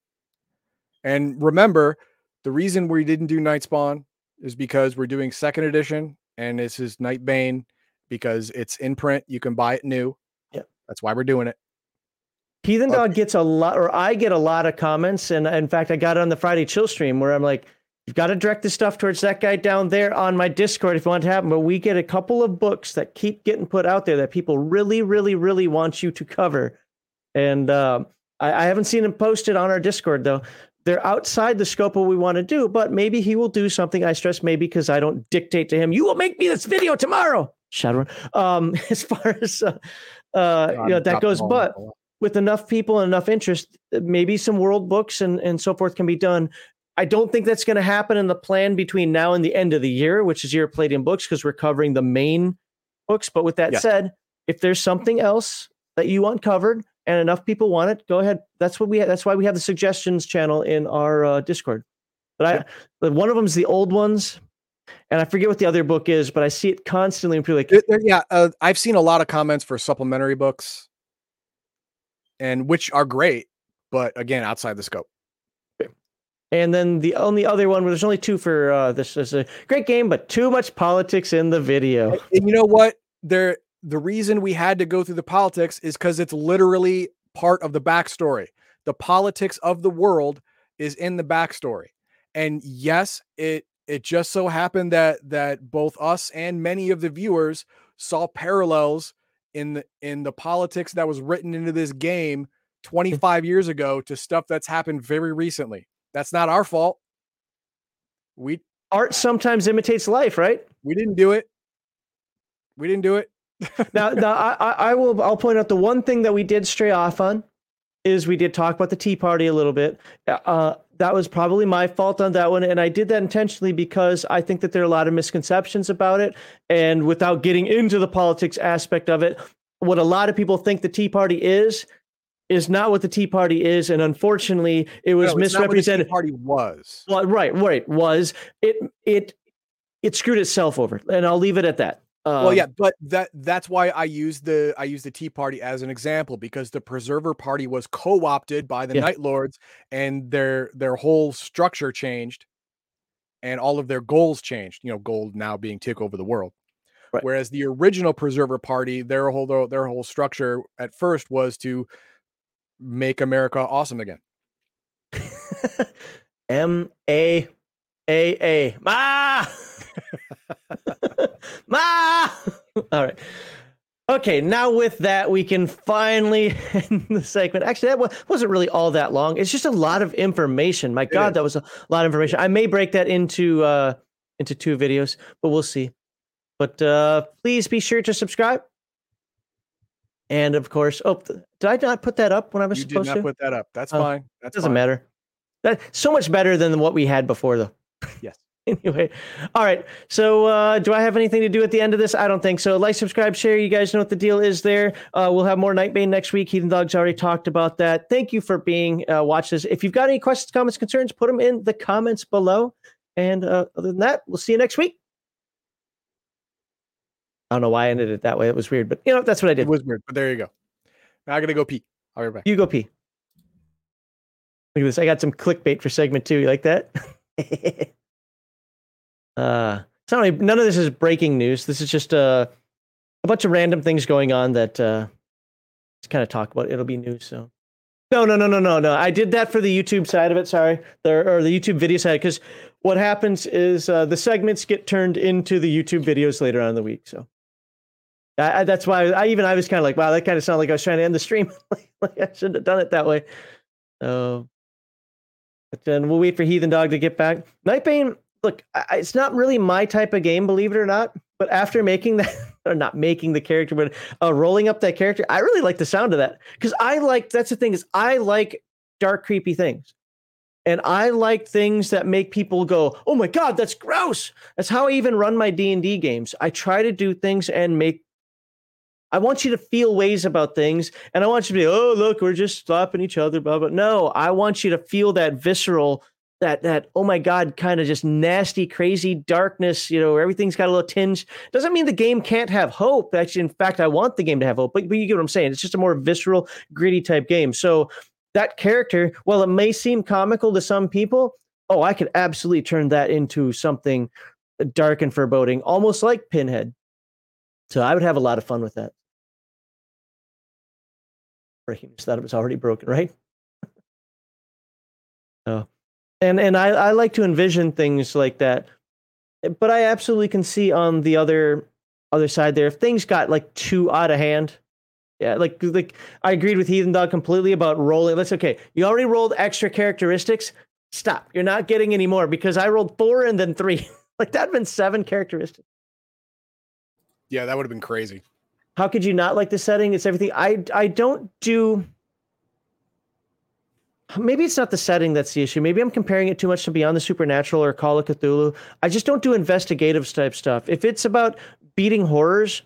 And remember, the reason we didn't do Night Spawn is because we're doing second edition, and this is Night Bane because it's in print. You can buy it new. Yeah. that's why we're doing it. Heathen Okay. Dog gets a lot, or I get a lot of comments, and in fact, I got it on the Friday chill stream where I'm like, "You've got to direct this stuff towards that guy down there on my Discord if you want it to happen." But we get a couple of books that keep getting put out there that people really, really, really want you to cover, and um, I, I haven't seen him posted on our Discord though. They're outside the scope of what we want to do, but maybe he will do something. I stress maybe because I don't dictate to him. You will make me this video tomorrow, Shadowrun. Um, as far as uh, uh, you know, that goes, but with enough people and enough interest, uh, maybe some world books and, and so forth can be done. I don't think that's going to happen in the plan between now and the end of the year, which is year Palladium books, because we're covering the main books. But with that said, if there's something else that you want covered and enough people want it, go ahead. That's what we. That's why we have the suggestions channel in our uh, Discord. But I, one of them is the old ones, and I forget what the other book is, but I see it constantly. And people like, There- there- yeah, uh, I've seen a lot of comments for supplementary books, and which are great, but again, outside the scope. And then the only other one, where there's only two for uh, this is a great game, but too much politics in the video. And and you know what? There, the reason we had to go through the politics is because it's literally part of the backstory. The politics of the world is in the backstory, and yes, it it just so happened that that both us and many of the viewers saw parallels in the in the politics that was written into this game 25 years ago to stuff that's happened very recently. That's not our fault. We Art sometimes imitates life, right? we didn't do it. We didn't do it. Now, now I, I will. I'll point out the one thing that we did stray off on is we did talk about the Tea Party a little bit. Uh, that was probably my fault on that one, and I did that intentionally because I think that there are a lot of misconceptions about it, and without getting into the politics aspect of it, what a lot of people think the Tea Party is is not what the Tea Party is, and unfortunately, it was No, it's not what the Tea misrepresented. Party was. Well, right, right, was it it it screwed itself over, and I'll leave it at that. well, Um, yeah, but that that's why I use the I use the Tea Party as an example because the Preserver Party was co-opted by the Yeah. Night Lords and their their whole structure changed and all of their goals changed. You know, gold now being take over the world. Right. Whereas the original Preserver Party, their whole their whole structure at first was to make America awesome again. M A A A. Ma! Ma! All right. Okay, now with that, we can finally end the segment. Actually, that wasn't really all that long. It's just a lot of information. My God, that was a lot of information. I may break that into uh, into two videos, but we'll see. But uh, please be sure to subscribe. And of course, oh, did I not put that up when I was You did supposed not to? put that up. That's Oh, fine. That Doesn't fine. matter. That so much better than what we had before, though. Yes. anyway, all right. So, uh, do I have anything to do at the end of this? I don't think so. Like, subscribe, share. You guys know what the deal is there. Uh, we'll have more Nightbane next week. Heathen Dogs already talked about that. Thank you for being uh, watch this. If you've got any questions, comments, concerns, put them in the comments below. And uh, other than that, we'll see you next week. I don't know why I ended it that way. It was weird, but you know that's what I did. It was weird, but there you go. Now I gotta go pee. I'll be right back. You go pee. Look at this. I got some clickbait for segment two. You like that? uh, it's not really, none of this is breaking news. This is just uh, a bunch of random things going on that uh, just kind of talk about. It'll be news. So no, no, no, no, no, no. I did that for the YouTube side of it. Sorry, the, or the YouTube video side, because what happens is uh, the segments get turned into the YouTube videos later on in the week. So I, I, that's why I even I was kind of like, wow, that kind of sounded like I was trying to end the stream. like I shouldn't have done it that way. So, but then we'll wait for Heathen Dog to get back. Nightbane, look, I, it's not really my type of game, believe it or not. But after making that, or not making the character, but uh, rolling up that character, I really like the sound of that because I like. That's the thing is, I like dark, creepy things, and I like things that make people go, "Oh my god, that's gross." That's how I even run my D and D games. I try to do things and make I want you to feel ways about things, and I want you to be, oh, look, we're just slapping each other, blah blah. No, I want you to feel that visceral, that that oh my god, kind of just nasty, crazy darkness. You know, everything's got a little tinge. Doesn't mean the game can't have hope. Actually, in fact, I want the game to have hope. But, but you get what I'm saying. It's just a more visceral, gritty type game. So that character, while it may seem comical to some people, oh, I could absolutely turn that into something dark and foreboding, almost like Pinhead. So I would have a lot of fun with that. Breaking just thought it was already broken, right? so, and and I I like to envision things like that, eh, but I absolutely can see on the other other side there if things got like too out of hand. Yeah, like like I agreed with Heathen Dog completely about rolling. That's okay. You already rolled extra characteristics. Stop. You're not getting any more because I rolled four and then three. like that'd been seven characteristics. Yeah, that would have been crazy. How could you not like the setting? It's everything. I I don't do. Maybe it's not the setting that's the issue. Maybe I'm comparing it too much to Beyond the Supernatural or Call of Cthulhu. I just don't do investigative type stuff. If it's about beating horrors,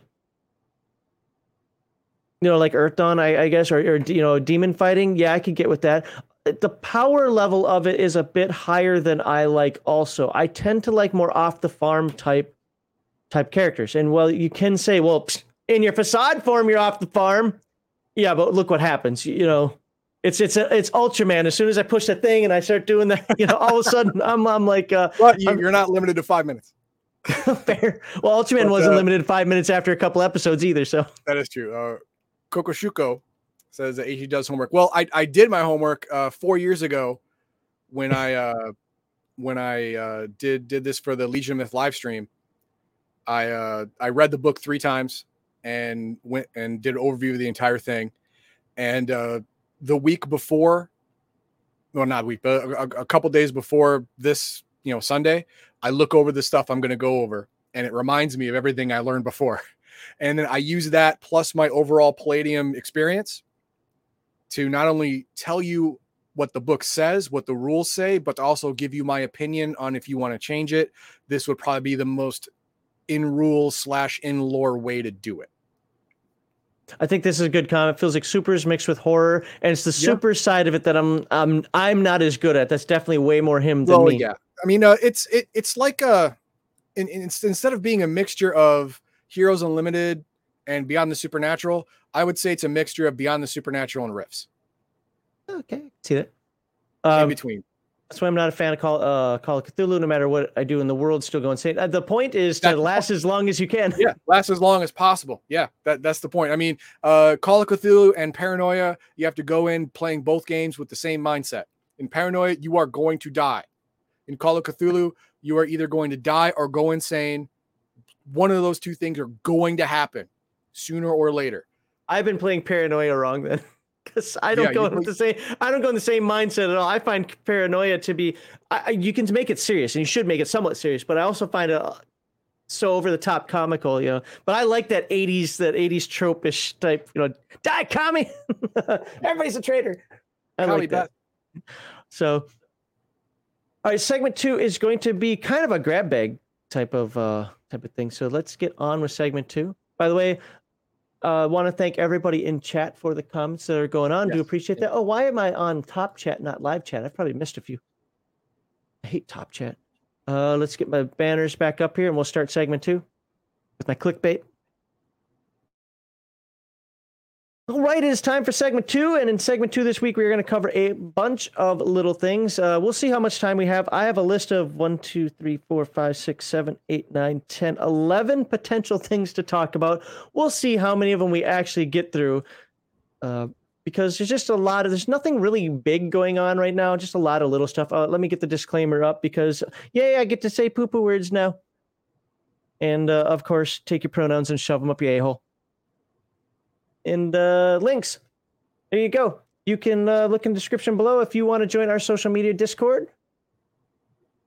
you know, like Earth Dawn, I, I guess, or, or you know, demon fighting, yeah, I could get with that. The power level of it is a bit higher than I like. Also, I tend to like more off the farm type type characters. And well, you can say, well, in your facade form, you're off the farm. Yeah, but look what happens. You, know, it's it's a, it's Ultraman. As soon as I push the thing and I start doing that, you know, all of a sudden I'm I'm like, uh, But you, you're not limited to five minutes. fair. Well, Ultraman But, wasn't uh, limited to five minutes after a couple episodes either. So That is true. Uh, Kokoshuko says that he does homework. Well, I, I did my homework uh, four years ago when I uh, when I uh, did did this for the Legion of Myth live stream. I uh, I read the book three times and went and did an overview of the entire thing. And uh, the week before, well, not week, but a, a couple days before this, you know, Sunday, I look over the stuff I'm going to go over, and it reminds me of everything I learned before. And then I use that plus my overall Palladium experience to not only tell you what the book says, what the rules say, but to also give you my opinion on if you want to change it. This would probably be the most in rule slash in lore way to do it. I think this is a good comment. It feels like supers mixed with horror, and it's the Yeah. super side of it that I'm I'm I'm not as good at. That's definitely way more him than Well, me. yeah. I mean, uh, it's it, it's like a in, in, instead of being a mixture of Heroes Unlimited and Beyond the Supernatural, I would say it's a mixture of Beyond the Supernatural and Rifts. Okay, see that. in Um, between. That's why I'm not a fan of Call, uh, Call of Cthulhu. No matter what I do in the world, still go insane. Uh, the point is to That's last as long as you can. Yeah, last as long as possible. Yeah, that, that's the point. I mean, uh, Call of Cthulhu and Paranoia, you have to go in playing both games with the same mindset. In Paranoia, you are going to die. In Call of Cthulhu, you are either going to die or go insane. One of those two things are going to happen sooner or later. I've been playing Paranoia wrong then, because I don't Yeah, go in with the same. I don't go in the same mindset at all. I find Paranoia to be. I, you can make it serious, and you should make it somewhat serious. But I also find it uh, so over the top comical, you know. But I like that '80s, that '80s tropish type, you know, die commie. Everybody's a traitor. I like that. So, all right, segment two is going to be kind of a grab bag type of uh, type of thing. So let's get on with segment two. By the way, I uh, want to thank everybody in chat for the comments that are going on. Do Yes, appreciate that. Oh, why am I on top chat, not live chat? I've probably missed a few. I hate top chat. Uh, let's get my banners back up here, and we'll start segment two with my clickbait. All right, it is time for segment two. And in segment two this week, we're going to cover a bunch of little things. Uh, we'll see how much time we have. I have a list of one, two, three, four, five, six, seven, eight, nine, 10, 11 potential things to talk about. We'll see how many of them we actually get through. Uh, because there's just a lot of there's nothing really big going on right now just a lot of little stuff uh, let me get the disclaimer up because yay i get to say poo poo words now and uh, of course take your pronouns and shove them up your a-hole and uh, links there you go you can uh, look in the description below if you want to join our social media discord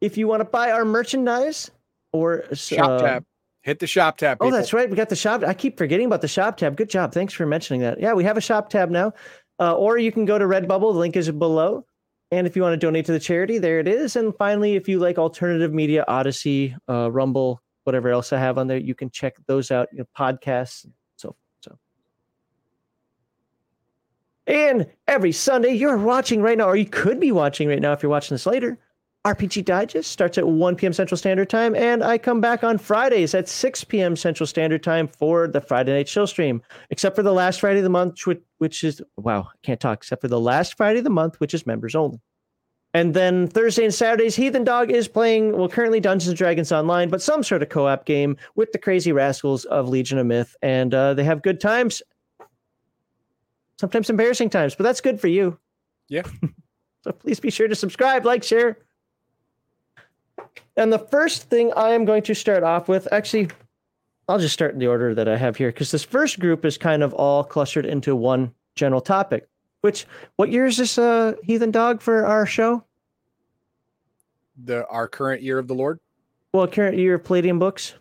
if you want to buy our merchandise or shop uh, tab hit the shop tab Oh, that's right. We got the shop. I keep forgetting about the shop tab. Good job. Thanks for mentioning that. Yeah, we have a shop tab now. Uh, or you can go to Redbubble. The link is below. And if you want to donate to the charity, there it is. And finally, if you like alternative media, Odysee, uh, Rumble, whatever else I have on there, you can check those out. You know, podcasts, so so. And every Sunday, you're watching right now, or you could be watching right now if you're watching this later. RPG Digest starts at 1 p.m. Central Standard Time, and I come back on Fridays at 6 p.m. Central Standard Time for the Friday Night Chill stream, except for the last Friday of the month, which, which is, wow, I can't talk, except for the last Friday of the month, which is members only. And then Thursday and Saturdays, Heathen Dog is playing, well, currently Dungeons and Dragons Online, but some sort of co op game with the crazy rascals of Legion of Myth. And uh, they have good times, sometimes embarrassing times, but that's good for you. Yeah. so please be sure to subscribe, like, share. And the first thing I am going to start off with, actually, I'll just start in the order that I have here because this first group is kind of all clustered into one general topic. Which, what year is this uh, Heathen Dog for our show? the our current year of the Lord. Well, current year of Palladium books.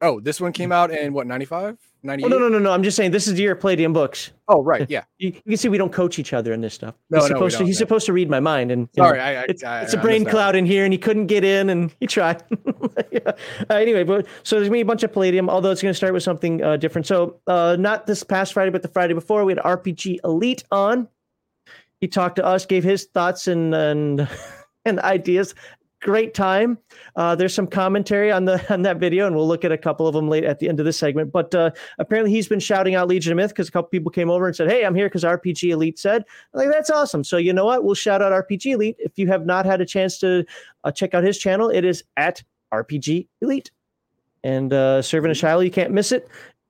Oh, this one came out in what 95? 98? Oh, no, no, no, no. I'm just saying this is the year of Palladium books. Oh, right. Yeah. You, you can see we don't coach each other in this stuff. No, he's no, supposed to. He's supposed to read my mind, and you know, Sorry, I, I, it's, I, it's a brain cloud in here, and he couldn't get in, and he tried. yeah. uh, anyway, but so there's gonna be a bunch of Palladium, although it's gonna start with something uh, different. So uh, not this past Friday, but the Friday before, we had RPG Elite on. He talked to us, gave his thoughts and and and ideas. Great time. Uh, there's some commentary on the on that video, and we'll look at a couple of them late at the end of this segment. But uh, apparently, he's been shouting out Legion of Myth because a couple people came over and said, "Hey, I'm here because RPG Elite said." I'm like that's awesome. So you know what? We'll shout out RPG Elite. If you have not had a chance to uh, check out his channel, it is at RPG Elite. And uh, serving a Shiloh, you can't miss it.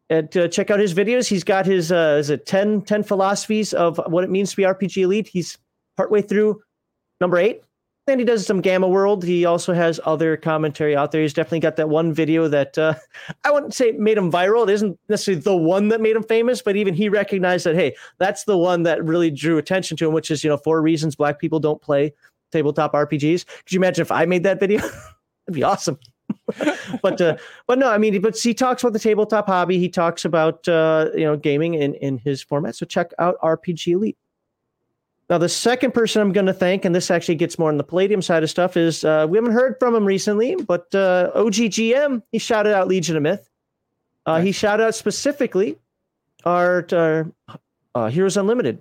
And uh, check out his videos. He's got his uh, is it 10, 10 philosophies of what it means to be RPG Elite. He's partway through number eight. Then he does some Gamma World. He also has other commentary out there. He's definitely got that one video that uh, I wouldn't say made him viral. It isn't necessarily the one that made him famous, but even he recognized that hey, that's the one that really drew attention to him, which is you know four reasons black people don't play tabletop RPGs. Could you imagine if I made that video? That'd be awesome. but uh, but no, I mean, but he talks about the tabletop hobby. He talks about uh, you know gaming in in his format. So check out RPG Elite. Now, the second person I'm going to thank, and this actually gets more on the Palladium side of stuff, is uh, we haven't heard from him recently, but uh, OGGM, he shouted out Legion of Myth. Uh, He shouted out specifically our, our uh, Heroes Unlimited.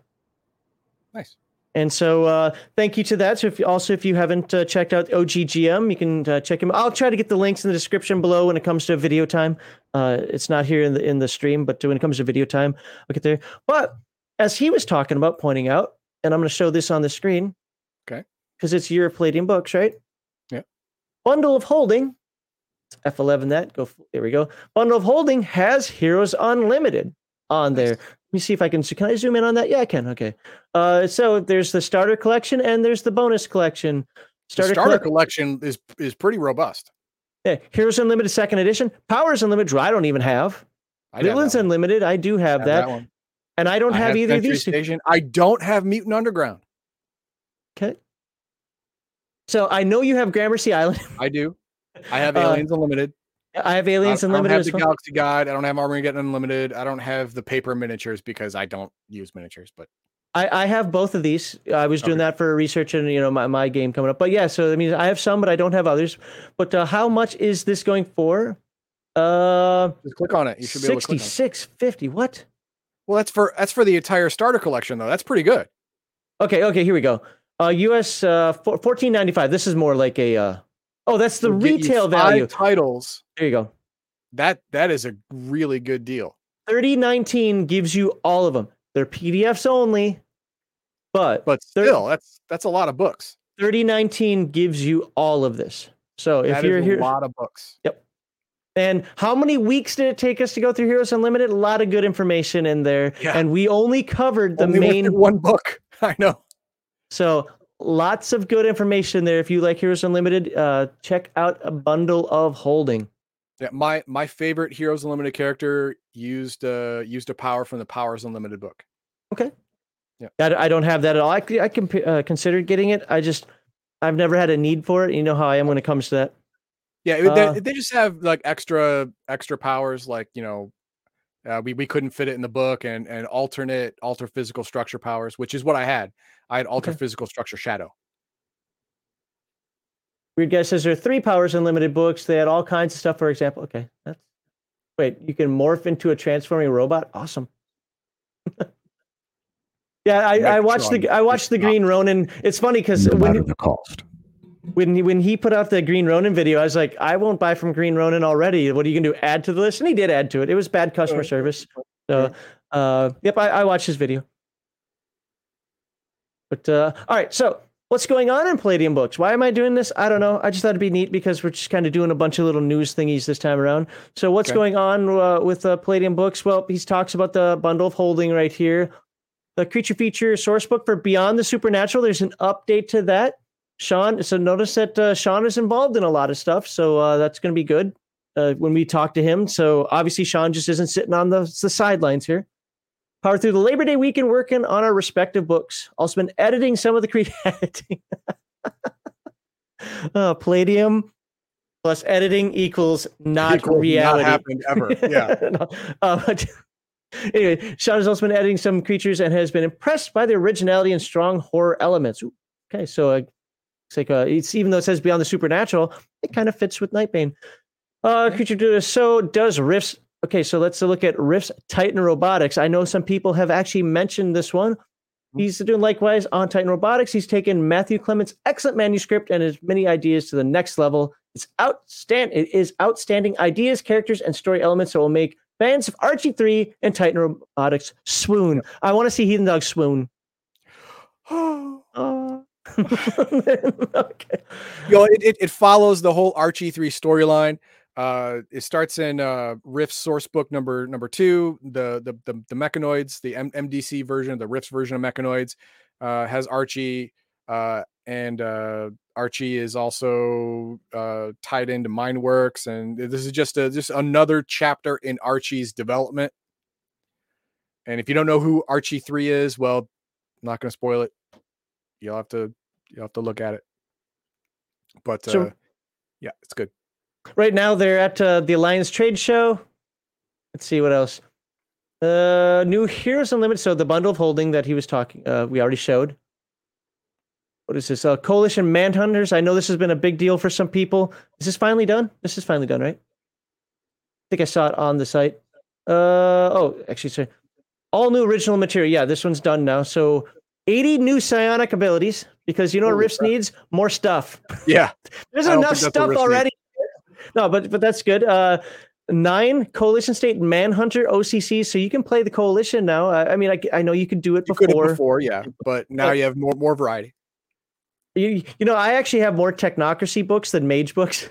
Nice. And so, uh, thank you to that. So, if you, also if you haven't uh, checked out OGGM, you can uh, check him. I'll try to get the links in the description below when it comes to video time. Uh, it's not here in the in the stream, but when it comes to video time, I'll get there. But as he was talking about, pointing out, and I'm going to show this on the screen. Okay. Because it's your Palladium books, right? Yeah. Bundle of Holding. It's F11 that. Go. There we go. Bundle of Holding has Heroes Unlimited on Nice. there. Let me see if I can. Can I zoom in on that? Yeah, I can. Okay. Uh, so there's the starter collection and there's the bonus collection. The starter collec- collection is is pretty robust. yeah, Heroes Unlimited Second Edition, Powers Unlimited, I don't even have. Have that Villains. Unlimited, I do have, I that, one. And I don't I have, either of Century these. two. I don't have Mutant Underground. Okay. So I know you have Gramercy Island. I do. I have Uh, Aliens Unlimited. I have I, Unlimited. I don't have the. Galaxy Guide. I don't have Armageddon Unlimited. I don't have the paper miniatures because I don't use miniatures. But I, I have both of these. I was doing Okay. that for research and you know my, my game coming up. But yeah, so I mean I have some, but I don't have others. But uh, how much is this going for? Uh, just click on it. You should be able to click on it. sixty-six fifty. What? Well, that's for that's for the entire starter collection though. That's pretty good. Okay, okay, here we go. Uh, US uh, fourteen ninety five. This is more like a. Uh, oh, that's the It'll get you retail value. titles. There you go. That that is a really good deal. 3019 gives you all of them. They're PDFs only, but But still, that's that's a lot of books. 3019 gives you all of this. So if That you're here a lot of books. And how many weeks did it take us to go through Heroes Unlimited? A lot of good information in there, Yeah. and we only covered the Only main. one book. I know. So lots of good information there. If you like Heroes Unlimited, uh, check out a bundle of holding. Yeah, my my favorite Heroes Unlimited character used uh used a power from the Powers Unlimited book. Okay. Yeah. I, I don't have that at all. I can uh, consider getting it. I just I've never had a need for it. You know how I am when it comes to that. Yeah, Uh, they, they just have like extra extra powers, like you know, uh, we we couldn't fit it in the book, and and alternate alter physical structure powers, which is what I had. I had alter Okay. physical structure shadow. Weird guy says there are three powers in limited books. They had all kinds of stuff. For example, okay, that's wait. You can morph into a transforming robot. Awesome. yeah, I, I watched the I watched the Green Ronin. It's funny because no when the cost. When he, when he put out the Green Ronin video, I was like, I won't buy from Green Ronin already. What are you gonna do? Add to the list? And he did add to it. It was bad customer Right. service. So, uh, yep, I, I watched his video. But uh, all right, so what's going on in Palladium Books? Why am I doing this? I don't know. I just thought it'd be neat because we're just kind of doing a bunch of little news thingies this time around. So what's Okay. going on uh, with uh, Palladium Books? Well, he talks about the bundle of holding right here. The creature feature source book for Beyond the Supernatural. There's an update to that. Sean, so notice that uh, Sean is involved in a lot of stuff, so uh, that's going to be good uh, when we talk to him. So obviously, Sean just isn't sitting on the, the sidelines here. Power through the Labor Day weekend working on our respective books. Also been editing some of the creative editing. uh, Palladium plus editing equals not Equals reality. Not happened ever. Yeah. No, uh, anyway, Sean has also been editing some creatures and has been impressed by the originality and strong horror elements. Ooh, Okay, so uh, it's like uh, it's even though it says beyond the supernatural, it kind of fits with Nightbane. Uh, creature do this. so does Rifts. Okay, so let's look at Rifts Titan Robotics. I know some people have actually mentioned this one. He's doing likewise on Titan Robotics. He's taken Matthew Clement's excellent manuscript and his many ideas to the next level. It's outstanding. It is outstanding ideas, characters, and story elements that will make fans of Archie 3 and Titan Robotics swoon. I want to see Heathen Dog swoon. Oh. okay. you know, it, it, it follows the whole Archie three storyline. Uh, it starts in uh, Rifts source book number number two. The the the, the mechanoids, the M- MDC version, the Rifts version of mechanoids, uh, has Archie, uh, and uh, Archie is also uh, tied into Mindworks, and this is just a just another chapter in Archie's development. And if you don't know who Archie three is, well, I'm not going to spoil it. You'll have to you'll have to look at it. But uh, yeah, it's good. Right now, they're at uh, the Alliance Trade Show. Let's see what else. Uh, new Heroes Unlimited. So the bundle of holding that he was talking, uh, we already showed. What is this? Uh, Coalition Manhunters. I know this has been a big deal for some people. Is this finally done? This is finally done, right? I think I saw it on the site. Uh, oh, actually, sorry. All new original material. Yeah, this one's done now. So 80 new psionic abilities because you know what Rifts needs? More stuff. Yeah, There's enough think that's what stuff Rift needs. already. No, but but that's good. Uh, nine coalition state manhunter OCC, so you can play the coalition now. I, I mean, I, I know you could do it you before. before, yeah, but now But- you have more more variety. You, you know, I actually have more technocracy books than mage books.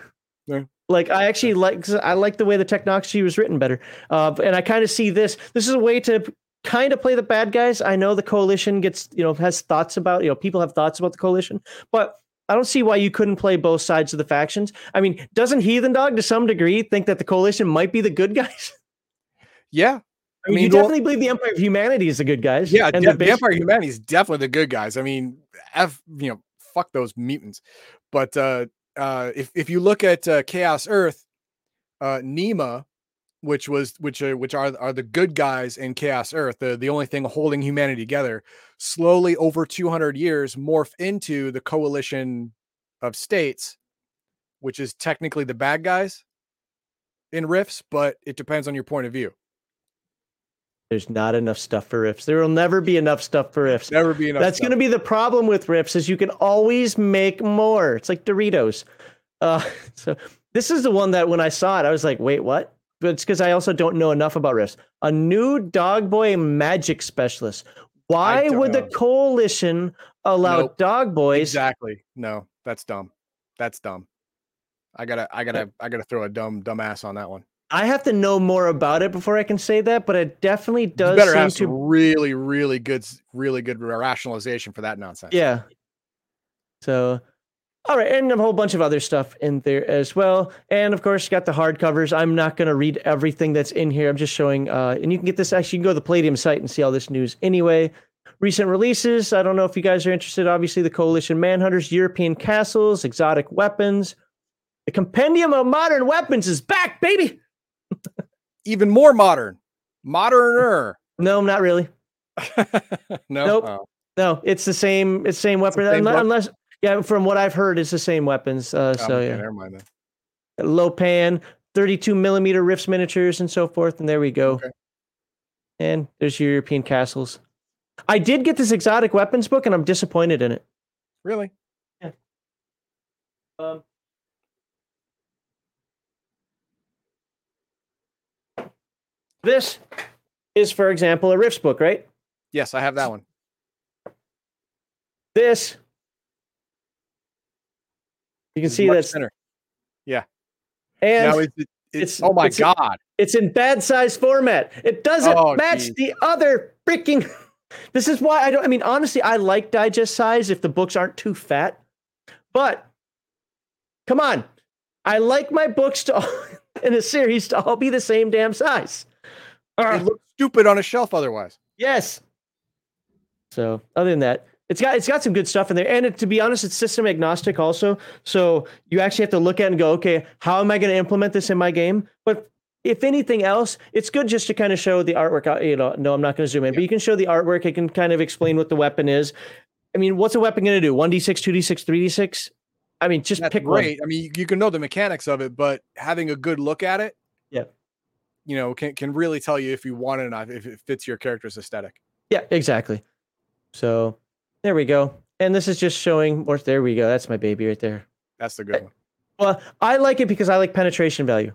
Yeah. Like I actually like I like the way the technocracy was written better, uh, and I kind of see this. This is a way to kind of play the bad guys. I know the coalition gets you know has thoughts about you know people have thoughts about the coalition, but I don't see why you couldn't play both sides of the factions. I mean, doesn't Heathen Dog to some degree think that the coalition might be the good guys? Yeah, I mean, mean, you well- definitely believe the Empire of Humanity is the good guys. yeah. and de- the base- Vampire Humanity is definitely the good guys. I mean, f you know, fuck those mutants. But uh, uh, if if you look at uh, Chaos Earth, uh, Nema, which was which are which are are the good guys in Chaos Earth, the the only thing holding humanity together, slowly over 200 years morph into the coalition of states, which is technically the bad guys in Rifts but it depends on your point of view. There's not enough stuff for Rifts. There will never be enough stuff for Rifts. Never be enough. That's going to be the problem with Rifts is you can always make more. It's like Doritos. Uh, so this is the one that when I saw it, I was like, wait, what? But it's because I also don't know enough about Rifts. A new Dog Boy magic specialist. Why would the coalition allow Nope. Dog Boys? Exactly. No, that's dumb. That's dumb. I gotta, I gotta, I gotta throw a dumb, dumb ass on that one. I have to know more about it before I can say that, but it definitely You does better seem have to. some really, really good, really good rationalization for that nonsense. Yeah. So, all right, and a whole bunch of other stuff in there as well. And of course, you got the hardcovers. I'm not going to read everything that's in here. I'm just showing, uh, and you can get this. Actually, you can go to the Palladium site and see all this news anyway. Recent releases. I don't know if you guys are interested. Obviously, the Coalition Manhunters, European Castles, Exotic Weapons. The Compendium of Modern Weapons is back, baby. Even more modern, moderner. No, not really. no. Nope. Oh, No, it's the same. It's the same weapon. same unless, weapon? unless, yeah, from what I've heard, it's the same weapons. Uh, oh, so okay, yeah. never mind then. Lopan, 32 millimeter rifts miniatures and so forth. And there we go. Okay. And there's your European castles. I did get this exotic weapons book and I'm disappointed in it. Really? Yeah. Um, this is, for example, a rifts book, right? Yes, I have that one. This, you can see much center. Yeah. and now is it, it's, it's- oh my it's- god. It's in bad size format. It doesn't Oh, match geez. the other freaking. This is why I don't. I mean, honestly, I like digest size if the books aren't too fat. But come on, I like my books to all, in a series to all be the same damn size. It Ugh, looks stupid on a shelf otherwise. yes. So other than that, it's got it's got some good stuff in there, and it, to be honest, it's system agnostic also. So you actually have to look at it and go, okay, how am I going to implement this in my game? But if anything else, it's good just to kind of show the artwork. You know, no, I'm not going to zoom in, but you can show the artwork. It can kind of explain what the weapon is. I mean, what's a weapon going to do? One d six, two d six, three d six. I mean, just That's pick one. great. I mean, you, you can know the mechanics of it, but having a good look at it, Yeah. you know, can can really tell you if you want it or not, if it fits your character's aesthetic. Yeah, exactly. So there we go. And this is just showing. Or there we go. That's my baby right there. That's the good one. Well, I like it because I like penetration value.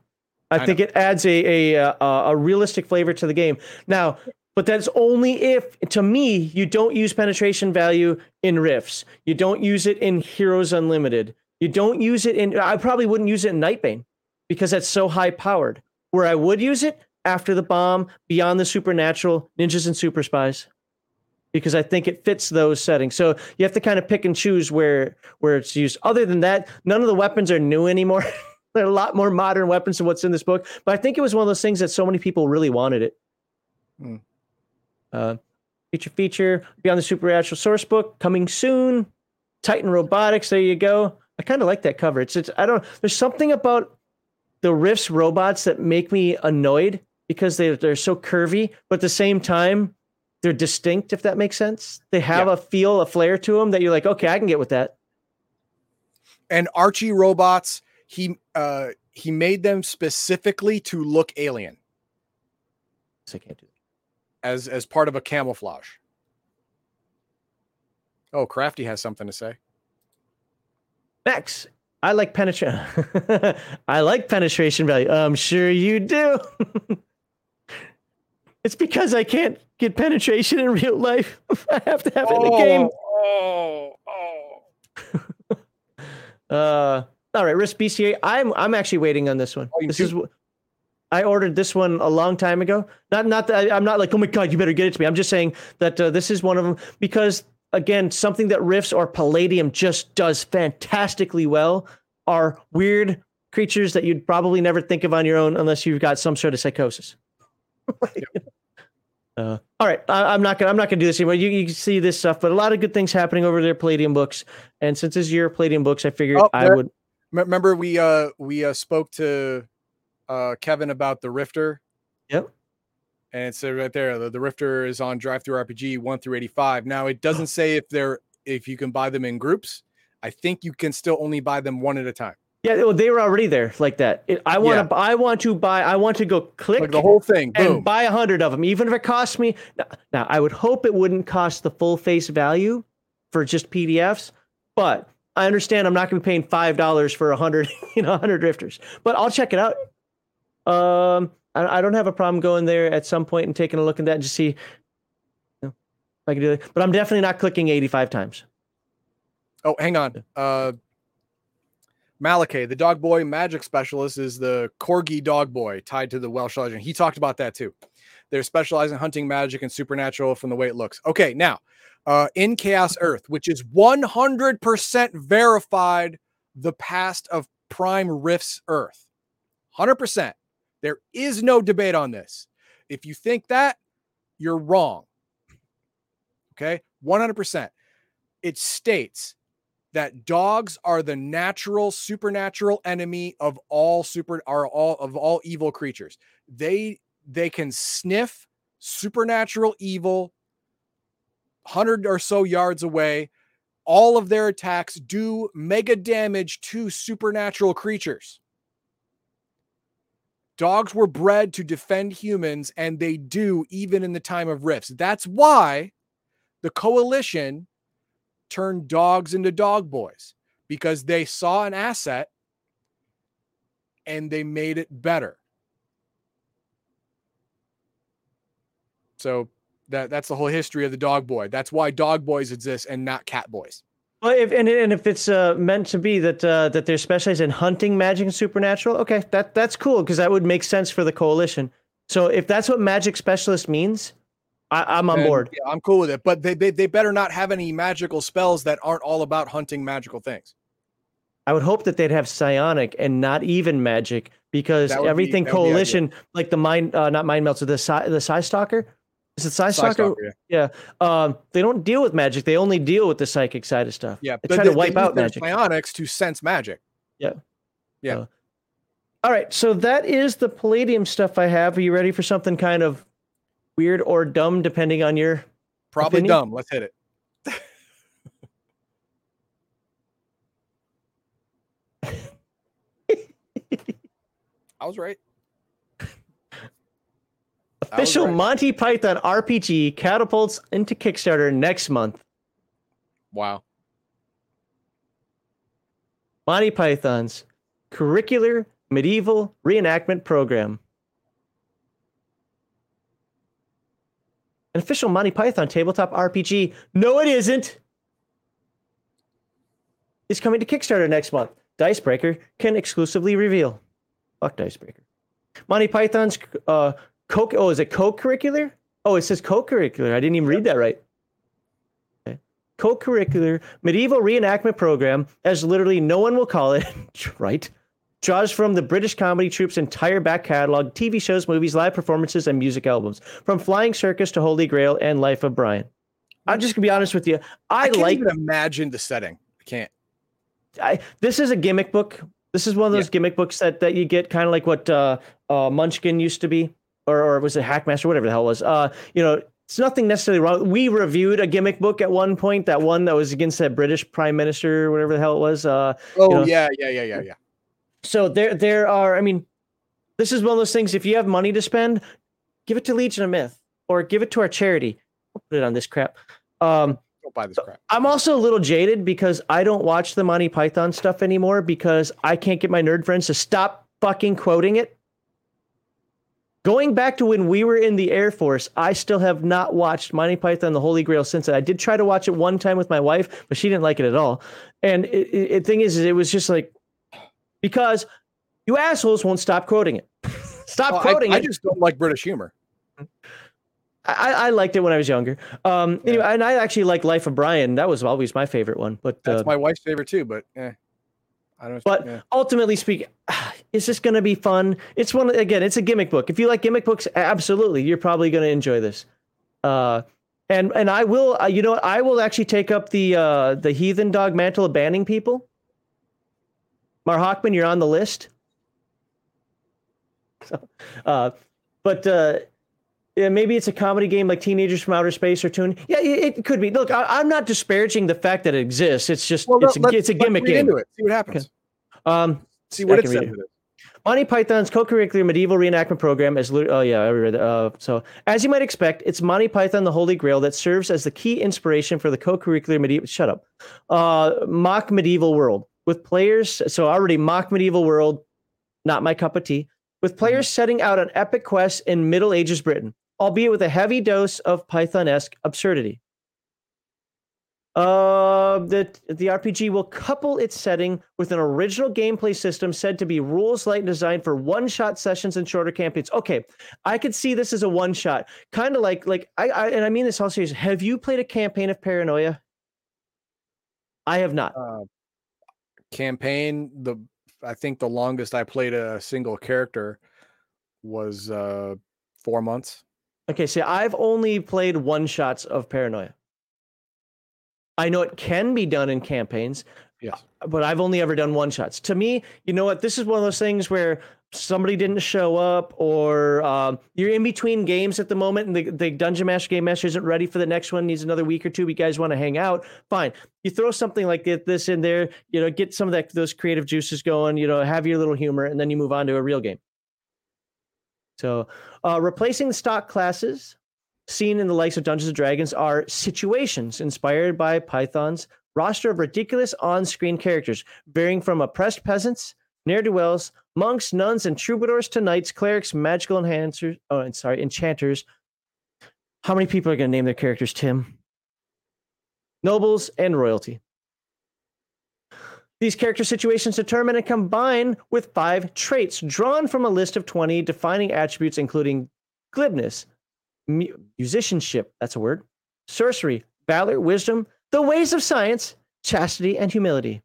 I, I think it adds a, a uh, a a realistic flavor to the game. Now, but that's only if, to me, you don't use penetration value in Rifts. You don't use it in Heroes Unlimited. You don't use it in. I probably wouldn't use it in Nightbane because that's so high powered. Where I would use it after the bomb, Beyond the Supernatural, Ninjas and Super Spies, because I think it fits those settings. So you have to kind of pick and choose where where it's used. Other than that, none of the weapons are new anymore. They're a lot more modern weapons than what's in this book. But I think it was one of those things that so many people really wanted it. Hmm. Uh, feature feature beyond the supernatural source book coming soon. Titan Robotics. There you go. I kind of like that cover. It's, it's I don't. There's something about the Rifts robots that make me annoyed because they they're so curvy, but at the same time they're distinct. If that makes sense, they have Yeah. a feel, a flair to them that you're like, okay, I can get with that. And Archie robots, he uh he made them specifically to look alien So I can't do as as part of a camouflage. Oh, Crafty has something to say. Max, I like penetration. I like penetration value. I'm sure you do. it's because I can't get penetration in real life. I have to have it in the game. Oh, oh. Uh, all right, Risk BCA. I'm I'm actually waiting on this one. Volume This two. is I ordered this one a long time ago. Not not that I, am not like oh my god, you better get it to me. I'm just saying that uh, this is one of them because again, something that Rifts or Palladium just does fantastically well are weird creatures that you'd probably never think of on your own unless you've got some sort of psychosis. Uh, all right, I, I'm not gonna I'm not gonna do this anymore. You, you can see this stuff, but a lot of good things happening over there, Palladium books. And since this is your Palladium books, I figured Oh, I there- would. Remember we uh we uh spoke to uh Kevin about the Rifter Yep. and it said right there the, the Rifter is on DriveThruRPG 1 through 85. Now it doesn't say if they're if you can buy them in groups. I think you can still only buy them one at a time. Yeah, well, they were already there like that. It, I want to. I want to buy. I want to go click Like the whole thing. and Boom. buy a hundred of them, even if it costs me. Now, now, I would hope it wouldn't cost the full face value for just PDFs, but I understand I'm not going to be paying five dollars for a hundred, you know, hundred Rifters. But I'll check it out. Um, I, I don't have a problem going there at some point and taking a look at that and just see you know, if I can do it. But I'm definitely not clicking 85 times. Oh, hang on. Uh, Malachi, the dog boy magic specialist, is the corgi dog boy tied to the Welsh legend. He talked about that too. They're specialized in hunting magic and supernatural from the way it looks. Okay, now uh, in Chaos Earth, which is 100% verified the past of Prime Rifts Earth. 100%. There is no debate on this. If you think that, you're wrong. Okay, 100%. It states that dogs are the natural supernatural enemy of all super are all of all evil creatures. They they can sniff supernatural evil 100 or so yards away. All of their attacks do mega damage to supernatural creatures. Dogs were bred to defend humans, and they do even in the time of rifts. That's why the coalition turned dogs into dog boys because they saw an asset and they made it better. So that that's the whole history of the dog boy. That's why dog boys exist and not cat boys. Well, if and, and if it's uh, meant to be that uh, that they're specialized in hunting magic and supernatural, okay, that that's cool because that would make sense for the coalition. So if that's what magic specialist means, I, am on And, board. Yeah, I'm cool with it. But they, they they better not have any magical spells that aren't all about hunting magical things. I would hope that they'd have psionic and not even magic because be- everything be coalition, like the mind, uh, not mind melts, the Psy, the Psi-Stalker. Is it Psi Psi-Stalker? Yeah. Yeah. Um, they don't deal with magic. They only deal with the psychic side of stuff. Yeah, They try they, to wipe out magic. psionics to sense magic. Yeah, yeah. So. all right. So that is the Palladium stuff I have. Are you ready for something kind of weird or dumb, depending on your Probably Opinion? dumb. Let's hit it. I was right. official right. Monty Python RPG catapults into Kickstarter next month? Wow. Monty Python's curricular medieval reenactment program. An official Monty Python tabletop RPG. No, it isn't. Is coming to Kickstarter next month. Dicebreaker can exclusively reveal. Fuck Dicebreaker. Monty Python's uh, co Oh, is it co-curricular? Oh, it says co-curricular. I didn't even read that right. Co-curricular medieval reenactment program, as literally no one will call it, right? Draws from the British comedy troupe's entire back catalog, TV shows, movies, live performances, and music albums, from Flying Circus to Holy Grail and Life of Brian. I'm just gonna be honest with you. I, I, can't like even imagine the setting. I can't. I, this is a gimmick book. This is one of those Yeah. gimmick books that, that you get kind of like what uh, uh, Munchkin used to be, or, or was it Hackmaster, whatever the hell it was. Uh, you know, it's nothing necessarily wrong. We reviewed a gimmick book at one point, that one that was against that British Prime Minister, or whatever the hell it was. Uh, Oh know. yeah, yeah, yeah, yeah, yeah. So there, there are. I mean, this is one of those things. If you have money to spend, give it to Legion of Myth, or give it to our charity. I'll put it on this crap. Um, Don't buy this crap. I'm also a little jaded because I don't watch the Monty Python stuff anymore because I can't get my nerd friends to stop fucking quoting it. Going back to when we were in the Air Force, I still have not watched Monty Python the Holy Grail since then. I did try to watch it one time with my wife, but she didn't like it at all. And it- thing is, is, it was just like because you assholes won't stop quoting it. stop Well, quoting I, it. just don't like British humor. I, I liked it when I was younger. Um, anyway, and I actually like Life of Brian. That was always my favorite one. But That's uh, my wife's favorite too. But eh, I don't. But yeah. ultimately speaking, is this going to be fun? It's one again. It's a gimmick book. If you like gimmick books, absolutely, you're probably going to enjoy this. Uh, and and I will. Uh, you know, what? I will actually take up the uh, the heathen dog mantle of banning people. Mar Hockman, you're on the list. So, uh, but uh, yeah, maybe it's a comedy game like Teenagers from Outer Space or Toon. Yeah, it, it could be. Look, I, I'm not disparaging the fact that it exists. It's just well, it's a, let's- it's a let's gimmick game. Into it. See what happens. Um, See what it can says. read it. it is. Monty Python's co-curricular medieval reenactment program is. Oh yeah, I read. Uh, so as you might expect, it's Monty Python: The Holy Grail that serves as the key inspiration for the co-curricular medieval. Shut up. Uh, mock medieval world with players. So already mock medieval world, not my cup of tea. with players setting out on epic quests in Middle Ages Britain, albeit with a heavy dose of Python esque absurdity. Uh, the, the RPG will couple its setting with an original gameplay system said to be rules light and designed for one shot sessions and shorter campaigns. Okay, I could see this as a one shot, kind of like like I, I and I mean this all serious. Have you played a campaign of Paranoia? I have not. Uh, campaign the I think the longest I played a single character was uh four months. Okay, see, I've only played one shots of Paranoia. I know it can be done in campaigns. Yes. But I've only ever done one shots. To me, you know what? This is one of those things where somebody didn't show up or um, you're in between games at the moment and the, the Dungeon Master Game Master isn't ready for the next one, needs another week or two. You guys want to hang out? Fine. You throw something like this in there, you know, get some of that those creative juices going, you know, have your little humor, and then you move on to a real game. So, uh, replacing the stock classes seen in the likes of Dungeons and Dragons are situations inspired by Python's roster of ridiculous on-screen characters, varying from oppressed peasants, ne'er-do-wells, monks, nuns, and troubadours to knights, clerics, magical enhancers. Oh, and sorry, enchanters. How many people are going to name their characters Tim? Nobles and royalty. These character situations determine and combine with five traits drawn from a list of 20 defining attributes, including glibness, mu- musicianship, that's a word, sorcery, valor, wisdom, the ways of science, chastity, and humility.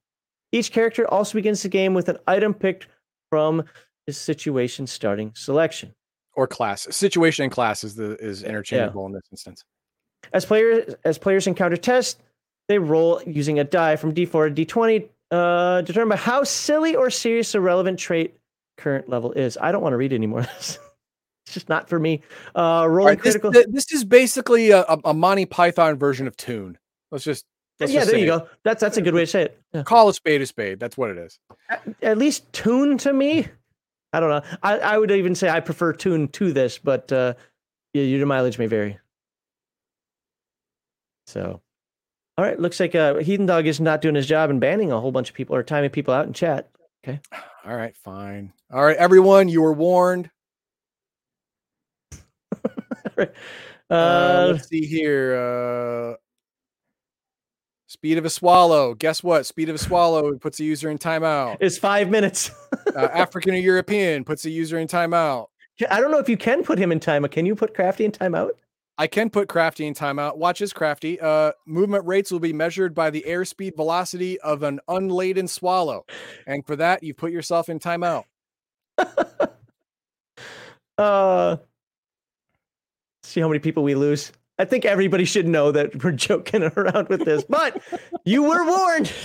Each character also begins the game with an item picked from his situation starting selection. Or class. Situation and class is the is interchangeable yeah. in this instance. As players as players encounter tests, they roll using a die from D4 to D20, uh, determine by how silly or serious a relevant trait current level is. I don't want to read anymore of this. It's just not for me. Uh, rolling right, this, critical. This, is basically a, a, Monty Python version of Toon. Let's just. Let's yeah, just there you it. go. That's that's a good way to say it. Yeah. Call a spade a spade. That's what it is. At, at, least Toon to me. I don't know. I, I would even say I prefer Toon to this, but uh, your mileage may vary. So, all right. Looks like uh, Heathen Dog is not doing his job and banning a whole bunch of people or timing people out in chat. Okay. All right. Fine. All right, everyone. You were warned. uh, uh, let's see here. Speed of a swallow. Guess what? Speed of a swallow puts a user in timeout. It's five minutes. uh, African or European puts a user in timeout. I don't know if you can put him in timeout. Can you put Crafty in timeout? I can put Crafty in timeout. Watch this, Crafty. Uh, movement rates will be measured by the airspeed velocity of an unladen swallow, and for that, you put yourself in timeout. uh, see how many people we lose. I think everybody should know that we're joking around with this, but you were warned.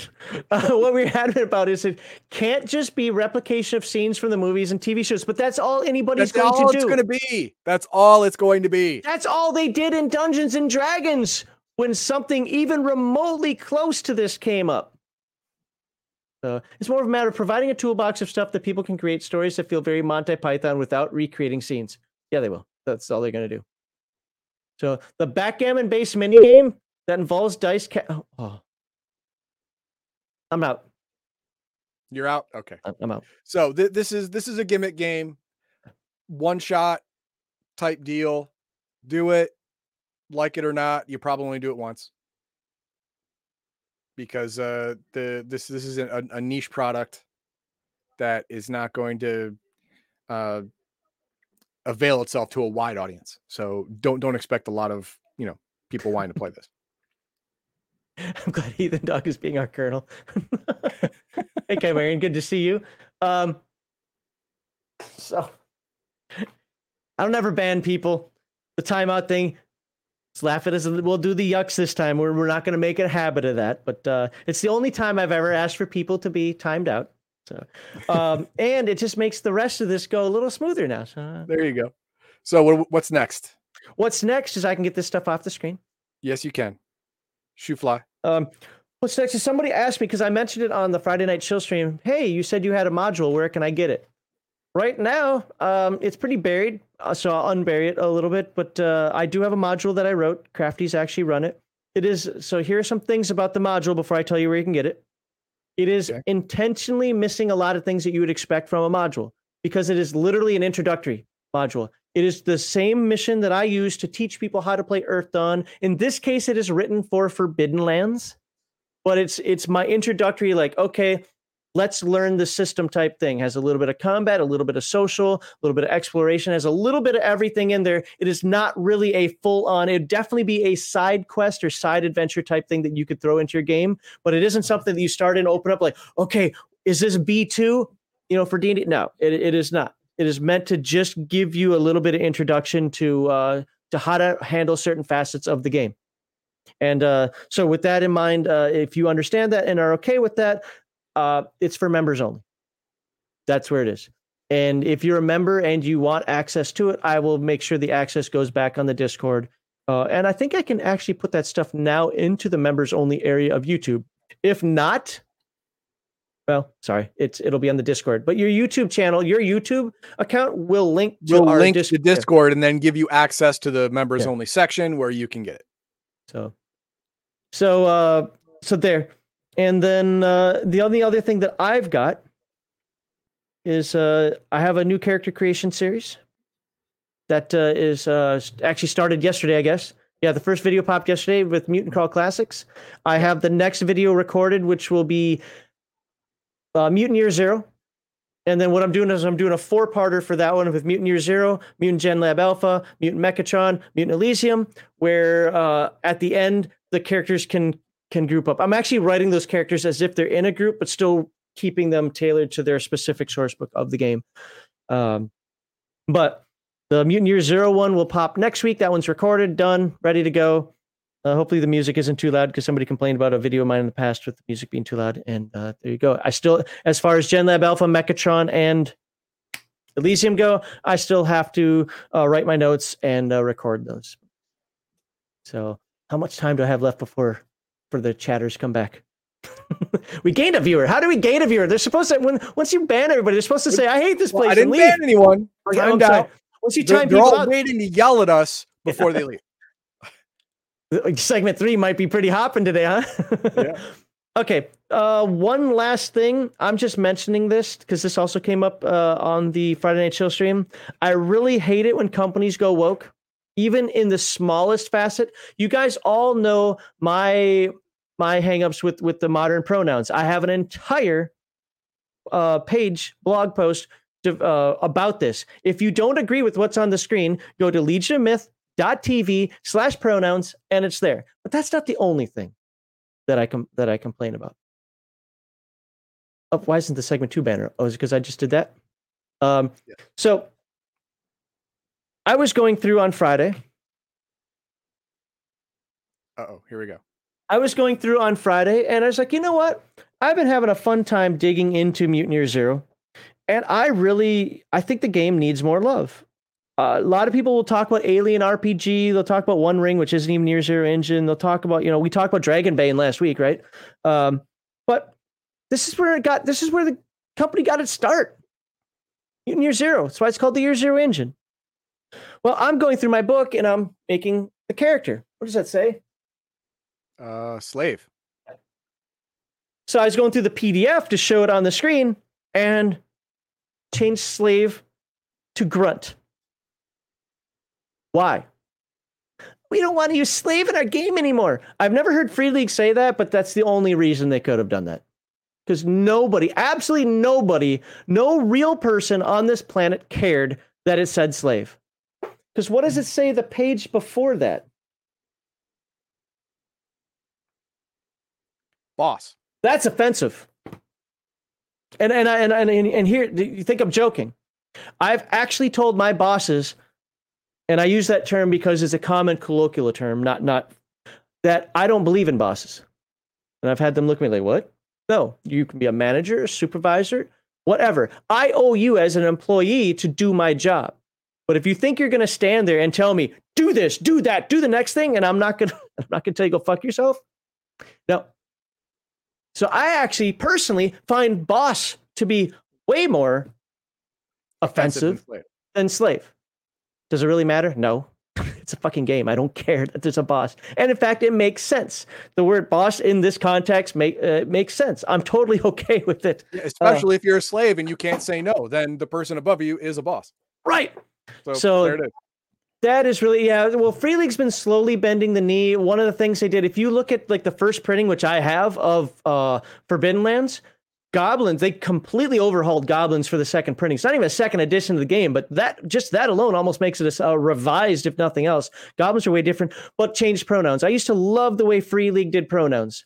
Uh, what we're adamant about is it can't just be replication of scenes from the movies and TV shows, but that's all anybody's that's going all to it's going to be. That's all it's going to be. That's all they did in Dungeons and Dragons when something even remotely close to this came up. So it's more of a matter of providing a toolbox of stuff that people can create stories that feel very Monty Python without recreating scenes. Yeah, they will. That's all they're going to do. So the backgammon based mini game that involves dice. Ca- oh, oh. I'm out. You're out. Okay, I'm out. So th- this is this is a gimmick game, one shot type deal. Do it, like it or not. You probably only do it once because uh, the this this is a, a niche product that is not going to uh, avail itself to a wide audience. So don't don't expect a lot of you know people wanting to play this. I'm glad Heathen Dog is being our colonel. hey, Chimerian, good to see you. Um, so I don't ever ban people. The timeout thing, let's laugh at us. We'll do the yucks this time. We're, we're not going to make a habit of that, but uh, it's the only time I've ever asked for people to be timed out. So, um, and it just makes the rest of this go a little smoother now. So uh, there you go. So what, what's next? What's next is I can get this stuff off the screen. Yes, you can. Shoe fly. Um, what's next is somebody asked me because I mentioned it on the Friday night chill stream. Hey, you said you had a module. Where can I get it? Right now, um, it's pretty buried, uh, so I'll unbury it a little bit. But uh, I do have a module that I wrote. Crafty's actually run it. It is so. Here are some things about the module before I tell you where you can get it. It is okay. intentionally missing a lot of things that you would expect from a module. because it is literally an introductory module. It is the same mission that I use to teach people how to play Earthdawn. In this case, it is written for Forbidden Lands, but it's it's my introductory. Like, okay, let's learn the system type thing. Has a little bit of combat, a little bit of social, a little bit of exploration. Has a little bit of everything in there. It is not really a full on. It'd definitely be a side quest or side adventure type thing that you could throw into your game, but it isn't something that you start and open up like, okay, is this B two? You know, for D and D? No, it, it is not. It is meant to just give you a little bit of introduction to uh, to how to handle certain facets of the game. And uh, so, with that in mind, uh, if you understand that and are okay with that, uh, it's for members only. That's where it is. And if you're a member and you want access to it, I will make sure the access goes back on the Discord. Uh, and I think I can actually put that stuff now into the members only area of YouTube. If not, well, sorry, it's it'll be on the Discord. But your YouTube channel, your YouTube account will link to we'll link Discord. to Discord and then give you access to the members yeah. only section where you can get it. So, so, uh, so there, and then uh, the only other thing that I've got is uh, I have a new character creation series that uh, is uh, actually started yesterday, I guess. Yeah, the first video popped yesterday with Mutant Call Classics. I have the next video recorded, which will be uh, Mutant Year Zero. And then what I'm doing is I'm doing a four parter for that one with Mutant Year Zero, Mutant Gen Lab Alpha, Mutant Mechatron, Mutant Elysium, where uh, at the end the characters can can group up. I'm actually writing those characters as if they're in a group, but still keeping them tailored to their specific source book of the game. Um, but the Mutant Year Zero one will pop next week. That one's recorded, done, ready to go. Uh, hopefully the music isn't too loud because somebody complained about a video of mine in the past with the music being too loud. And uh, there you go. I still, as far as Gen Lab Alpha, Mechatron, and Elysium go, I still have to uh, write my notes and uh, record those. So, how much time do I have left before for the chatters come back? we gained a viewer. How do we gain a viewer? They're supposed to when once you ban everybody, they're supposed to say, "I hate this place." Well, I didn't ban anyone. Okay, I'm sorry. Once you time they're, they're all out, waiting to yell at us before they leave. segment three might be pretty hopping today, huh? yeah. Okay. Uh, one last thing. I'm just mentioning this because this also came up uh, on the Friday Night Chill stream. I really hate it when companies go woke, even in the smallest facet. You guys all know my my hangups with with the modern pronouns. I have an entire uh, page blog post to, uh, about this. If you don't agree with what's on the screen, go to Legion of Myth tv slash pronouns and it's there but that's not the only thing that i com- that i complain about oh, why isn't the segment two banner oh is it because i just did that um yeah. so i was going through on friday oh here we go i was going through on friday and i was like you know what i've been having a fun time digging into mutant year zero and i really i think the game needs more love uh, a lot of people will talk about Alien RPG. They'll talk about One Ring, which isn't even Year Zero Engine. They'll talk about, you know, we talked about Dragon Dragonbane last week, right? Um, but this is where it got. This is where the company got its start. Year Zero. That's why it's called the Year Zero Engine. Well, I'm going through my book and I'm making the character. What does that say? Uh, slave. So I was going through the PDF to show it on the screen and change slave to grunt. Why? We don't want to use slave in our game anymore. I've never heard Free League say that, but that's the only reason they could have done that. Because nobody, absolutely nobody, no real person on this planet cared that it said slave. Because what does it say the page before that? Boss. That's offensive. And and and and, and here you think I'm joking. I've actually told my bosses and I use that term because it's a common colloquial term, not not that I don't believe in bosses. And I've had them look at me like, "What? No, you can be a manager, a supervisor, whatever. I owe you as an employee to do my job. But if you think you're going to stand there and tell me, "Do this, do that, do the next thing," and I'm not going to I'm not going to tell you go fuck yourself. No. So I actually personally find boss to be way more offensive, offensive than slave. Does it really matter? No. It's a fucking game. I don't care that there's a boss. And in fact, it makes sense. The word boss in this context make, uh, makes sense. I'm totally okay with it. Yeah, especially uh, if you're a slave and you can't say no, then the person above you is a boss. Right. So, so there it is. That is really yeah. Well, Free League's been slowly bending the knee. One of the things they did, if you look at like the first printing, which I have of uh, Forbidden Lands, Goblins, they completely overhauled Goblins for the second printing. It's not even a second edition of the game, but that just that alone almost makes it a, a, revised, if nothing else. Goblins are way different, but changed pronouns. I used to love the way Free League did pronouns.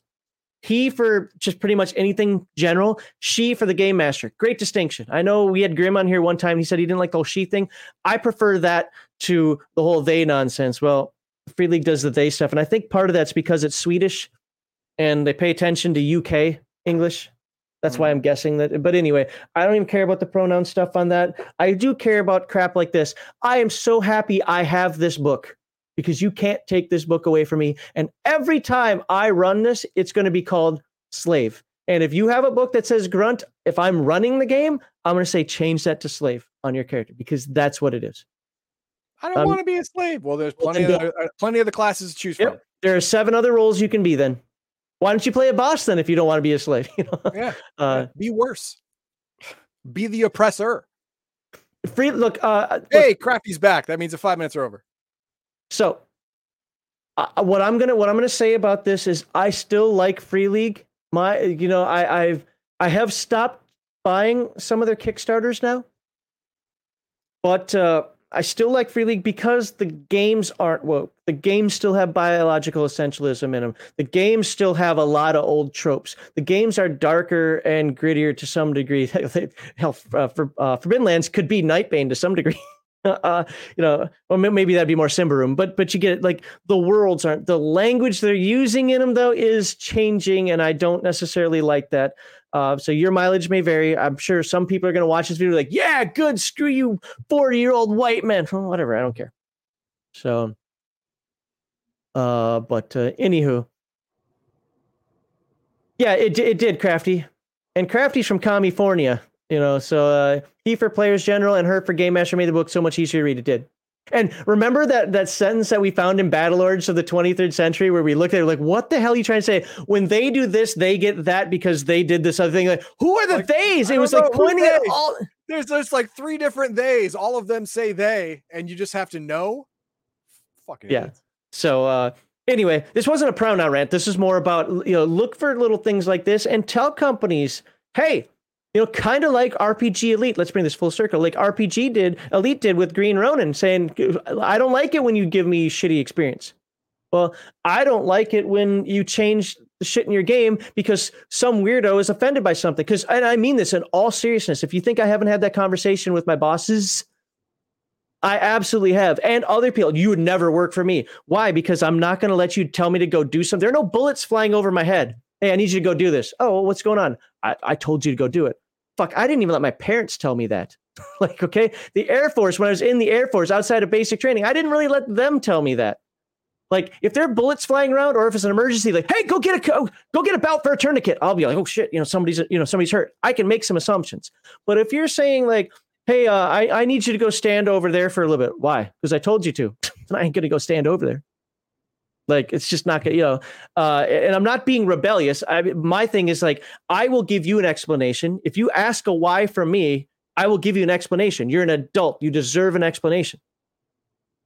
He for just pretty much anything general. She for the game master. Great distinction. I know we had Grim on here one time. He said he didn't like the whole she thing. I prefer that to the whole they nonsense. Well, Free League does the they stuff, and I think part of that's because it's Swedish, and they pay attention to UK English that's why mm-hmm. I'm guessing that. But anyway, I don't even care about the pronoun stuff on that. I do care about crap like this. I am so happy I have this book because you can't take this book away from me. And every time I run this, it's going to be called Slave. And if you have a book that says Grunt, if I'm running the game, I'm going to say change that to Slave on your character because that's what it is. I don't um, want to be a slave. Well, there's plenty of uh, plenty of the classes to choose yep. from. There are seven other roles you can be then. Why don't you play a boss then if you don't want to be a slave? You know? Yeah. Uh, be worse. Be the oppressor. Free look. Uh, hey, look, Crafty's back. That means the five minutes are over. So, uh, what I'm gonna what I'm gonna say about this is I still like Free League. My, you know, I I've I have stopped buying some of their Kickstarters now, but uh, I still like Free League because the games aren't woke. The games still have biological essentialism in them. The games still have a lot of old tropes. The games are darker and grittier to some degree. Hell, uh, for, uh, Forbidden Lands could be Nightbane to some degree. uh, you know, or maybe that'd be more Symbaroum, but but you get it. Like the worlds aren't the language they're using in them though is changing, and I don't necessarily like that. Uh, so your mileage may vary. I'm sure some people are going to watch this video like, yeah, good, screw you, 40 year old white man, well, whatever, I don't care. So, uh, but uh, anywho, yeah, it it did, Crafty, and Crafty's from California, you know. So uh, he for Players General and her for Game Master made the book so much easier to read. It did. And remember that that sentence that we found in Battlelords of the 23rd century where we looked at it like, what the hell are you trying to say? When they do this, they get that because they did this other thing. Like, who are the like, theys? It was know, like pointing at all. There's there's like three different theys. All of them say they, and you just have to know. Fucking yeah. Idiots. So uh anyway, this wasn't a pronoun rant. This is more about you know, look for little things like this and tell companies, hey, you know, kind of like RPG Elite. Let's bring this full circle. Like RPG did, Elite did with Green Ronin, saying, I don't like it when you give me shitty experience. Well, I don't like it when you change the shit in your game because some weirdo is offended by something. Because, and I mean this in all seriousness. If you think I haven't had that conversation with my bosses, I absolutely have. And other people, you would never work for me. Why? Because I'm not going to let you tell me to go do something. There are no bullets flying over my head. Hey, I need you to go do this. Oh, what's going on? I, I told you to go do it fuck, I didn't even let my parents tell me that. like, okay, the Air Force, when I was in the Air Force outside of basic training, I didn't really let them tell me that. Like, if there are bullets flying around, or if it's an emergency, like, hey, go get a go, get a belt for a tourniquet, I'll be like, oh shit, you know, somebody's you know somebody's hurt. I can make some assumptions. But if you're saying like, hey, uh, I I need you to go stand over there for a little bit, why? Because I told you to. I ain't gonna go stand over there. Like it's just not gonna, you know. Uh, and I'm not being rebellious. I, my thing is like I will give you an explanation. If you ask a why from me, I will give you an explanation. You're an adult. You deserve an explanation.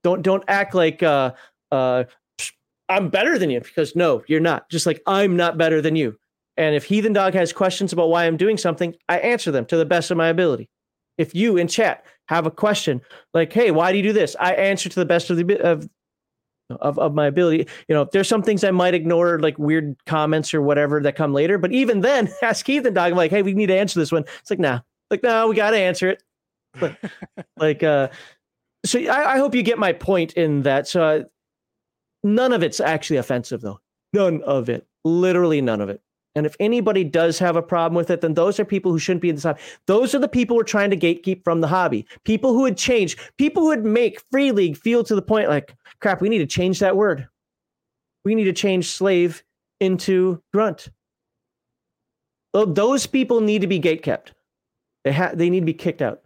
Don't don't act like uh, uh, I'm better than you because no, you're not. Just like I'm not better than you. And if Heathen Dog has questions about why I'm doing something, I answer them to the best of my ability. If you in chat have a question like, "Hey, why do you do this?" I answer to the best of the of of, of my ability. You know, there's some things I might ignore, like weird comments or whatever that come later. But even then, ask Heathen Dog, I'm like, hey, we need to answer this one. It's like, nah, like, no, we got to answer it. But, like, uh, so I, I, hope you get my point in that. So uh, none of it's actually offensive, though. None of it. Literally none of it. And if anybody does have a problem with it, then those are people who shouldn't be in this hobby. Those are the people we're trying to gatekeep from the hobby. People who would change, people who would make Free League feel to the point like, crap, we need to change that word. We need to change slave into grunt. Those people need to be gate kept. They ha- they need to be kicked out.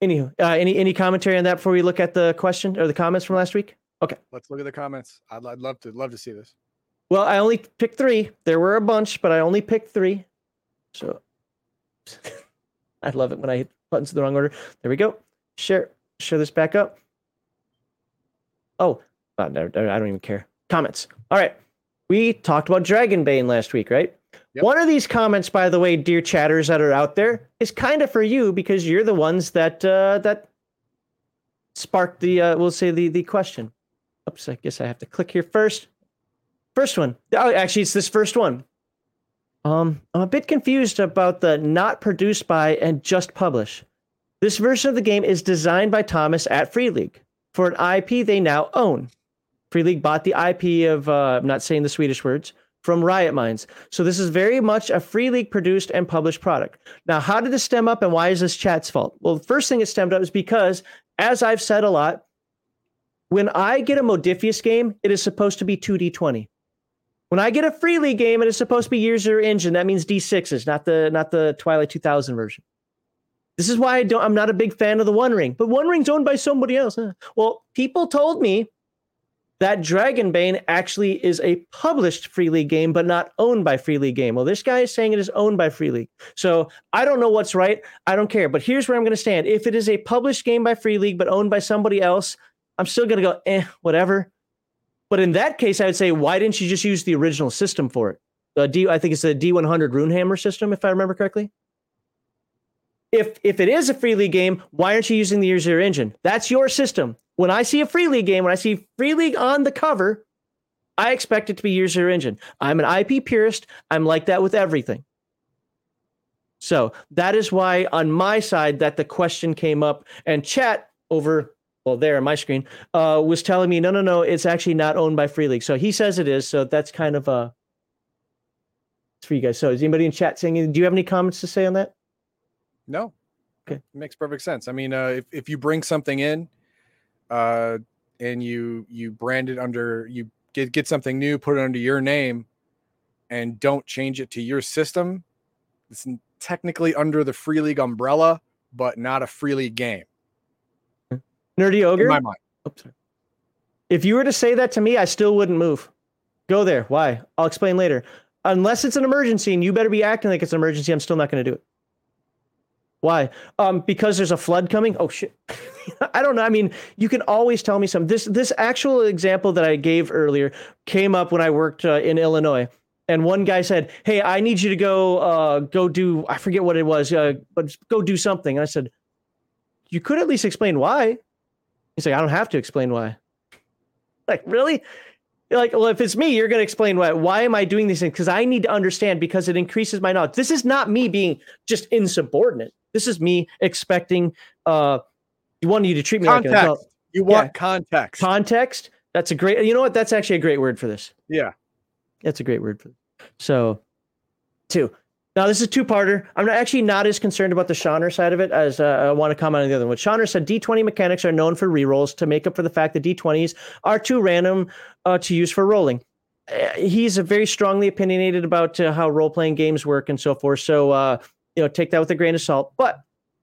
Any uh, any any commentary on that before we look at the question or the comments from last week? Okay. Let's look at the comments. I'd, I'd love to love to see this. Well, I only picked three. There were a bunch, but I only picked three. So I love it when I hit buttons in the wrong order. There we go. Share share this back up. Oh, no, I don't even care. Comments. All right. We talked about Dragonbane last week, right? Yep. One of these comments, by the way, dear chatters that are out there, is kind of for you because you're the ones that uh, that sparked the uh, we'll say the the question. Oops, I guess I have to click here first. First one. Oh, actually, it's this first one. Um, I'm a bit confused about the not produced by and just publish. This version of the game is designed by Thomas at Free League for an IP they now own. Free League bought the IP of, uh, I'm not saying the Swedish words, from Riot Minds. So this is very much a Free League produced and published product. Now, how did this stem up and why is this chat's fault? Well, the first thing it stemmed up is because, as I've said a lot, when I get a Modiphius game, it is supposed to be 2D20. When I get a Free League game, it is supposed to be Year Zero Engine. That means D6s, not the not the Twilight 2000 version. This is why I don't. I'm not a big fan of the One Ring, but One Ring's owned by somebody else. Well, people told me that Dragonbane actually is a published Free League game, but not owned by Free League Game. Well, this guy is saying it is owned by Free League. So I don't know what's right. I don't care. But here's where I'm going to stand. If it is a published game by Free League, but owned by somebody else, I'm still going to go, eh, whatever. But in that case, I would say, why didn't you just use the original system for it? The D, I think it's the D100 Runehammer system, if I remember correctly if if it is a free league game, why aren't you using the Year Zero engine? That's your system. When I see a free league game, when I see free league on the cover, I expect it to be Year Zero engine. I'm an IP purist. I'm like that with everything. So that is why on my side that the question came up and chat over well there on my screen uh, was telling me no no no it's actually not owned by Free League. So he says it is. So that's kind of a it's for you guys. So is anybody in chat saying do you have any comments to say on that? No. Okay. It makes perfect sense. I mean, uh, if, if you bring something in uh, and you you brand it under you get get something new, put it under your name and don't change it to your system, it's technically under the free league umbrella, but not a free league game. Nerdy ogre. In my mind. Oops. If you were to say that to me, I still wouldn't move. Go there. Why? I'll explain later. Unless it's an emergency and you better be acting like it's an emergency, I'm still not going to do it. Why? Um, because there's a flood coming. Oh shit! I don't know. I mean, you can always tell me something. This this actual example that I gave earlier came up when I worked uh, in Illinois, and one guy said, "Hey, I need you to go uh, go do I forget what it was, uh, but go do something." And I said, "You could at least explain why." He's like, "I don't have to explain why." Like, really? like, well, if it's me, you're going to explain why. Why am I doing these things? Because I need to understand because it increases my knowledge. This is not me being just insubordinate. This is me expecting uh you want you to treat me context. like an adult. You want yeah. context. Context. That's a great you know what? That's actually a great word for this. Yeah. That's a great word for this. So two. Now this is a two parter. I'm not, actually not as concerned about the Shauner side of it as uh, I want to comment on the other one. Shauner said D20 mechanics are known for rerolls to make up for the fact that D20s are too random uh, to use for rolling. Uh, he's very strongly opinionated about uh, how role playing games work and so forth. So uh, you know, take that with a grain of salt. But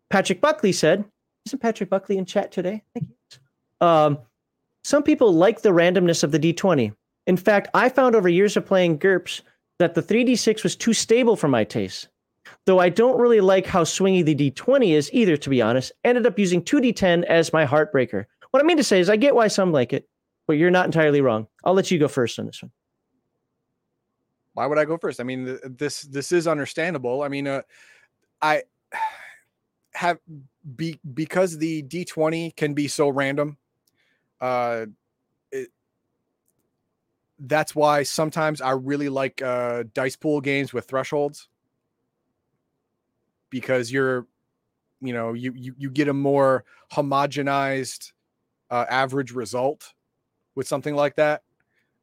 Patrick Buckley said, isn't Patrick Buckley in chat today? He is. Um, some people like the randomness of the D20. In fact, I found over years of playing GURPS that the 3D6 was too stable for my taste. Though I don't really like how swingy the D20 is either, to be honest, ended up using 2D10 as my heartbreaker. What I mean to say is, I get why some like it, but you're not entirely wrong. I'll let you go first on this one. Why would I go first? I mean, this this is understandable. I mean, uh, I have be because the D20 can be so random. Uh, it, that's why sometimes I really like uh, dice pool games with thresholds because you're, you know, you you you get a more homogenized uh, average result with something like that.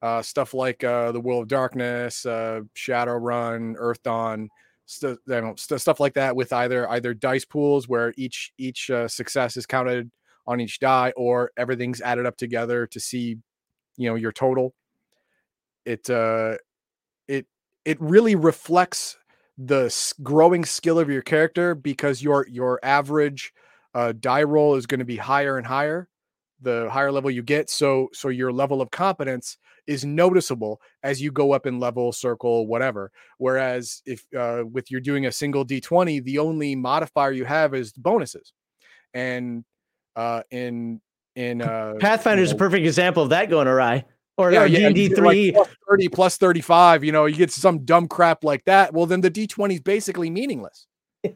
Uh, stuff like uh, the World of Darkness, uh, Shadowrun, Earthdawn st- st- stuff like that with either either dice pools where each each uh, success is counted on each die or everything's added up together to see you know your total. It uh it it really reflects the growing skill of your character because your your average uh, die roll is going to be higher and higher the higher level you get so so your level of competence is noticeable as you go up in level circle whatever whereas if uh, with you're doing a single d20 the only modifier you have is bonuses and uh in in uh Pathfinder is you a perfect example of that going awry. Or, yeah, yeah, D&D you get, like, 3. plus 30 plus 35 you know you get some dumb crap like that well then the d20 is basically meaningless Yeah.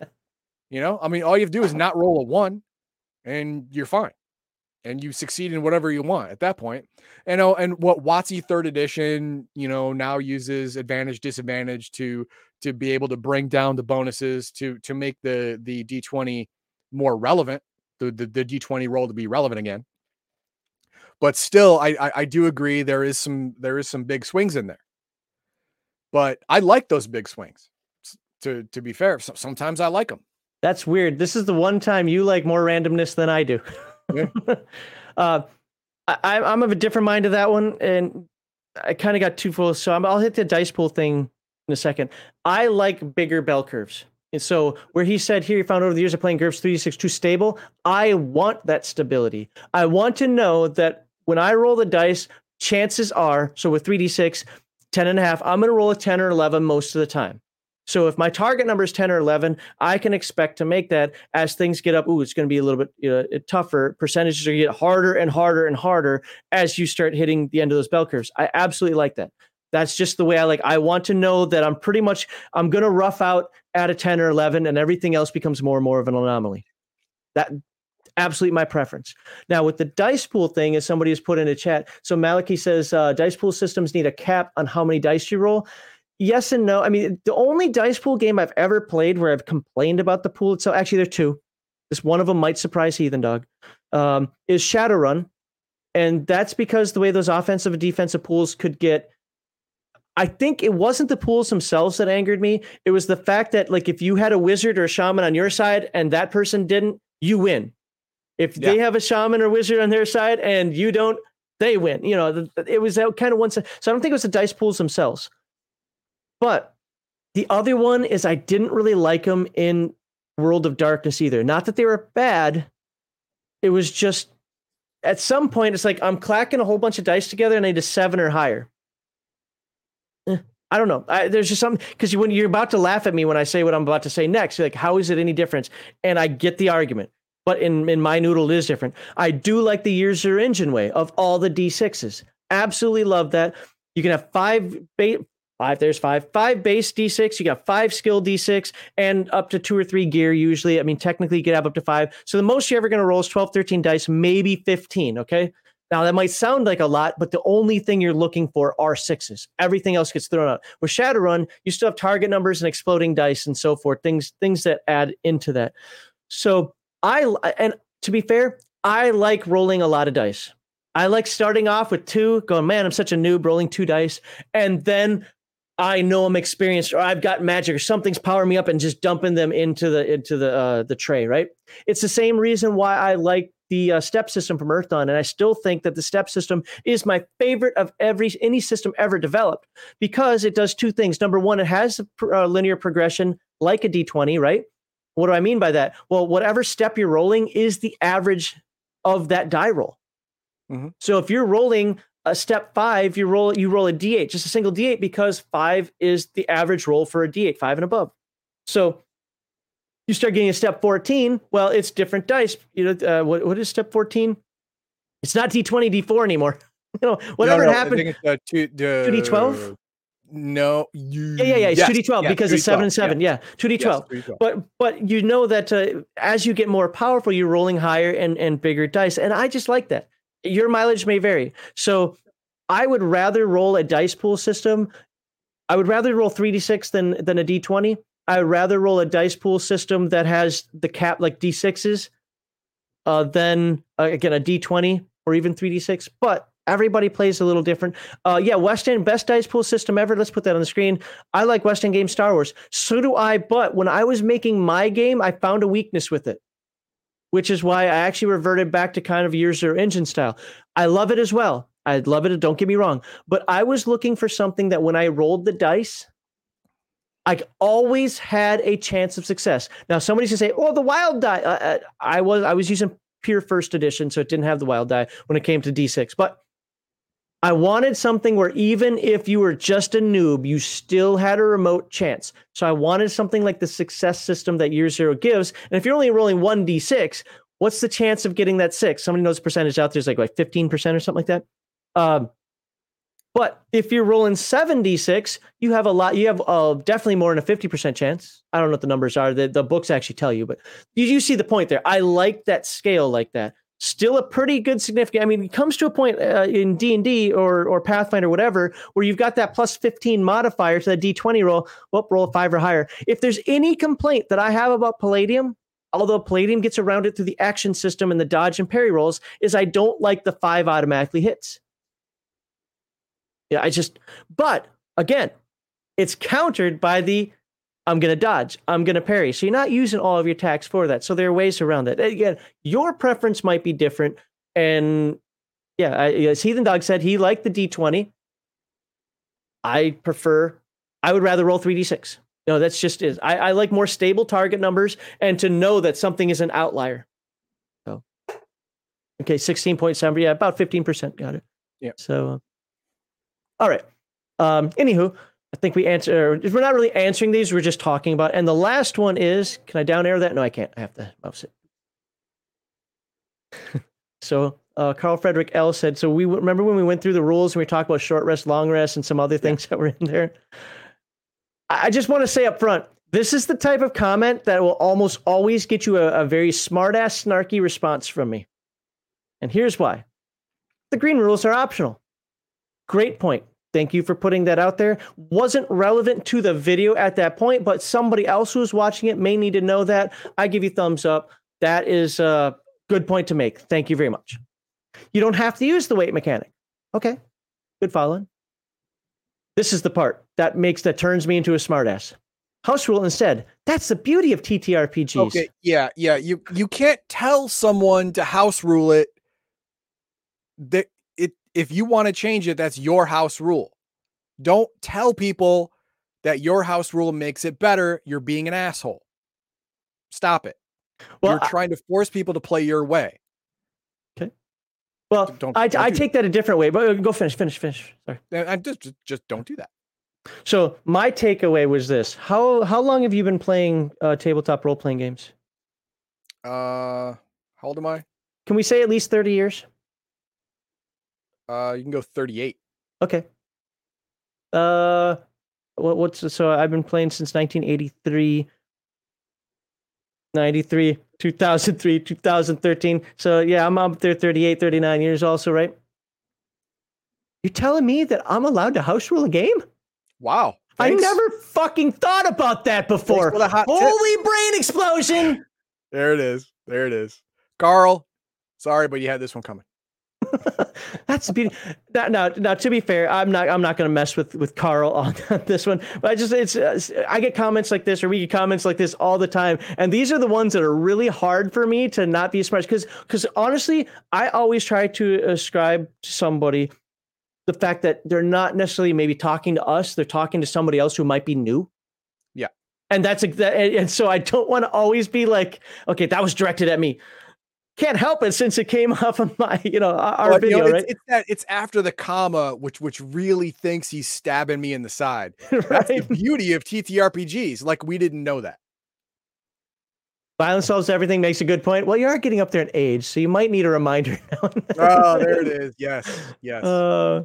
you know i mean all you have to do is not roll a one and you're fine and you succeed in whatever you want at that point. and oh and what watsy third edition you know now uses advantage disadvantage to to be able to bring down the bonuses to to make the the d20 more relevant the the, the d20 roll to be relevant again but still I, I i do agree there is some there is some big swings in there but i like those big swings to to be fair sometimes i like them That's weird. This is the one time you like more randomness than I do. Uh, I, I'm- of a different mind to that one, and I kind of got too full. So I'm, I'll hit the dice pool thing in a second. I like bigger bell curves. And so where he said here, he found over the years of playing GURPS 3D6 too stable. I want that stability. I want to know that when I roll the dice, chances are, so with 3D6, 10 and a half, I'm going to roll a 10 or 11 most of the time. So if my target number is 10 or 11, I can expect to make that as things get up. Ooh, it's going to be a little bit uh, tougher. Percentages are going to get harder and harder and harder as you start hitting the end of those bell curves. I absolutely like that. That's just the way I like. I want to know that I'm pretty much I'm going to rough out at a 10 or 11 and everything else becomes more and more of an anomaly. That absolutely my preference. Now with the dice pool thing, as somebody has put in a chat, so Malachi says uh, dice pool systems need a cap on how many dice you roll yes and no. I mean, the only dice pool game I've ever played where I've complained about the pool itself, actually, there are two. This one of them might surprise Heathen Dog, um, is Shadowrun. And that's because the way those offensive and defensive pools could get. I think it wasn't the pools themselves that angered me. It was the fact that, like, if you had a wizard or a shaman on your side and that person didn't, you win. If they have a shaman or wizard on their side and you don't, they win. You know, it was that kind of one side. So I don't think it was the dice pools themselves. But the other one is I didn't really like them in World of Darkness either. Not that they were bad. It was just at some point it's like I'm clacking a whole bunch of dice together and I need a seven or higher. Eh, I don't know. I, there's just something because you, when you're about to laugh at me when I say what I'm about to say next, you're like, how is it any different? And I get the argument, but in in my noodle it is different. I do like the years engine way of all the d6s. Absolutely love that. You can have five ba- five. There's five five base d6. You got five skill d6 and up to two or three gear usually. I mean, technically you could have up to five. So the most you're ever going to roll is 12, 13 dice, maybe 15. Okay. Now that might sound like a lot, but the only thing you're looking for are sixes. Everything else gets thrown out. With Shadowrun, you still have target numbers and exploding dice and so forth. Things things that add into that. So I and to be fair, I like rolling a lot of dice. I like starting off with two, going, man, I'm such a noob rolling two dice, and then I know I'm experienced or I've got magic or something's powering me up and just dumping them into the into the uh, the tray. Right? It's the same reason why I like the uh, step system from Earthdawn, and I still think that the step system is my favorite of every any system ever developed because it does two things. Number one, it has uh, linear progression like a D20. Right? What do I mean by that? Well, whatever step you're rolling is the average of that die roll. Mhm. So if you're rolling a step five, you roll you roll a d8, just a single d8, because five is the average roll for a d8, five and above. So you start getting a step 14. Well, it's different dice. You know, uh, what, what is step 14? It's not d20, d4 anymore. You know, whatever No, no, happened. uh, two, the, 2d12? No. You, Yeah, yeah, yeah. It's yes, 2d12 yes, because it's seven and 2d12, seven. Yeah, 2d12. yes, 2d12. but but you know that uh, as you get more powerful you're rolling higher and and bigger dice and i just like that your mileage may vary. So i would rather roll a dice pool system. I would rather roll 3d6 than than a d20 i would rather roll a dice pool system that has the cap like d6s uh than uh, again a d20 or even 3d6 but everybody plays a little different. Uh yeah west end best dice pool system ever. Let's put that on the screen. I like West End game Star Wars. So do I. But when I was making my game, I found a weakness with it, which is why I actually reverted back to kind of Year Zero engine style. I love it as well. I love it. Don't get me wrong. But I was looking for something that when I rolled the dice, I always had a chance of success. Now somebody's gonna say, "Oh, the wild die." Uh, uh, I was I was using pure first edition, so it didn't have the wild die when it came to D6. But I wanted something where even if you were just a noob, you still had a remote chance. So I wanted something like the success system that Year Zero gives. And if you're only rolling one D6, what's the chance of getting that six? Somebody knows percentage out there is like like 15% or something like that. Um, but if you're rolling 7d6, you have a lot, you have uh, definitely more than a 50% chance. I don't know what the numbers are. The, the books actually tell you, but you, you see the point there. I like that scale like that. Still a pretty good significant. I mean, it comes to a point uh, in D and D or or Pathfinder, or whatever, where you've got that plus fifteen modifier to that D twenty roll. Well, roll five or higher. If there's any complaint that I have about Palladium, although Palladium gets around it through the action system and the dodge and parry rolls, is I don't like the five automatically hits. Yeah, I just, but again, it's countered by the I'm going to dodge, I'm going to parry. So you're not using all of your attacks for that. So there are ways around that. Again, your preference might be different. And yeah, I, as Heathen Dog said, he liked the D20. I prefer, I would rather roll 3D6. No, that's just is. I, I like more stable target numbers and to know that something is an outlier. So, okay, 16.7. Yeah, about 15%. Got it. Yeah. So, all right. Um, anywho, I think we answer. We're not really answering these. We're just talking about. And the last one is. Can I down arrow that? No, I can't. I have to mouse it. so uh, Carl Frederick L said. So we remember when we went through the rules and we talked about short rest, long rest, and some other things yeah. that were in there. I just want to say up front. This is the type of comment that will almost always get you a, a very smart ass, snarky response from me. And here's why the green rules are optional. Great point. Thank you for putting that out there. Wasn't relevant to the video at that point, but somebody else who's watching it may need to know that. I give you thumbs up. That is a good point to make. Thank you very much. You don't have to use the weight mechanic. Okay. Good following. This is the part that makes that turns me into a smartass. House rule instead. That's the beauty of TTRPGs. Okay, yeah, yeah. You you can't tell someone to house rule it. That if you want to change it, that's your house rule. Don't tell people that your house rule makes it better. You're being an asshole. Stop it. Well, You're trying to force people to play your way. Okay. Well, don't, I, don't I take that. that a different way, but uh, go finish, finish, finish. Sorry. I just, just, just don't do that. So my takeaway was this: how how long have you been playing uh, tabletop role playing games? Uh, how old am I? Can we say at least thirty years? Uh, you can go 38. Okay. Uh, what, what's so I've been playing since 1983, 93, 2003, 2013. So yeah, I'm up there 38, 39 years also, right? You're telling me that I'm allowed to house rule a game? Wow. Thanks. I never fucking thought about that before. Holy tip. brain explosion. there it is. There it is. Carl, sorry, but you had this one coming. That's the beauty. Now, now, now, to be fair, I'm not. I'm not going to mess with with Carl on this one. But I just, it's. Uh, I get comments like this, or we get comments like this all the time, and these are the ones that are really hard for me to not be smart. Because, because honestly, I always try to ascribe to somebody the fact that they're not necessarily maybe talking to us; they're talking to somebody else who might be new. Yeah, and that's a and so I don't want to always be like, okay, that was directed at me can't help it since it came off of my, you know, our well, video, you know, right? It's, it's, that it's after the comma, which which really thinks he's stabbing me in the side. right? That's the beauty of TTRPGs. Like we didn't know that. Violence solves everything makes a good point. Well, you are getting up there in age, so you might need a reminder now. oh, there it is. Yes, yes. Uh,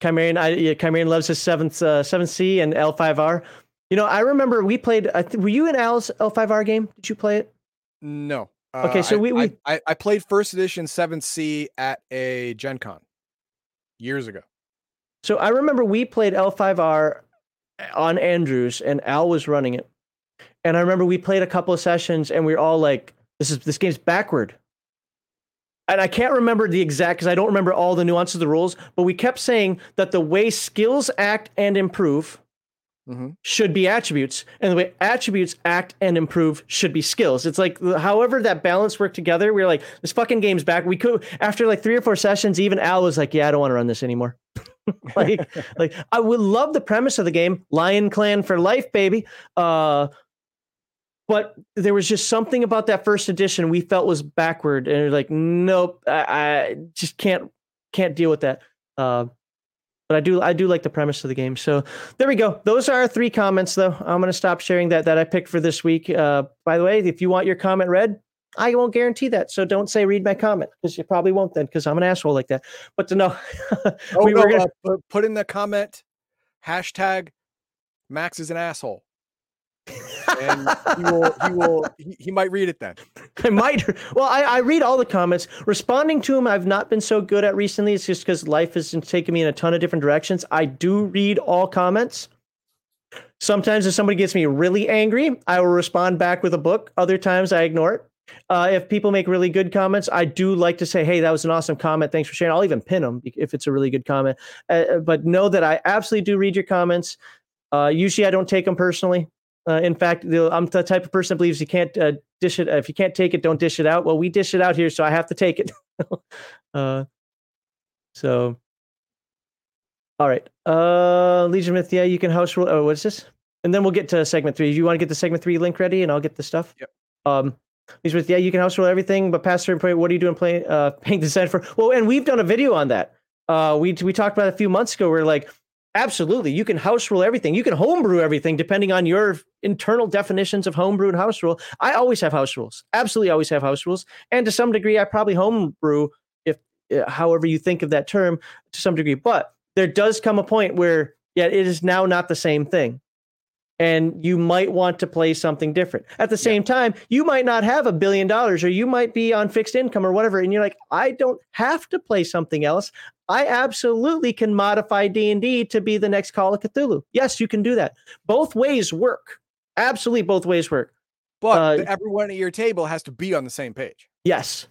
Chimerian, I, yeah, Chimerian loves his seventh uh, seventh Sea and L five R. You know, I remember we played. Were you in Al's L five R game? Did you play it? No. Okay, uh, so we, we... I, I played first edition 7th Sea at a Gen Con years ago. So I remember we played L5R on Andrews and Al was running it. And I remember we played a couple of sessions and we are all like, this is this game's backward. And I can't remember the exact because I don't remember all the nuances of the rules, but we kept saying that the way skills act and improve mm-hmm. should be attributes, and the way attributes act and improve should be skills. It's like however that balance worked together. We are like, this fucking game's back. We could after like three or four sessions, even Al was like, yeah, I don't want to run this anymore. like, like I would love the premise of the game, Lion Clan for life, baby. Uh, but there was just something about that first edition we felt was backward, and like, nope, I, I just can't can't deal with that. Uh, but I do I do like the premise of the game. So there we go. Those are our three comments, though. I'm gonna stop sharing that that I picked for this week. Uh, by the way, if you want your comment read, I won't guarantee that. So don't say read my comment because you probably won't then because I'm an asshole like that. But to know, oh, we no, gonna... uh, put in the comment hashtag Max is an asshole and he will he will he, he, might read it then i might well I, I read all the comments responding to them i've not been so good at recently it's just because life has taken me in a ton of different directions i do read all comments sometimes if somebody gets me really angry i will respond back with a book other times i ignore it uh, if people make really good comments, I do like to say, "Hey, that was an awesome comment. Thanks for sharing." I'll even pin them if it's a really good comment. Uh, uh but know that I absolutely do read your comments. Uh, usually, I don't take them personally. Uh, in fact, I'm the type of person that believes you can't uh, dish it. If you can't take it, don't dish it out. Well, we dish it out here, so I have to take it. uh, so, all right. Uh, Legion Myth, yeah, you can house rule. Oh, what's this? And then we'll get to segment three. You want to get the segment three link ready, and I'll get the stuff. Yep. Um, Legion Myth, yeah, you can house rule everything, but certain point, what are you doing playing uh, paying design for? Well, and we've done a video on that. Uh, we we talked about a few months ago. We're like, Absolutely. You can house rule everything. You can homebrew everything depending on your internal definitions of homebrew and house rule. I always have house rules. Absolutely always have house rules. And to some degree, I probably homebrew if uh, however you think of that term to some degree. But there does come a point where, yeah, it is now not the same thing and you might want to play something different. At the same yeah. time, you might not have a billion dollars or you might be on fixed income or whatever and you're like, I don't have to play something else. I absolutely can modify D&D to be the next Call of Cthulhu. Yes, you can do that. Both ways work. Absolutely both ways work. But uh, everyone at your table has to be on the same page. Yes.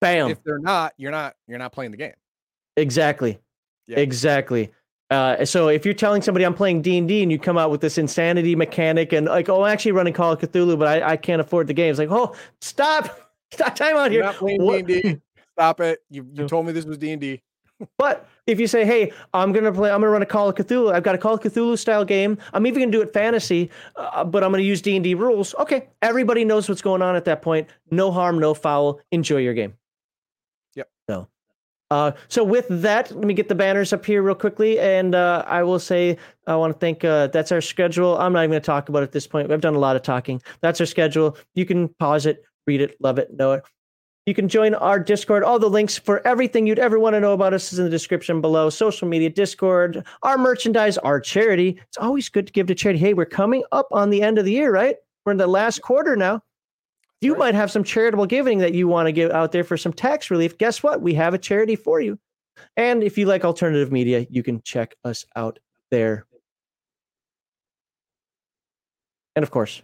Bam. If they're not, you're not you're not playing the game. Exactly. Yeah. Exactly. Uh, so if you're telling somebody I'm playing D and D and you come out with this insanity mechanic and like, oh, I'm actually running Call of Cthulhu, but I, I can't afford the game. It's like, oh, stop, stop time out here. Not playing D and D. Stop it. You you told me this was D and D. But if you say, "Hey, I'm gonna play, I'm gonna run a Call of Cthulhu. I've got a Call of Cthulhu style game. I'm even gonna do it fantasy, uh, but I'm gonna use D and D rules." Okay, everybody knows what's going on at that point. No harm, no foul. Enjoy your game. Yep. So uh, so with that, let me get the banners up here real quickly, and uh, I will say I want to thank. Uh, that's our schedule. I'm not even going to talk about it at this point. I've done a lot of talking. That's our schedule. You can pause it, read it, love it, know it. You can join our Discord. All the links for everything you'd ever want to know about us is in the description below. Social media, Discord, our merchandise, our charity. It's always good to give to charity. Hey, we're coming up on the end of the year, right? We're in the last quarter now. You right. might have some charitable giving that you want to give out there for some tax relief. Guess what? We have a charity for you. And if you like alternative media, you can check us out there. And of course,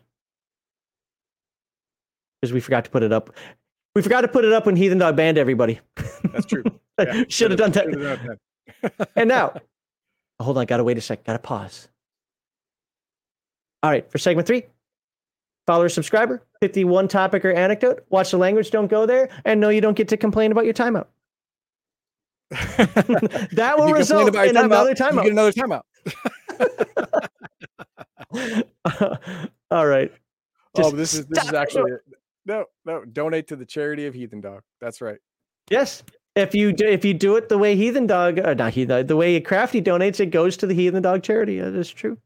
because we forgot to put it up. We forgot to put it up when Heathen Dog banned everybody. That's true. Yeah, Should have done that. and now, hold on. Got to wait a sec. Got to pause. All right, for segment three, follower subscriber, 51 topic or anecdote, watch the language, don't go there, and no, you don't get to complain about your timeout. that will result in timeout, another timeout. You get another timeout. uh, all right. Oh, Just oh, this is this is actually no no donate to the charity of Heathen Dog. That's right. Yes. If you do, if you do it the way Heathen Dog, or uh, not Heathen, the way Crafty donates, it goes to the Heathen Dog charity. That is true.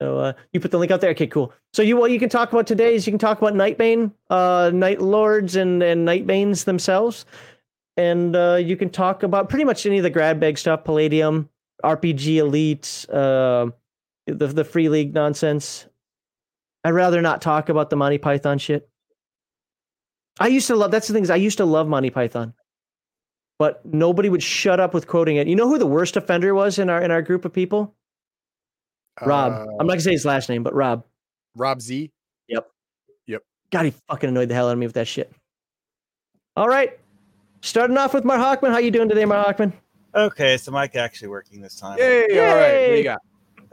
So uh, you put the link out there. Okay, cool. So you what you can talk about today is you can talk about Nightbane, uh, Night Lords, and and Nightbanes themselves, and uh, you can talk about pretty much any of the grab bag stuff, Palladium, RPG Elite, uh, the the Free League nonsense. I'd rather not talk about the Monty Python shit. I used to love. That's the thing is I used to love Monty Python, but nobody would shut up with quoting it. You know who the worst offender was in our in our group of people? Rob. Uh, I'm not gonna say his last name, but Rob. Rob Z. Yep. Yep. God, he fucking annoyed the hell out of me with that shit. All right. Starting off with Mark Hockman. How you doing today, Mark Hockman? Okay, so Mike actually working this time. Yay! Yay! All right. What do you got?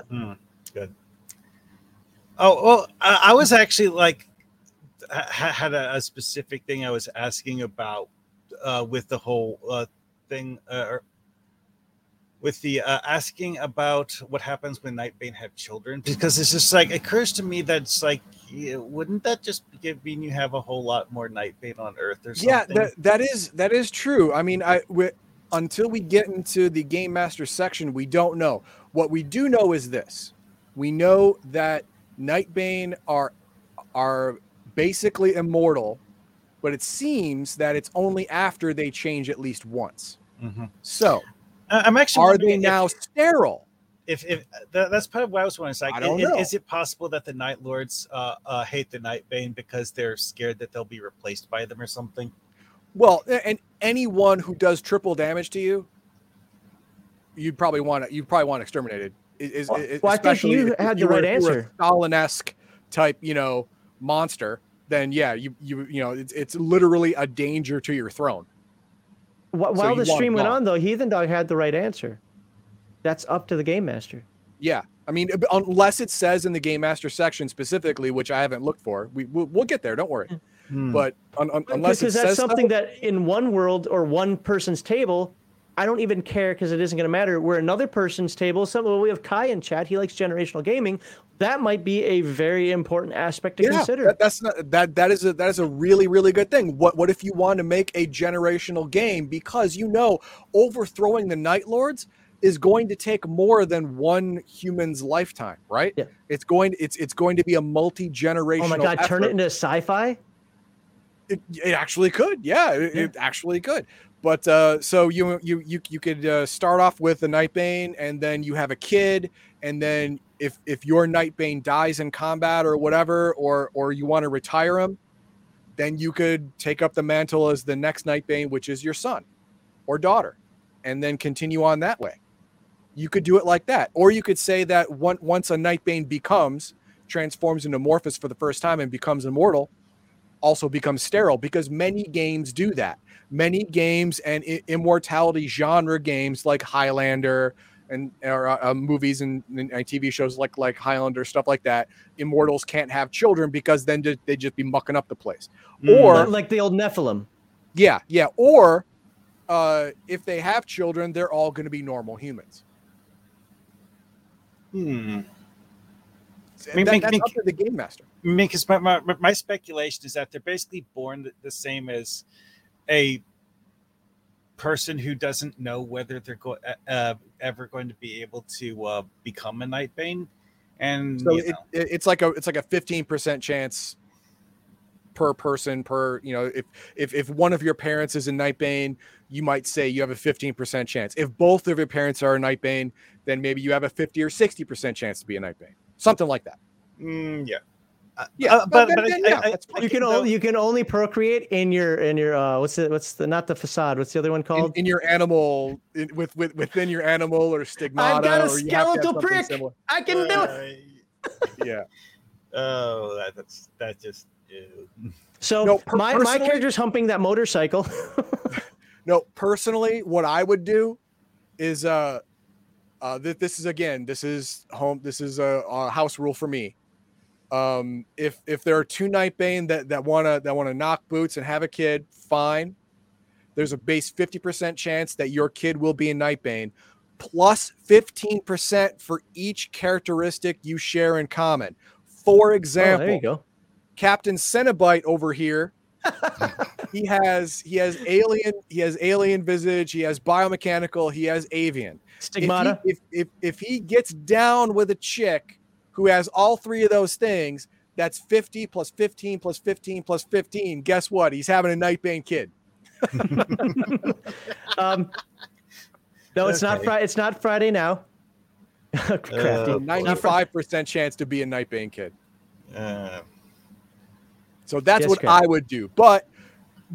Hmm, good. Oh well, I, I was actually like had a, a, specific thing I was asking about uh, with the whole uh, thing. Uh, with the uh, asking about what happens when Nightbane have children because it's just like it occurs to me that it's like wouldn't that just give mean you have a whole lot more Nightbane on Earth or something? Yeah, that, that is that is true. I mean, I we, until we get into the game master section, we don't know. What we do know is this: we know that Nightbane are are basically immortal, but it seems that it's only after they change at least once. Mhm. So, I'm actually are wondering they if- now sterile? if if that, that's part of what I was wondering. It's like, I don't i- i- know. is it possible that the Night Lords uh, uh, hate the Nightbane because they're scared that they'll be replaced by them or something? Well, and anyone who does triple damage to you, you'd probably want to. You probably want exterminated. Is, is, Well, is- well, I think especially you if- if had the were- right were answer. Stalin-esque type, you know, monster. Then yeah, you you you know, it's it's literally a danger to your throne. Wh- While you the stream went on, though, Heathen Dog had the right answer. That's up to the game master. Yeah, I mean, unless it says in the game master section specifically, which I haven't looked for, we we'll, we'll get there. Don't worry. Hmm. But un, un- unless it because that's says something so- that in one world or one person's table, I don't even care because it isn't going to matter. Where another person's table, some well, we have Kai in chat. He likes generational gaming. That might be a very important aspect to yeah, consider. That, that's not that that is a that is a really really good thing. What what if you want to make a generational game because you know overthrowing the Night Lords is going to take more than one human's lifetime, right? Yeah. It's going it's it's going to be a multi generational. oh my god, turn it into sci-fi. It, it actually could, yeah, it, Yeah. it actually could. But uh, so you you you you could uh, start off with the Nightbane, and then you have a kid, and then if if your Nightbane dies in combat or whatever, or or you want to retire him, then you could take up the mantle as the next Nightbane, which is your son or daughter, and then continue on that way. You could do it like that, or you could say that one, once a Nightbane becomes transforms into Morphus for the first time and becomes immortal, also becomes sterile because many games do that. Many games and i- immortality genre games like Highlander and or, uh, uh, movies and, and TV shows like like Highlander stuff like that. Immortals can't have children because then ju- they just be mucking up the place. Mm. Or Like- like the old Nephilim. yeah, yeah. Or uh, if they have children, they're all going to be normal humans. Hmm. That- mean, make- that's make- up to the game master. because my, my, my speculation is that they're basically born the, the same as a person who doesn't know whether they're go- uh, ever going to be able to uh, become a Nightbane. And So you it, know, it- it's like a it's like a fifteen percent chance per person per you know if if if one of your parents is a Nightbane, you might say you have a fifteen percent chance. If both of your parents are a Nightbane, then maybe you have a fifty or sixty percent chance to be a Nightbane, something like that. mm, yeah. Uh, Yeah, uh, but, then- but then, I- yeah, I- I You can think only you can only procreate in your in your uh what's the what's the not the facade what's the other one called in your animal, in, with, with within your animal or stigmata, I've got a or have have skeletal prick. similar. I can do it. Yeah. Oh, that, that's that just. ew. So No, per- my my character's humping that motorcycle. No, personally, what I would do is uh uh th- this is again, this is home this is a, a house rule for me. Um if if there are two Nightbane that that want to that want to knock boots and have a kid, fine. There's a base 50% chance that your kid will be a Nightbane plus 15% for each characteristic you share in common. For oh, example, there you go. Captain Cenobite over here. He has he has alien he has alien visage he has biomechanical he has avian If he- Stigmata. if, if if he gets down with a chick who has all three of those things that's 50 plus 15 plus 15 plus 15 guess what he's having a nightbane kid Um, no, it's not Friday. It's not Friday now. Crafty. Uh, 95% chance to be a nightbane kid Uh, So that's what. I would do. But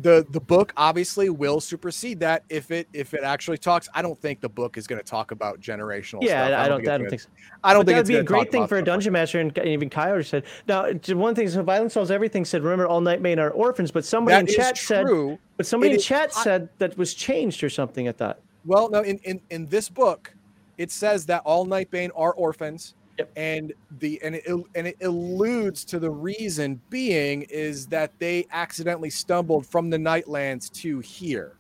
the the book obviously will supersede that if it if it actually talks. I don't think the book is going to talk about generational. yeah, stuff. I don't. I don't think so. I don't think that'd it's be a great thing for a dungeon master, and even Coyote said. Now, one thing is, Violence Solves Everything said, "Remember, all Nightbane are orphans." But somebody That in chat said, but somebody It in is- chat I- said that was changed or something. I thought. Well, no, in, in in this book, it says that all Nightbane are orphans, Yep. and the and it and it alludes to the reason being is that they accidentally stumbled from the Nightlands to here.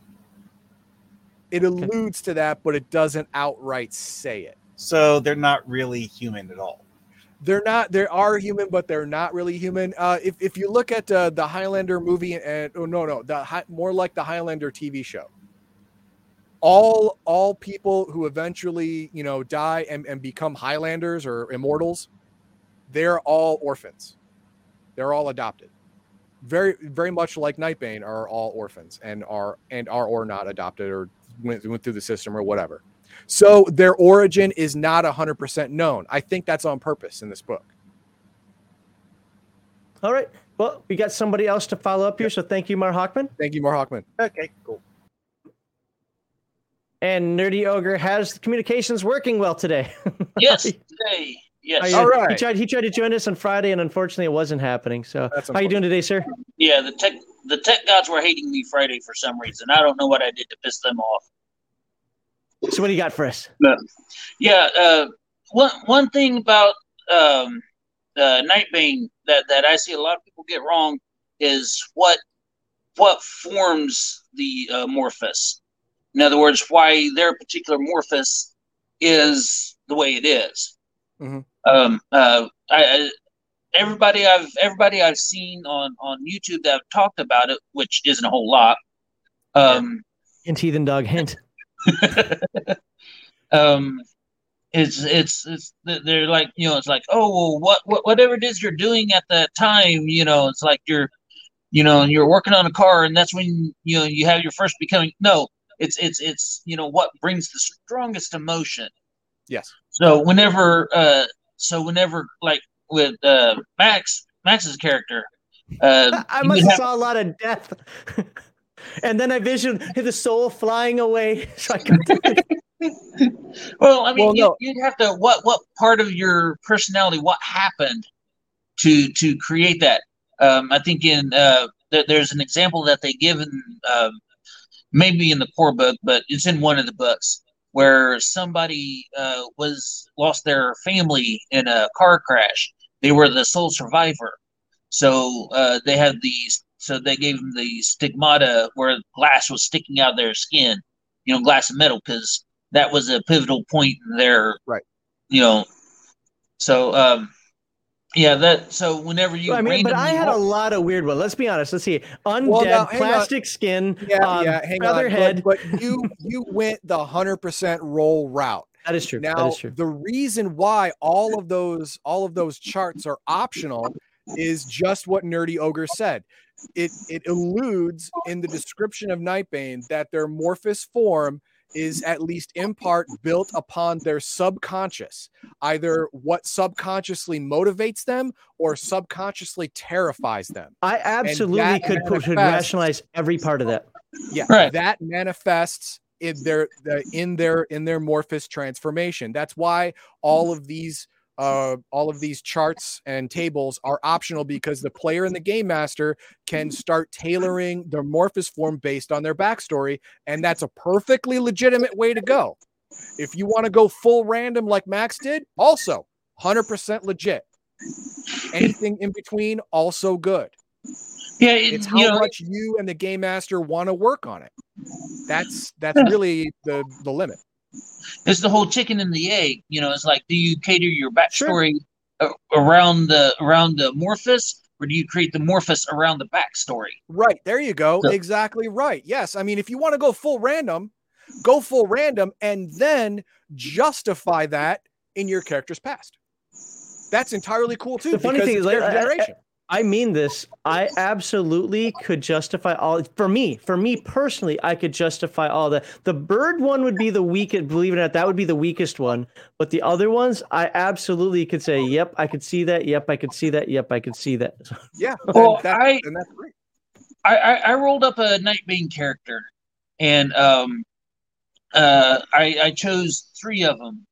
It alludes to that, but it doesn't outright say it. So they're not really human at all. They're not. They are human, but they're not really human. Uh, if if you look at uh, the Highlander movie, and oh no no, the Hi- more like the Highlander TV show. All all people who eventually you know die and, and become Highlanders or immortals, they're all orphans. They're all adopted. Very very much like Nightbane are all orphans and are and are or not adopted or went, went through the system or whatever. So their origin is not 100% known. I think that's on purpose in this book. All right. Well, we got somebody else to follow up here, so thank you, Mar Hockman. Thank you, Mar Hockman. Okay, cool. And Nerdy Ogre has communications working well today. Yes, today. Yes. All right. He tried. He tried to join us on Friday, and unfortunately, it wasn't happening. So, That's how you doing today, sir? Yeah, the tech the tech gods were hating me Friday for some reason. I don't know what I did to piss them off. So, what do you got for us? Yeah, uh, one one thing about um, uh, Nightbane that that I see a lot of people get wrong is what what forms the uh, Morphus. In other words, why their particular Morphus is the way it is. Mhm. Um, uh, I, I, everybody I've everybody I've seen on on YouTube that have talked about it, which isn't a whole lot. Um, Hint, heathen dog. Hint. um it's it's it's they're like you know it's like oh well what, what whatever it is you're doing at that time you know it's like you're you know you're working on a car and that's when you know you have your first becoming no it's it's it's you know what brings the strongest emotion Yes. so whenever uh so whenever like with uh max max's character uh I must have have- saw a lot of death. and then I visioned the soul flying away. So I could- Well, I mean, Well, you, no. you'd have to what what part of your personality, what happened to to create that? Um, I think in uh, th- there's an example that they give in um, maybe in the core book, but it's in one of the books where somebody uh, was lost their family in a car crash. They were the sole survivor, so uh, they had these. So they gave them the stigmata where glass was sticking out of their skin, you know, glass and metal, because that was a pivotal point in their Right. you know so um yeah that so whenever you I mean, but I randomly had a lot of weird ones. Let's be honest. Let's see. Undead, Well, now, hang on. plastic skin, Yeah, um, yeah. Hang featherhead. on. But, but you you went the hundred percent roll route. that is true. that Now is true. the reason why all of those all of those charts are optional is just what Nerdy Ogre said. It it alludes in the description of Nightbane that their morphus form is at least in part built upon their subconscious, either what subconsciously motivates them or subconsciously terrifies them. I absolutely could, put, could rationalize every part of that. Yeah, Right. that manifests in their the, in their in their morphus transformation. That's why all of these uh all of these charts and tables are optional because the player and the game master can start tailoring their morphus form based on their backstory and that's a perfectly legitimate way to go if you want to go full random like max did also 100% legit anything in between also good yeah it, it's you how know, much you and the game master want to work on it. That's that's really the the limit. It's the whole chicken and the egg you know it's like do you cater your backstory a- around the around the morphus or do you create the morphus around the backstory Right there, you go. So- exactly right. Yes, I mean if you want to go full random, go full random, and then justify that in your character's past. That's entirely cool too. The funny thing is, like, character I- I- generation. I mean this. I absolutely could justify all. For me, for me personally, I could justify all that. The bird one would be the weakest. Believe it or not, that would be the weakest one. But the other ones, I absolutely could say, "Yep, I could see that. Yep, I could see that. Yep, I could see that." yeah, Well, and, that- I- and that's great. I, I, I rolled up a night Nightbane character, and um, uh, I, I chose three of them.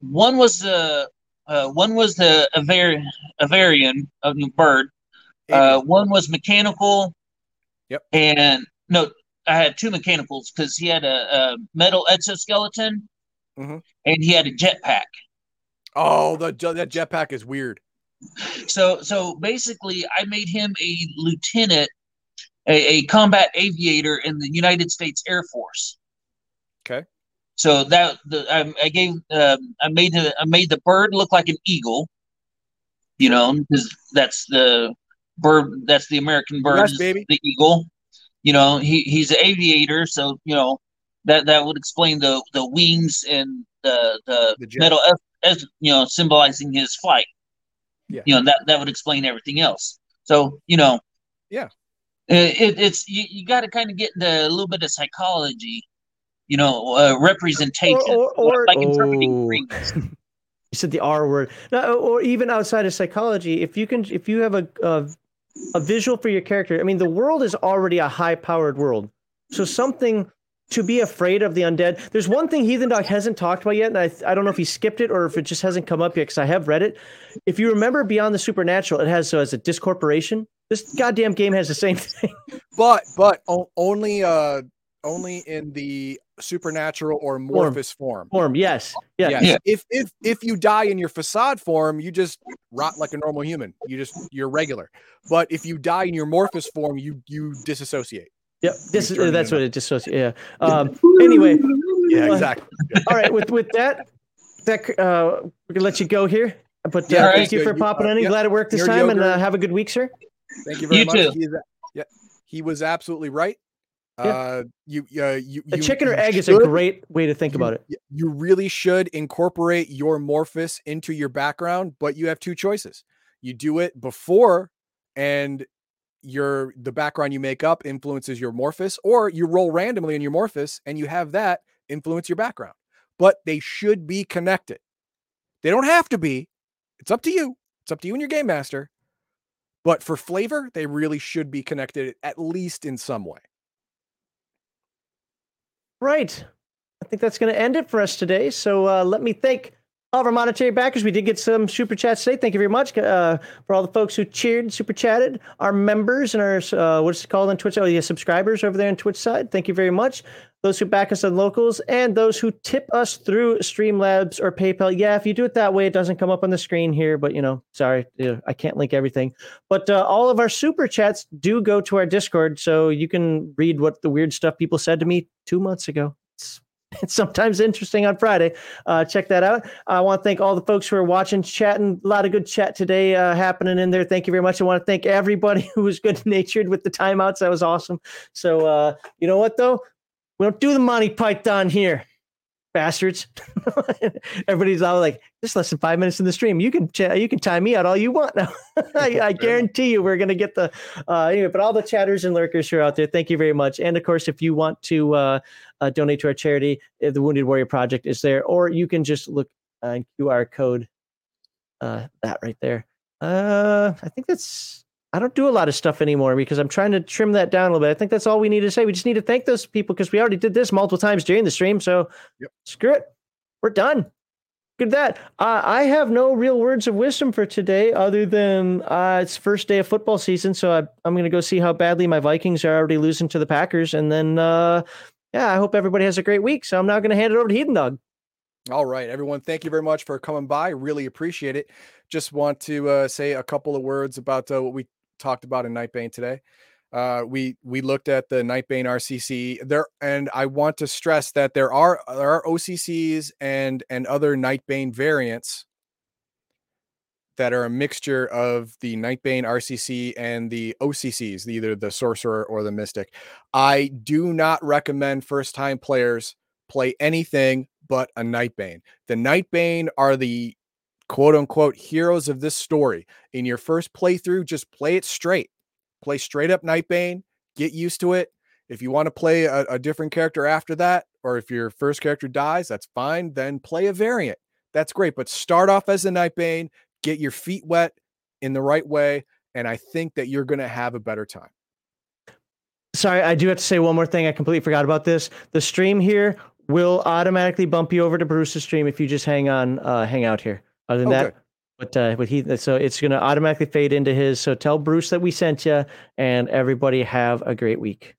One was the uh, one was the Aver- Avarian of New Bird. Uh, one was mechanical. Yep. And no, I had two mechanicals because he had a, a metal exoskeleton, Mhm. and he had a jetpack. oh, the that jetpack is weird. So so basically, I made him a lieutenant, a, a combat aviator in the United States Air Force. Okay. So that the, I, I gave um, I made the I made the bird look like an eagle. You know, because that's the bird. That's the American bird, Yes, baby. the eagle. You know, he he's an aviator, so you know that that would explain the the wings and the the, The metal as, you know symbolizing his flight. Yeah. You know that that would explain everything else. So you know. Yeah. It, it's you, you got to kind of get into a little bit of psychology, you know, uh, representation, Or- or- or- like interpreting oh. dreams. You said the R word. No, or even outside of psychology, if you can, if you have a, a a visual for your character, I mean, the world is already a high-powered world. So something to be afraid of the undead. There's one thing Heathen Dog hasn't talked about yet, and I I don't know if he skipped it or if it just hasn't come up yet because I have read it. If you remember Beyond the Supernatural, it has so as a discorporation. This goddamn game has the same thing. But but o- only uh only in the supernatural or a Morphus form. Form, yes, yes. Yes. Yeah. If if if you die in your facade form, you just rot like a normal human. You just you're regular. But if you die in your morphus form, you you disassociate. Yep, this is that's what it dissociates. Yeah. Um, anyway, Yeah, Well, exactly. all right. With with that, that uh, we're gonna let you go here. But uh, Yeah, thank alright. you for You- popping uh, in. yeah. Glad it worked this Your time, and uh, have a good week, sir. Thank you very You much. too. He is, yeah, he was absolutely right. Yeah. Uh, you, uh, you, A you- chicken or egg is a great way to think you- about it. You really should incorporate your morphus into your background, but you have two choices. You do it before, and your the background you make up influences your morphus, or you roll randomly in your morphus and you have that influence your background. But they should be connected. They don't have to be. It's up to you. It's up to you and your game master. But for flavor, they really should be connected at least in some way. Right. I think that's going to end it for us today. So uh, let me thank all of our monetary backers. We did get some super chats today. Thank you very much uh, for all the folks who cheered, super chatted, our members and our uh, what's it called on Twitch? Oh, yeah, subscribers over there on Twitch side. Thank you very much. Those who back us on locals and those who tip us through Streamlabs or PayPal. Yeah, if you do it that way, it doesn't come up on the screen here. But you know, sorry, I can't link everything. But uh, all of our super chats do go to our Discord, so you can read what the weird stuff people said to me two months ago. It's, sometimes interesting on Friday. Uh, check that out. I want to thank all the folks who are watching, chatting. A lot of good chat today uh, happening in there. Thank you very much. I want to thank everybody who was good natured with the timeouts. That was awesome. So, uh, you know what, though? We don't do the Monty Python here, bastards. Everybody's all like, just less than five minutes in the stream. You can ch- you can time me out all you want now. I, I guarantee you, we're gonna get the uh, anyway. But all the chatters and lurkers who are out there, thank you very much. And of course, if you want to uh, uh, donate to our charity, uh, the Wounded Warrior Project is there, or you can just look uh, QR code uh, that right there. Uh, I think that's. I don't do a lot of stuff anymore because I'm trying to trim that down a little bit. I think that's all we need to say. We just need to thank those people because we already did this multiple times during the stream. So Yep. screw it. We're done. Good that. Uh, I have no real words of wisdom for today other than uh, it's first day of football season. So I, I'm going to go see how badly my Vikings are already losing to the Packers. And then, uh, yeah, I hope everybody has a great week. So I'm now going to hand it over to Heathen Dog. All right, everyone. Thank you very much for coming by. Really appreciate it. Just want to uh, say a couple of words about uh, what we talked about in Nightbane today. Uh, we we looked at the Nightbane RCC there, and I want to stress that there are there are OCCs and and other Nightbane variants that are a mixture of the Nightbane RCC and the OCCs, either the Sorcerer or the Mystic. I do not recommend first time players play anything but a Nightbane. The Nightbane are the quote unquote heroes of this story. In your first playthrough, just play it straight. Play straight up Nightbane, get used to it. If you want to play a, a different character after that, or if your first character dies, that's fine. Then play a variant. That's great. But start off as a Nightbane, get your feet wet in the right way. And I think that you're going to have a better time. Sorry, I do have to say one more thing. I completely forgot about this. The stream here will automatically bump you over to Bruce's stream if you just hang on, uh, hang out here. Other than Oh, that, but uh, but he so it's going to automatically fade into his. So tell Bruce that we sent you, and everybody have a great week.